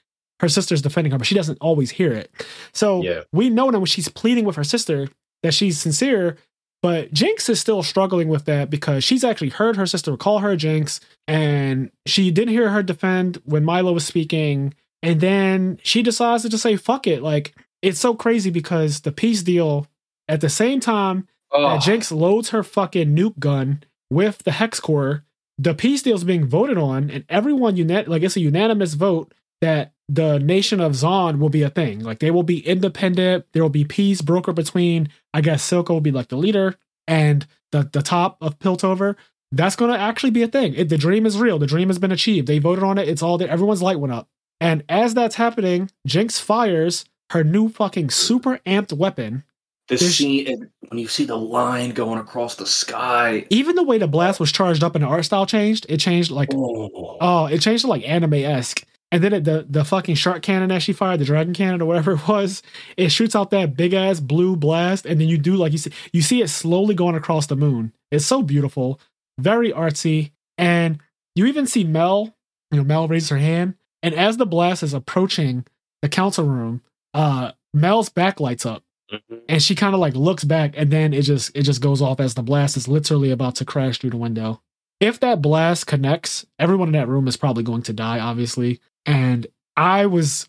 her sister's defending her, but she doesn't always hear it. So Yeah. we know that when she's pleading with her sister that she's sincere, but Jinx is still struggling with that because she's actually heard her sister call her Jinx, and she didn't hear her defend when Mylo was speaking. And then she decides to just say, fuck it. Like, it's so crazy because the peace deal at the same time Oh, that Jinx loads her fucking nuke gun with the hex core. The peace deal is being voted on, and everyone uni- like it's a unanimous vote that the nation of Zaun will be a thing. Like they will be independent. There will be peace broker between. I guess Silco will be like the leader and the the top of Piltover. That's going to actually be a thing. It, the dream is real. The dream has been achieved. They voted on it. It's all there. Everyone's light went up. And as that's happening, Jinx fires her new fucking super amped weapon this there's- scene, when you see the line going across the sky. even the way the blast was charged up and the art style changed, it changed like Oh, oh, it changed to like anime esque. And then it, the the fucking shark cannon that she fired, the dragon cannon or whatever (laughs) it was, it shoots out that big ass blue blast, and then you do like you see you see it slowly going across the moon. It's so beautiful, very artsy, and you even see Mel. You know, Mel raises her hand, and as the blast is approaching the council room, uh, Mel's back lights up. Mm-hmm. and she kind of like looks back and then it just it just goes off as the blast is literally about to crash through the window. If that blast connects everyone in that room is probably going to die obviously. And i was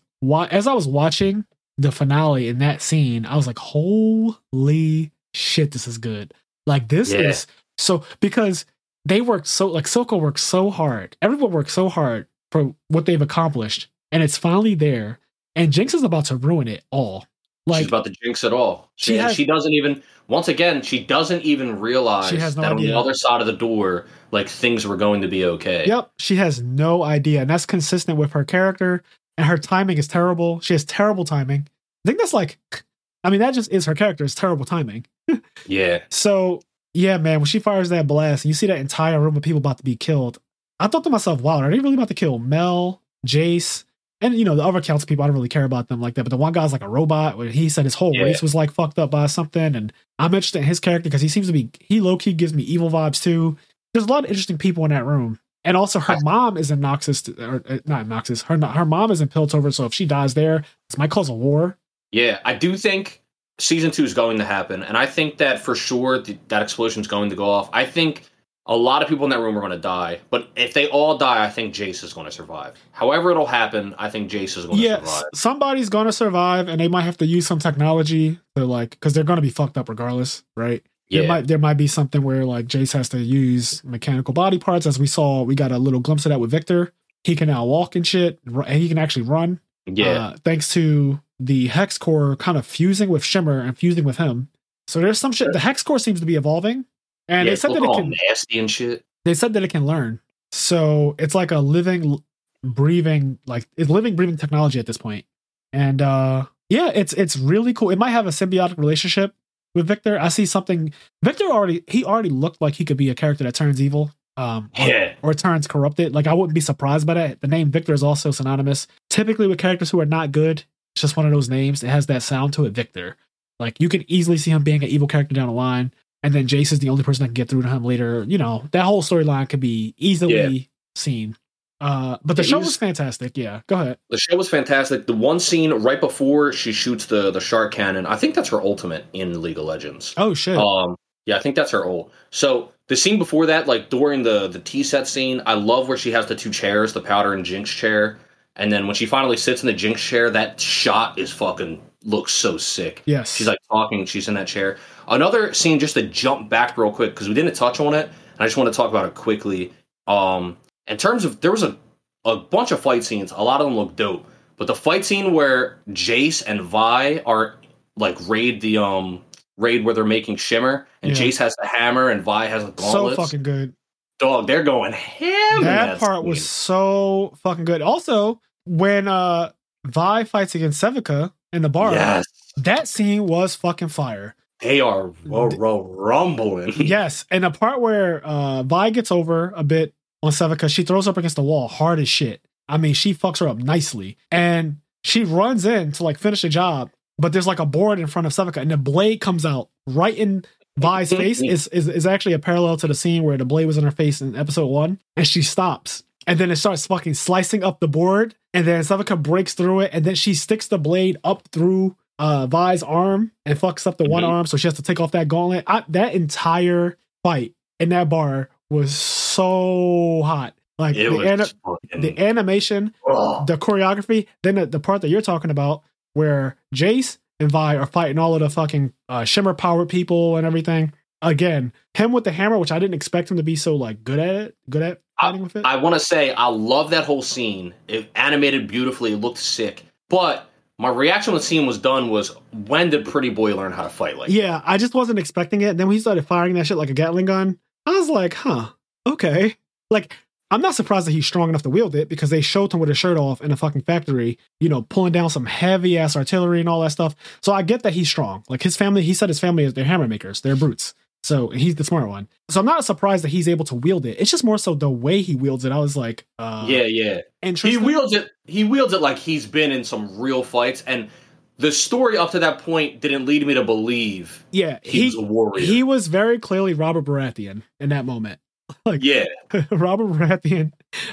as i was watching the finale in that scene i was like holy shit this is good. Like this Yeah. is so because they worked so like Silco worked so hard everyone worked so hard for what they've accomplished and it's finally there and jinx is about to ruin it all like She's about to jinx it all. She, She has- she doesn't even. Once again, she doesn't even realize She has no that on the other side of the door, like things were going to be okay. Yep, she has no idea, and that's consistent with her character. And her timing is terrible. She has terrible timing. I think that's like, (laughs) I mean, that just is her character. It's terrible timing. (laughs) Yeah. So yeah, man, when she fires that blast, and you see that entire room of people about to be killed. I thought to myself, wow, are they really about to kill Mel, Jayce, and you know the other council people? I don't really care about them like that. But the one guy's like a robot. Where he said his whole Yeah. race was like fucked up by something, and I'm interested in his character because he seems to be he low key gives me evil vibes too. There's a lot of interesting people in that room. And also, her mom is in Noxus, or uh, not Noxus. Her her mom is in Piltover, so if she dies there, this might cause a war. Yeah. I do think season two is going to happen. And I think that for sure th- that explosion is going to go off. I think a lot of people in that room are going to die. But if they all die, I think Jayce is going to survive. However, it'll happen, I think Jayce is going to Yeah, survive. somebody's gonna survive, and they might have to use some technology to like, because they're gonna be fucked up regardless, right? Yeah. There might there might be something where like Jayce has to use mechanical body parts, as we saw. We got a little glimpse of that with Viktor. He can now walk and shit, and he can actually run. yeah. uh, thanks to the hex core kind of fusing with Shimmer and fusing with him. So there's some shit. The hex core seems to be evolving, and yeah, they said that it can. nasty and shit. They said that it can learn. So it's like a living, breathing, like it's living, breathing technology at this point. And uh yeah, it's it's really cool. It might have a symbiotic relationship with Viktor. I see something. Viktor already he already looked like he could be a character that turns evil. Um, or- Yeah. or turns corrupted. Like I wouldn't be surprised by that. The name Viktor is also synonymous, typically with characters who are not good. It's just one of those names. It has that sound to it, Viktor. Like you can easily see him being an evil character down the line, and then Jayce is the only person that can get through to him later. You know that whole storyline could be easily seen. Uh, but the Yeah, show was fantastic. Yeah, go ahead. The show was fantastic. The one scene right before she shoots the the shark cannon, I think that's her ultimate in League of Legends. Oh shit. Um, yeah, I think that's her ult. So the scene before that, like during the the tea set scene, I love where she has the two chairs, the powder and Jinx chair, and then when she finally sits in the Jinx chair, that shot is fucking looks so sick. yes. She's like talking, she's in that chair. Another scene, just to jump back real quick because we didn't touch on it, and I just want to talk about it quickly. Um, in terms of there was a a bunch of fight scenes, a lot of them look dope, but the fight scene where Jayce and Vi are like raid the um raid where they're making shimmer, and Yeah. Jayce has the hammer and Vi has the so fucking good. Dog, they're going ham. in that part scene. was so fucking good. Also, when uh Vi fights against Sevika in the bar, yes, that scene was fucking fire. They are ro- ro- rumbling. (laughs) yes, and the part where uh Vi gets over a bit on Sevika, she throws up against the wall hard as shit. I mean, she fucks her up nicely, and she runs in to like finish the job. But there's like a board in front of Sevika, and the blade comes out right in Vi's face. Is, is is actually a parallel to the scene where the blade was in her face in episode one, and she stops, and then it starts fucking slicing up the board, and then Sevika breaks through it, and then she sticks the blade up through uh Vi's arm and fucks up the one Mhm. arm, so she has to take off that gauntlet. I, that entire fight in that bar was so hot. Like It the, ani- fucking- the animation, oh. the choreography, then the, the part that you're talking about where Jayce and Vi are fighting all of the fucking uh, shimmer powered people and everything. Again, him with the hammer, which I didn't expect him to be so like good at it, good at fighting with it. I want to say I love that whole scene. It animated beautifully. It looked sick. But my reaction when scene was done was, when did Pretty Boy learn how to fight like? yeah, I just wasn't expecting it. Then when he started firing that shit like a Gatling gun, I was like, huh, okay. Like, I'm not surprised that he's strong enough to wield it because they showed him with his shirt off in a fucking factory, you know, pulling down some heavy ass artillery and all that stuff. So I get that he's strong. Like his family, he said his family is they're hammer makers, they're brutes. So he's the smart one. So I'm not surprised that he's able to wield it. It's just more so the way he wields it. I was like, uh, yeah, yeah. He wields it. He wields it like he's been in some real fights, and the story up to that point didn't lead me to believe yeah, he, he was a warrior. he was very clearly Robert Baratheon in that moment. (laughs) Like yeah, (laughs) Robert Baratheon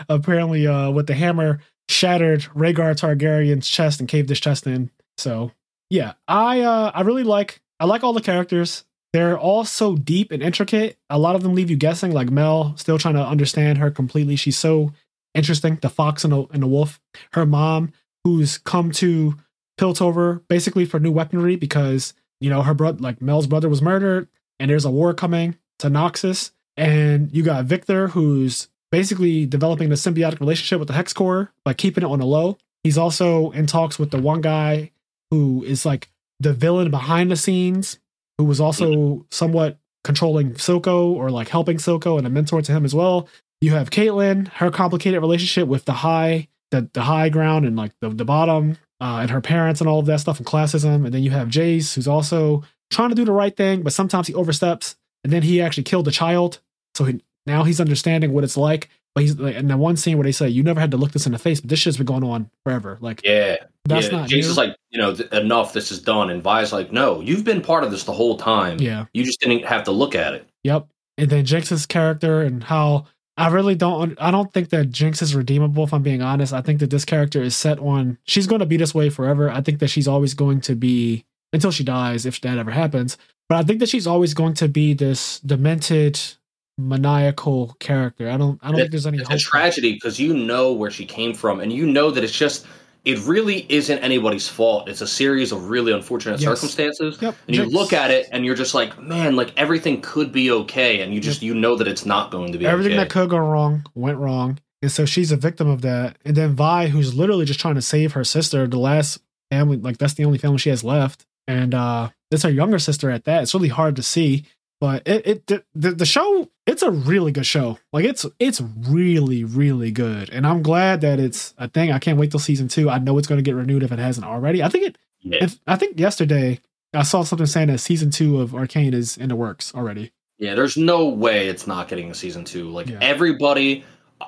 apparently uh with the hammer shattered Rhaegar Targaryen's chest and caved his chest in. So yeah, I uh I really like I like all the characters. They're all so deep and intricate. A lot of them leave you guessing. Like Mel, still trying to understand her completely. She's so interesting. The fox and the, and the wolf. Her mom, who's come to Piltover basically for new weaponry because you know her brother, like Mel's brother, was murdered, and there's a war coming to Noxus. And you got Viktor, who's basically developing a symbiotic relationship with the Hex Core by keeping it on the low. He's also in talks with the one guy who is like the villain behind the scenes, who was also somewhat controlling Silco or like helping Silco and a mentor to him as well. You have Caitlyn, her complicated relationship with the high, the, the high ground and like the, the bottom, uh, and her parents and all of that stuff and classism. And then you have Jayce, who's also trying to do the right thing, but sometimes he oversteps. And then he actually killed a child. So he, now he's understanding what it's like. But he's like, in the one scene where they say, you never had to look this in the face, but this shit's been going on forever. Like, Yeah. That's yeah. not Jayce new. is like, you know, th- enough. This is done. And Vi's like, no, you've been part of this the whole time. yeah. You just didn't have to look at it. Yep. And then Jinx's character and how I really don't I don't think that Jinx is redeemable if I'm being honest. I think that this character is set on she's going to be this way forever. I think that she's always going to be until she dies if that ever happens. But I think that she's always going to be this demented maniacal character. I don't I don't think there's any It's a tragedy because you know where she came from, and you know that it's just it really isn't anybody's fault. It's a series of really unfortunate Yes. circumstances. Yep. And you look at it and you're just like, man, like everything could be okay, and you just you know that it's not going to be Everything okay. that could go wrong went wrong. And so she's a victim of that. And then Vi, who's literally just trying to save her sister, the last family, like that's the only family she has left. And uh it's her younger sister at that. It's really hard to see. But it, it the, the show, it's a really good show. Like it's it's really, really good. And I'm glad that it's a thing. I can't wait till season two. I know it's gonna get renewed if it hasn't already. I think it yeah. if I think yesterday I saw something saying that season two of Arcane is in the works already. yeah, there's no way it's not getting a season two. Like Yeah. everybody,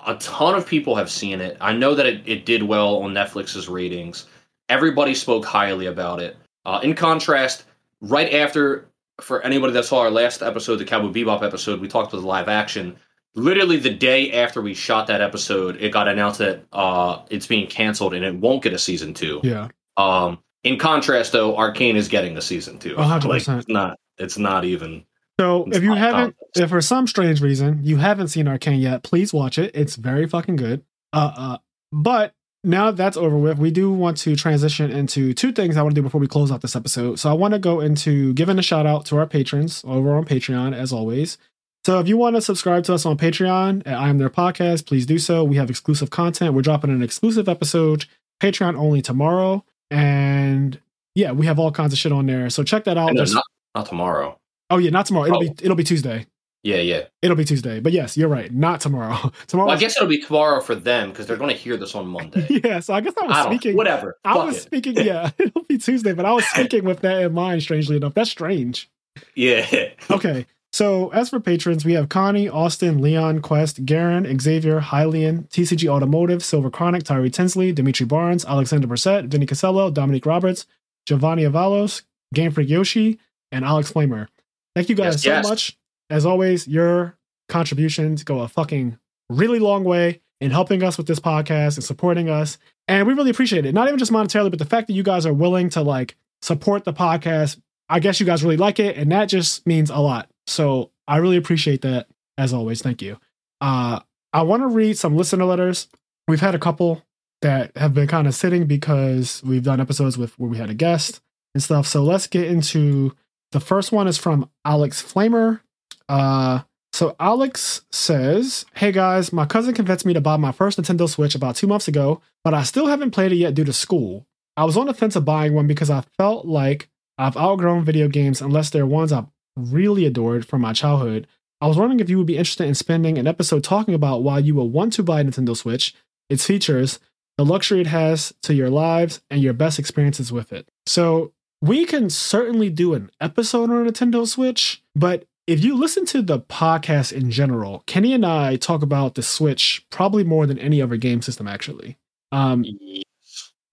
a ton of people have seen it. I know that it, it did well on Netflix's ratings. Everybody spoke highly about it. Uh, in contrast, right after, for anybody that saw our last episode, the Cowboy Bebop episode, we talked with live action. Literally the day after we shot that episode, it got announced that uh, it's being canceled and it won't get a season two. Yeah. Um, in contrast, though, Arcane is getting a season two. A hundred Like, percent. it's not. It's not even. So if you haven't, if for some strange reason you haven't seen Arcane yet, please watch it. It's very fucking good. Uh, uh, but now that's over with, we do want to transition into two things I want to do before we close out this episode. So I want to go into giving a shout out to our patrons over on Patreon, as always. So if you want to subscribe to us on Patreon at I Am Their Podcast, please do so. We have exclusive content. We're dropping an exclusive episode, Patreon only tomorrow. And yeah, we have all kinds of shit on there. So check that out. No, not, not tomorrow. oh yeah, not tomorrow. It'll Oh. be it'll be Tuesday. Yeah, yeah. It'll be Tuesday. But yes, you're right. Not tomorrow. (laughs) tomorrow. Well, I guess it'll be tomorrow for them because they're going to hear this on Monday. (laughs) yeah. So I guess I was I speaking. Whatever. I Fuck was it. speaking. Yeah, (laughs) it'll be Tuesday, but I was speaking with that in mind. Strangely enough, that's strange. Yeah. Okay. So as for patrons, we have Connie, Austin, Leon, Quest, Garen, Xavier, Hylian, TCG Automotive, Silver Chronic, Tyree Tinsley, Dimitri Barnes, Alexander Brissett, Vinny Casello, Dominic Roberts, Giovanni Avalos, Game Freak Yoshi, and Alex Flamer. Thank you guys Yes, so yes. much. As always, your contributions go a fucking really long way in helping us with this podcast and supporting us. And we really appreciate it. Not even just monetarily, but the fact that you guys are willing to like support the podcast. I guess you guys really like it, and that just means a lot. So I really appreciate that as always. Thank you. Uh, I want to read some listener letters. We've had a couple that have been kind of sitting because we've done episodes with where we had a guest and stuff. So let's get into the first one is from Alex Flamer. Uh, so Alex says, "Hey guys, my cousin convinced me to buy my first Nintendo Switch about two months ago, but I still haven't played it yet due to school. I was on the fence of buying one because I felt like I've outgrown video games unless they're ones I've really adored from my childhood. I was wondering if you would be interested in spending an episode talking about why you will want to buy a Nintendo Switch, its features, the luxury it has to your lives, and your best experiences with it. So we can certainly do an episode on a Nintendo Switch, but if you listen to the podcast in general, Kenny and I talk about the Switch probably more than any other game system, actually. Um,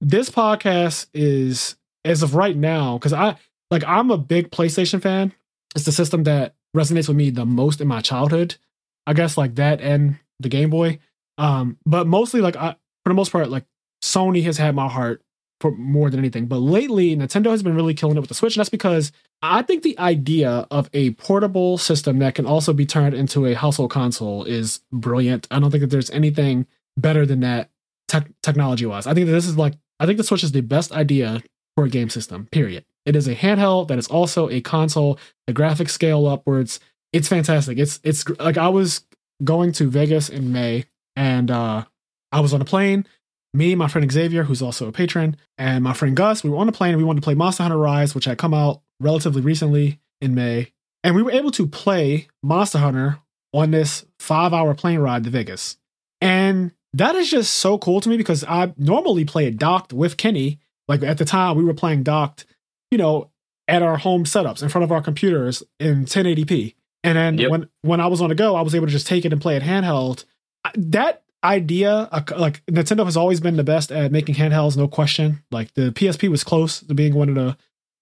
this podcast is as of right now because i like i'm a big playstation fan it's the system that resonates with me the most in my childhood i guess like that and the game boy um but mostly like i for the most part like sony has had my heart for more than anything. But lately, Nintendo has been really killing it with the Switch, and that's because I think the idea of a portable system that can also be turned into a household console is brilliant. I don't think that there's anything better than that tech technology wise. I think that this is like I think the Switch is the best idea for a game system. Period. It is a handheld that is also a console. The graphics scale upwards. It's fantastic. It's it's like I was going to Vegas in May and uh I was on a plane. Me, my friend Xavier, who's also a patron, and my friend Gus, we were on a plane and we wanted to play Monster Hunter Rise, which had come out relatively recently in May. And we were able to play Monster Hunter on this five hour plane ride to Vegas. And that is just so cool to me because I normally play it docked with Kenny. Like at the time, we were playing docked, you know, at our home setups in front of our computers in 1080p. And then Yep. when when I was on the go, I was able to just take it and play it handheld. That idea, like Nintendo has always been the best at making handhelds, no question. Like the PSP was close to being one of the,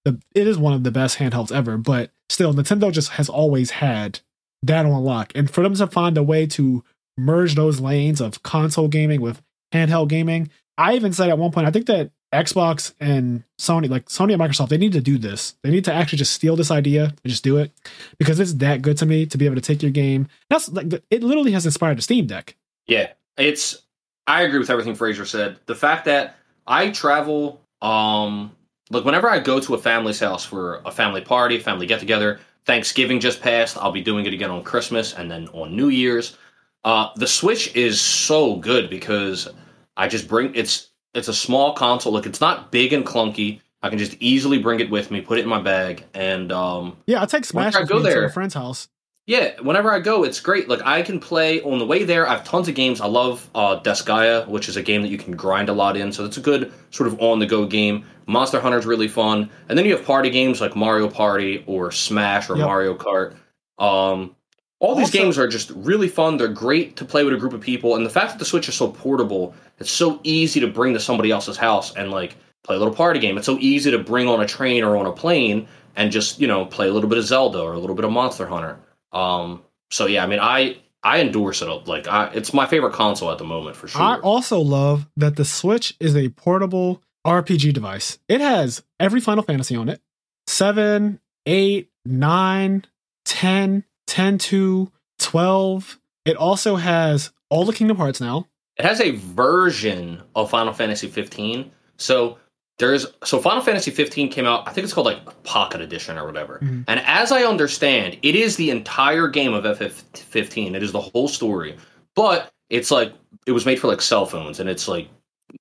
the it is one of the best handhelds ever. But still, Nintendo just has always had that on lock. And for them to find a way to merge those lanes of console gaming with handheld gaming, I even said at one point, I think that Xbox and Sony, like Sony and Microsoft, they need to do this. They need to actually just steal this idea and just do it because it's that good to me to be able to take your game. That's like it. Literally has inspired the Steam Deck. Yeah, it's. I agree with everything Fraser said. The fact that I travel, um, like whenever I go to a family's house for a family party, family get together. Thanksgiving just passed. I'll be doing it again on Christmas and then on New Year's. Uh, the Switch is so good because I just bring it's it's a small console. Like it's not big and clunky. I can just easily bring it with me, put it in my bag, and um, Yeah, I take Smash I go there to a friend's house. Yeah, whenever I go, it's great. Like I can play on the way there. I have tons of games. I love uh, Disgaea, which is a game that you can grind a lot in. So it's a good sort of on the go game. Monster Hunter's really fun, and then you have party games like Mario Party or Smash or Yep. Mario Kart. Um, all these Also- games are just really fun. They're great to play with a group of people, and the fact that the Switch is so portable, it's so easy to bring to somebody else's house and like play a little party game. It's so easy to bring on a train or on a plane and just you know play a little bit of Zelda or a little bit of Monster Hunter. Um, so yeah, I mean, I I endorse it. Like, I, it's my favorite console at the moment for sure. I also love that the Switch is a portable RPG device. It has every Final Fantasy on it 7, 8, 9, 10, 10 2, 12. It also has all the Kingdom Hearts now. it has a version of Final Fantasy 15. So there's so Final Fantasy 15 came out. I think it's called like Pocket Edition or whatever. Mhm. And as I understand, it is the entire game of FF15. It is the whole story, but it's like it was made for like cell phones, and it's like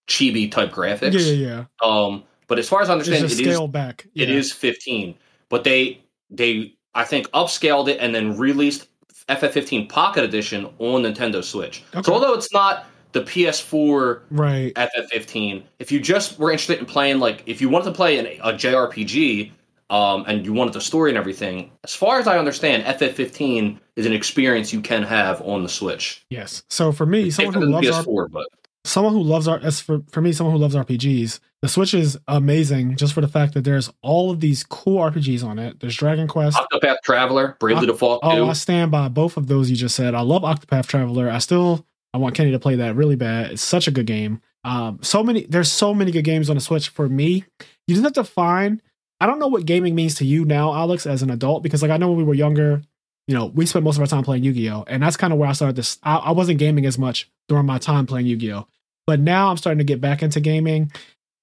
chibi type graphics. Yeah, yeah, yeah. Um, but as far as I It's understand, just it is scaled back. It Yeah. is 15, but they they I think upscaled it and then released FF15 Pocket Edition on Nintendo Switch. Okay. So although it's not the PS4 Right. FF15, if you just were interested in playing like if you wanted to play an, a JRPG um, and you wanted the story and everything, as far as I understand, FF15 is an experience you can have on the Switch. Yes. So for me, someone who loves PS4, but someone who loves art as for, for me someone who loves rpgs the switch is amazing just for the fact that there's all of these cool rpgs on it there's dragon quest Octopath Traveler, Bravely Default 2. oh i stand by both of those you just said i love octopath traveler i still i want kenny to play that really bad. It's such a good game. Um so many there's so many good games on the switch for me. You just have to find i don't know what gaming means to you now alex as an adult because like i know when we were younger you know, we spent most of our time playing Yu-Gi-Oh, and that's kind of where I started this. I, I wasn't gaming as much during my time playing Yu-Gi-Oh, but now I'm starting to get back into gaming,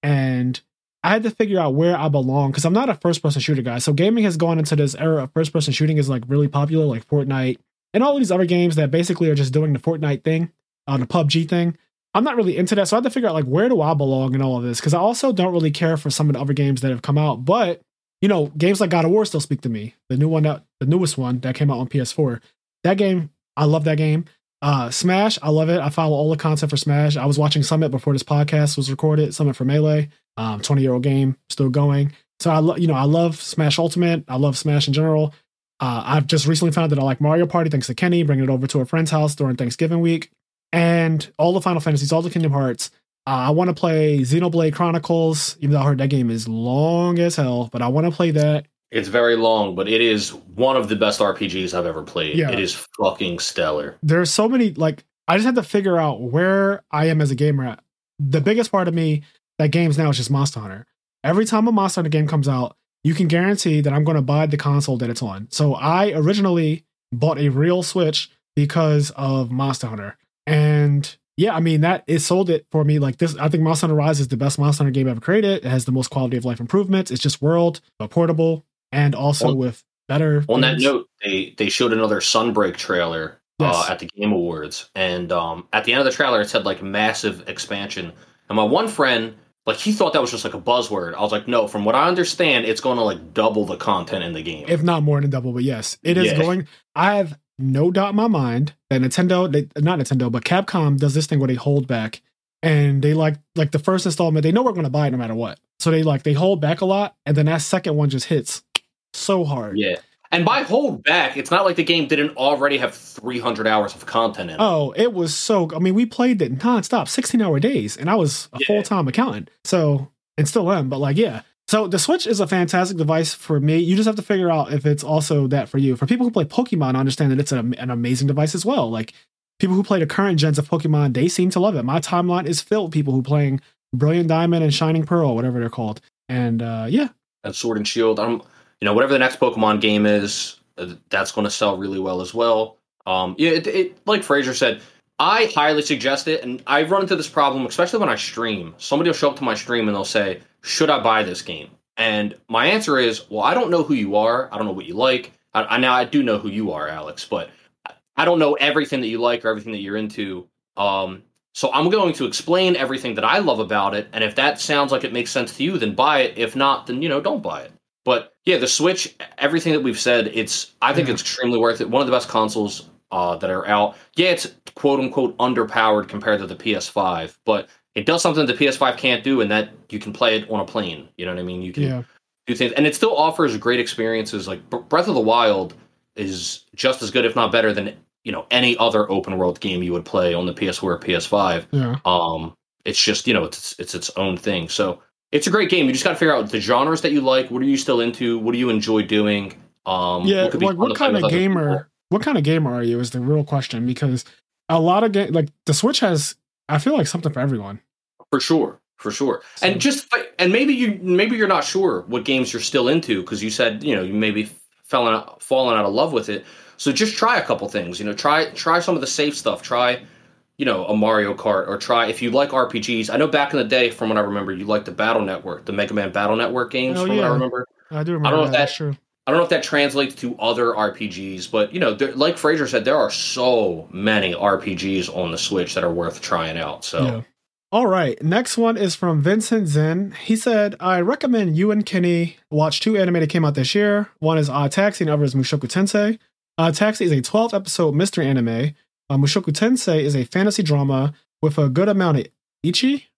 and I had to figure out where I belong because I'm not a first-person shooter guy. So gaming has gone into this era of first-person shooting is like really popular, like Fortnite and all these other games that basically are just doing the Fortnite thing, uh, the PUBG thing. I'm not really into that, so I had to figure out like where do I belong in all of this because I also don't really care for some of the other games that have come out, but you know, games like God of War still speak to me. The new one that the newest one that came out on PS4. That game, I love that game. Uh Smash, I love it. I follow all the content for Smash. I was watching Summit before this podcast was recorded, Summit for Melee. Um, 20 year old game, still going. So I love you know, I love Smash Ultimate. I love Smash in general. Uh, I've just recently found that I like Mario Party thanks to Kenny bringing it over to a friend's house during Thanksgiving week. And all the Final Fantasies, all the Kingdom Hearts. Uh, I want to play Xenoblade Chronicles, even though I heard that game is long as hell, but I want to play that. It's very long, but it is one of the best RPGs I've ever played. Yeah. It is fucking stellar. There's so many, like, I just had to figure out where I am as a gamer. The biggest part of me that games now is just Monster Hunter. Every time a Monster Hunter game comes out, you can guarantee that I'm going to buy the console that it's on. So I originally bought a real Switch because of Monster Hunter. And yeah, I mean that it sold it for me like this. I think Monster Hunter Rise is the best Monster Hunter game ever created. It has the most quality of life improvements. It's just world, but portable, and also On- with better. On that note, they they showed another Sunbreak trailer Yes. uh, at the Game Awards, and um, at the end of the trailer, it said like massive expansion. And my one friend, like, he thought that was just like a buzzword. I was like, no. From what I understand, it's going to like double the content in the game. if not more than double. But yes, it is Yeah. going. I have no doubt in my mind that Nintendo, they, not Nintendo, but Capcom does this thing where they hold back, and they like like the first installment. They know we're going to buy it no matter what, so they like they hold back a lot, and then that second one just hits so hard. yeah. And by hold back, it's not like the game didn't already have 300 hours of content in it. Oh, it was so. I mean, we played it nonstop, sixteen hour days, and I was a Yeah. full time accountant, so and still am. But like, yeah. So the Switch is a fantastic device for me. You just have to figure out if it's also that for you. For people who play Pokemon, I understand that it's an, an amazing device as well. Like people who play the current gens of Pokemon, they seem to love it. My timeline is filled with people who playing Brilliant Diamond and Shining Pearl, whatever they're called. And uh, yeah, and Sword and Shield. I'm, you know, whatever the next Pokemon game is, uh, that's going to sell really well as well. Um, yeah, it, it like Fraser said, I highly suggest it, and I run into this problem, especially when I stream. Somebody will show up to my stream and they'll say, "Should I buy this game?" And my answer is, "Well, I don't know who you are. I don't know what you like. I, I now I do know who you are, Alex, but I don't know everything that you like or everything that you're into. Um, so I'm going to explain everything that I love about it, and if that sounds like it makes sense to you, then buy it. If not, then you know, don't buy it. But yeah, the Switch, everything that we've said, it's I think Yeah. it's extremely worth it. One of the best consoles uh, that are out. Yeah, it's quote unquote underpowered compared to the PS5, but it does something the PS5 can't do, and that you can play it on a plane. You know what I mean? You can yeah, do things, and it still offers great experiences. Like Breath of the Wild is just as good, if not better, than you know any other open world game you would play on the PS4 or PS5. yeah. Um, it's just you know it's it's its own thing. So it's a great game. You just got to figure out the genres that you like. What are you still into? What do you enjoy doing? Um, yeah, could be like what kind of gamer? What kind of gamer are you? Is the real question because a lot of game like the Switch has. I feel like something for everyone. For sure, for sure. So- And just and maybe you maybe you're not sure what games you're still into because you said you know you maybe fallen out, fallen out of love with it. So just try a couple things. You know, try try some of the safe stuff. Try you know a Mario Kart or try if you like RPGs. I know back in the day, from what I remember, you liked the Battle Network, the Mega Man Battle Network games. Oh, from what I remember, I do remember. I don't know if that. that- That's true. I don't know if that translates to other RPGs, but you know, like Fraser said, there are so many RPGs on the Switch that are worth trying out. So Yeah. All right. Next one is from Vincent Zen. He said, I recommend you and Kenny watch two anime that came out this year. One is Odd Taxi and the other is Mushoku Tensei. Odd Taxi is a 12 episode mystery anime. Uh, Mushoku Tensei is a fantasy drama with a good amount of ichi?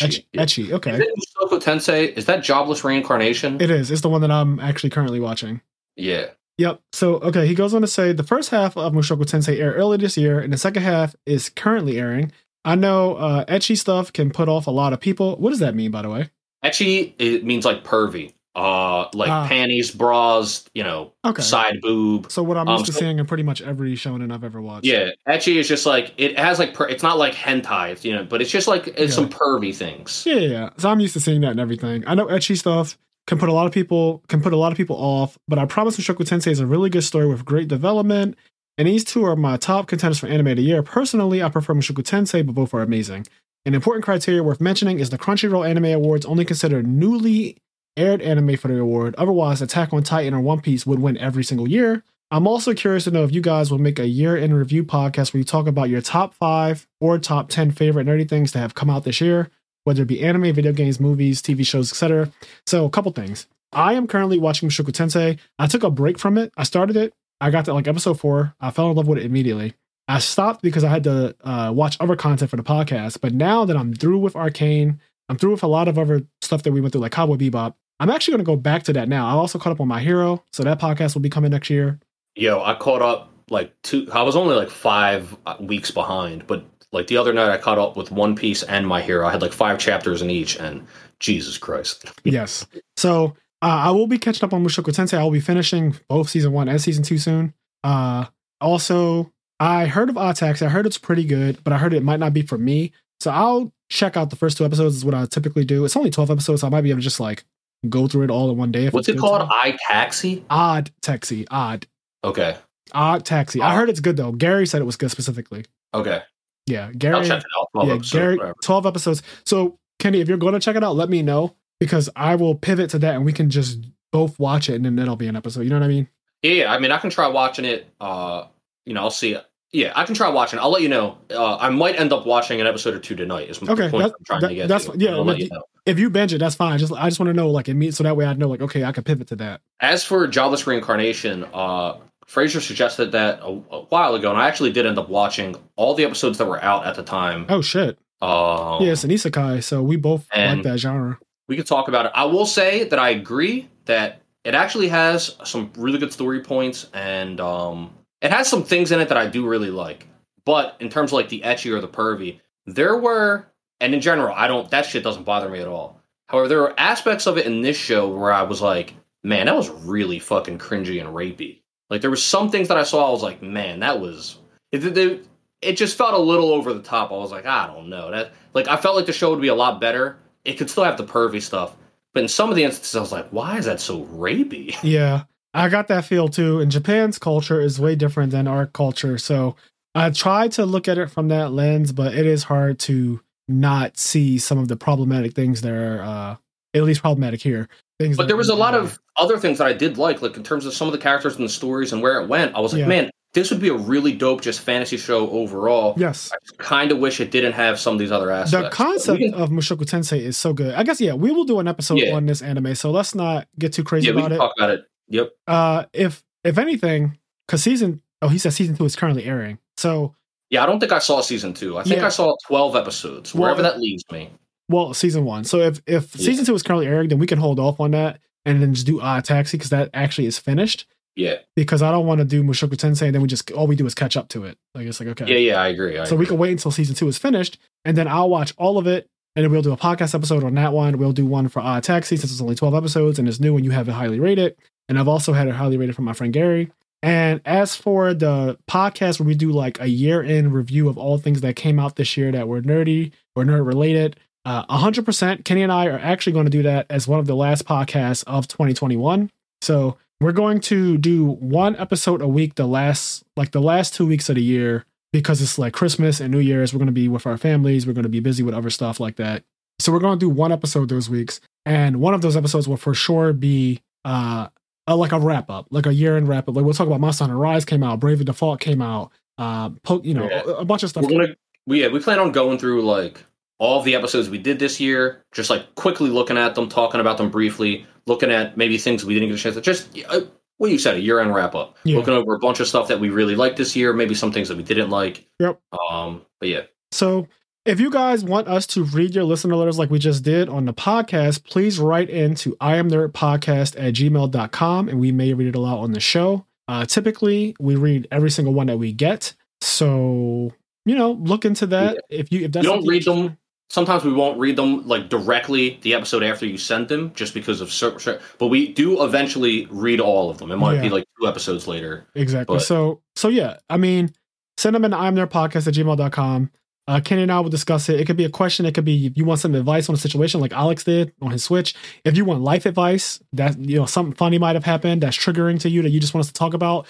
Ecchi, Ecchi. Ecchi. Is Okay. it Mushoku Tensei? Is that Jobless Reincarnation? It is. It's the one that I'm actually currently watching. yeah. Yep. So, okay, he goes on to say the first half of Mushoku Tensei aired earlier this year, and the second half is currently airing. I know uh, ecchi stuff can put off a lot of people. What does that mean, by the way? Ecchi, it means like pervy. Uh like Ah. panties, bras, you know, Okay. side boob. So what I'm Um, used to so- seeing in pretty much every shonen I've ever watched. Yeah, ecchi is just like it has like per, it's not like hentai, it's, you know, but it's just like it's Yeah. some pervy things. Yeah, yeah, yeah. So I'm used to seeing that and everything. I know ecchi stuff can put a lot of people can put a lot of people off, but I promise Mushoku Tensei is a really good story with great development. And these two are my top contenders for anime of the year. Personally, I prefer Mushoku Tensei, but both are amazing. An important criteria worth mentioning is the Crunchyroll Anime Awards only consider newly aired anime for the award. Otherwise, Attack on Titan or One Piece would win every single year. I'm also curious to know if you guys will make a year in review podcast where you talk about your top five or top 10 favorite nerdy things that have come out this year, whether it be anime, video games, movies, TV shows, etc. So, a couple things. I am currently watching Mushoku Tensei. I took a break from it. I started it. I got to like episode four. I fell in love with it immediately. I stopped because I had to uh, watch other content for the podcast. But now that I'm through with Arcane, I'm through with a lot of other stuff that we went through, like Cowboy Bebop. I'm actually going to go back to that now. I also caught up on My Hero, so that podcast will be coming next year. Yo, I caught up like two. I was only like five uh, weeks behind, but like the other night, I caught up with One Piece and My Hero. I had like five chapters in each, and Jesus Christ, (laughs) yes. So uh, I will be catching up on Mushoku Tensei. I will be finishing both season one and season two soon. Uh, also, I heard of Taxi. I heard it's pretty good, but I heard it might not be for me. So I'll check out the first two episodes is what I typically do. It's only 12 episodes, so I might be able to just like go through it all in one day. If What's it called? I Taxi. Odd Taxi. Odd. Okay. Odd Taxi. I heard it's good though. Gary said it was good specifically. Okay. Yeah, I'll Gary. check it out. 12 yeah, episodes, Gary. whatever. 12 episodes. So, Kenny, if you're going to check it out, let me know because I will pivot to that and we can just both watch it and then it'll be an episode. You know what I mean? Yeah, yeah, I mean, I can try watching it. Uh, you know, I'll see it. Yeah, I can try watching. it. I'll let you know. Uh, I might end up watching an episode or two tonight. Is the Okay, point that- I'm trying that- to get that's- yeah, I'll let you know. If you binge it, that's fine. Just I just want to know like it means so that way I know like okay, I can pivot to that. As for Jobless Reincarnation, uh, Fraser suggested that a, a while ago, and I actually did end up watching all the episodes that were out at the time. Oh shit. Um, yeah, it's an isekai, so we both like that genre. we could talk about it. I will say that I agree that it actually has some really good story points, and um, it has some things in it that I do really like. But in terms of like the ecchi or the pervy, there were, and in general, I don't. That shit doesn't bother me at all. However, there were aspects of it in this show where I was like, man, that was really fucking cringy and rapey. Like there was some things that I saw, I was like, man, that was it. it, it just felt a little over the top. I was like, I don't know that. Like I felt like the show would be a lot better. It could still have the pervy stuff, but in some of the instances, I was like, why is that so rapey? (laughs) Yeah, I got that feel too. And Japan's culture is way different than our culture, so I tried to look at it from that lens, but it is hard to not see some of the problematic things that are uh, at least problematic here. Things, But there was a lot of other things that I did like, like in terms of some of the characters and the stories and where it went. I was like, Yeah. man, this would be a really dope just fantasy show overall. yes. I kind of wish it didn't have some of these other aspects. The concept can- of Mushoku Tensei is so good. I guess yeah, we will do an episode Yeah. on this anime, so let's not get too crazy yeah, we about can it. talk about it. Yep. Uh, if if anything, because season oh he says season two is currently airing, so Yeah, I don't think I saw season two. I think Yeah. I saw twelve episodes. Well, Wherever that leaves me. well season one. So if if Yeah. season two is currently airing, then we can hold off on that and then just do Odd Taxi because that actually is finished. Yeah. Because I don't want to do Mushoku Tensei and then we just all we do is catch up to it. Like it's like okay, Yeah, yeah, I agree. I so we can wait until season two is finished and then I'll watch all of it. And then we'll do a podcast episode on that one. We'll do one for Odd Taxi since it's only 12 episodes and it's new and you have it highly rated. And I've also had it highly rated from my friend Gary. And as for the podcast where we do like a year in review of all things that came out this year that were nerdy or nerd related, uh, 100%, Kenny and I are actually going to do that as one of the last podcasts of 2021. So we're going to do one episode a week the last, like the last two weeks of the year because it's like Christmas and New Year's. We're going to be with our families. We're going to be busy with other stuff like that. So we're going to do one episode those weeks. And one of those episodes will for sure be uh, a, like a wrap up, like a year end wrap up. Like we'll talk about Monster Hunter Rise came out, Bravely Default came out, uh, po- you know, Yeah. a, a bunch of stuff. We're gonna we yeah, we plan on going through like all the episodes we did this year, just like quickly looking at them, talking about them briefly, looking at maybe things we didn't get a chance to just uh, what you said, a year end wrap up. Yeah. Looking over a bunch of stuff that we really liked this year, maybe some things that we didn't like. Yep. Um, but yeah. So if you guys want us to read your listener letters like we just did on the podcast, please write into I am nerd podcast at gmail.com and we may read it aloud on the show. Uh, typically we read every single one that we get. So, you know, look into that. If you if that's we don't read them. Sometimes we won't read them like directly the episode after you send them, just because of certain. But we do eventually read all of them. It might be like two episodes later. Exactly. But- so so yeah, I mean, send them in I'm Nerd podcast at gmail.com. Uh, Kenny and I will discuss it. It could be a question. It could be if you want some advice on a situation like Alex did on his Switch. If you want life advice that you know something funny might have happened that's triggering to you that you just want us to talk about.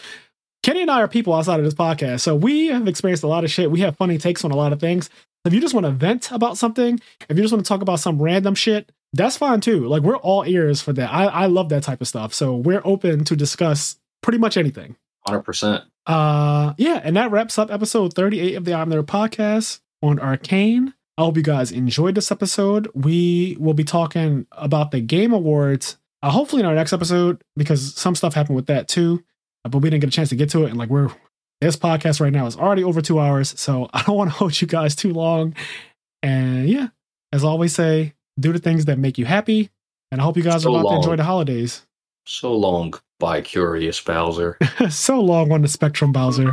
Kenny and I are people outside of this podcast, so we have experienced a lot of shit. We have funny takes on a lot of things. If you just want to vent about something, if you just want to talk about some random shit, that's fine too. Like we're all ears for that. I, I love that type of stuff. So we're open to discuss pretty much anything. Hundred percent. Uh yeah, and that wraps up episode 38 of the I'm Nerd podcast on Arcane. I hope you guys enjoyed this episode. We will be talking about the Game Awards, uh, hopefully in our next episode, because some stuff happened with that too. uh, But we didn't get a chance to get to it. And like we're this podcast right now is already over two hours, so (laughs) I don't want to hold you guys too long. And yeah, as I always say, do the things that make you happy. And I hope you guys So are about long. to enjoy the holidays. So long, by Curious Bowser. (laughs) so long on the spectrum, Bowser.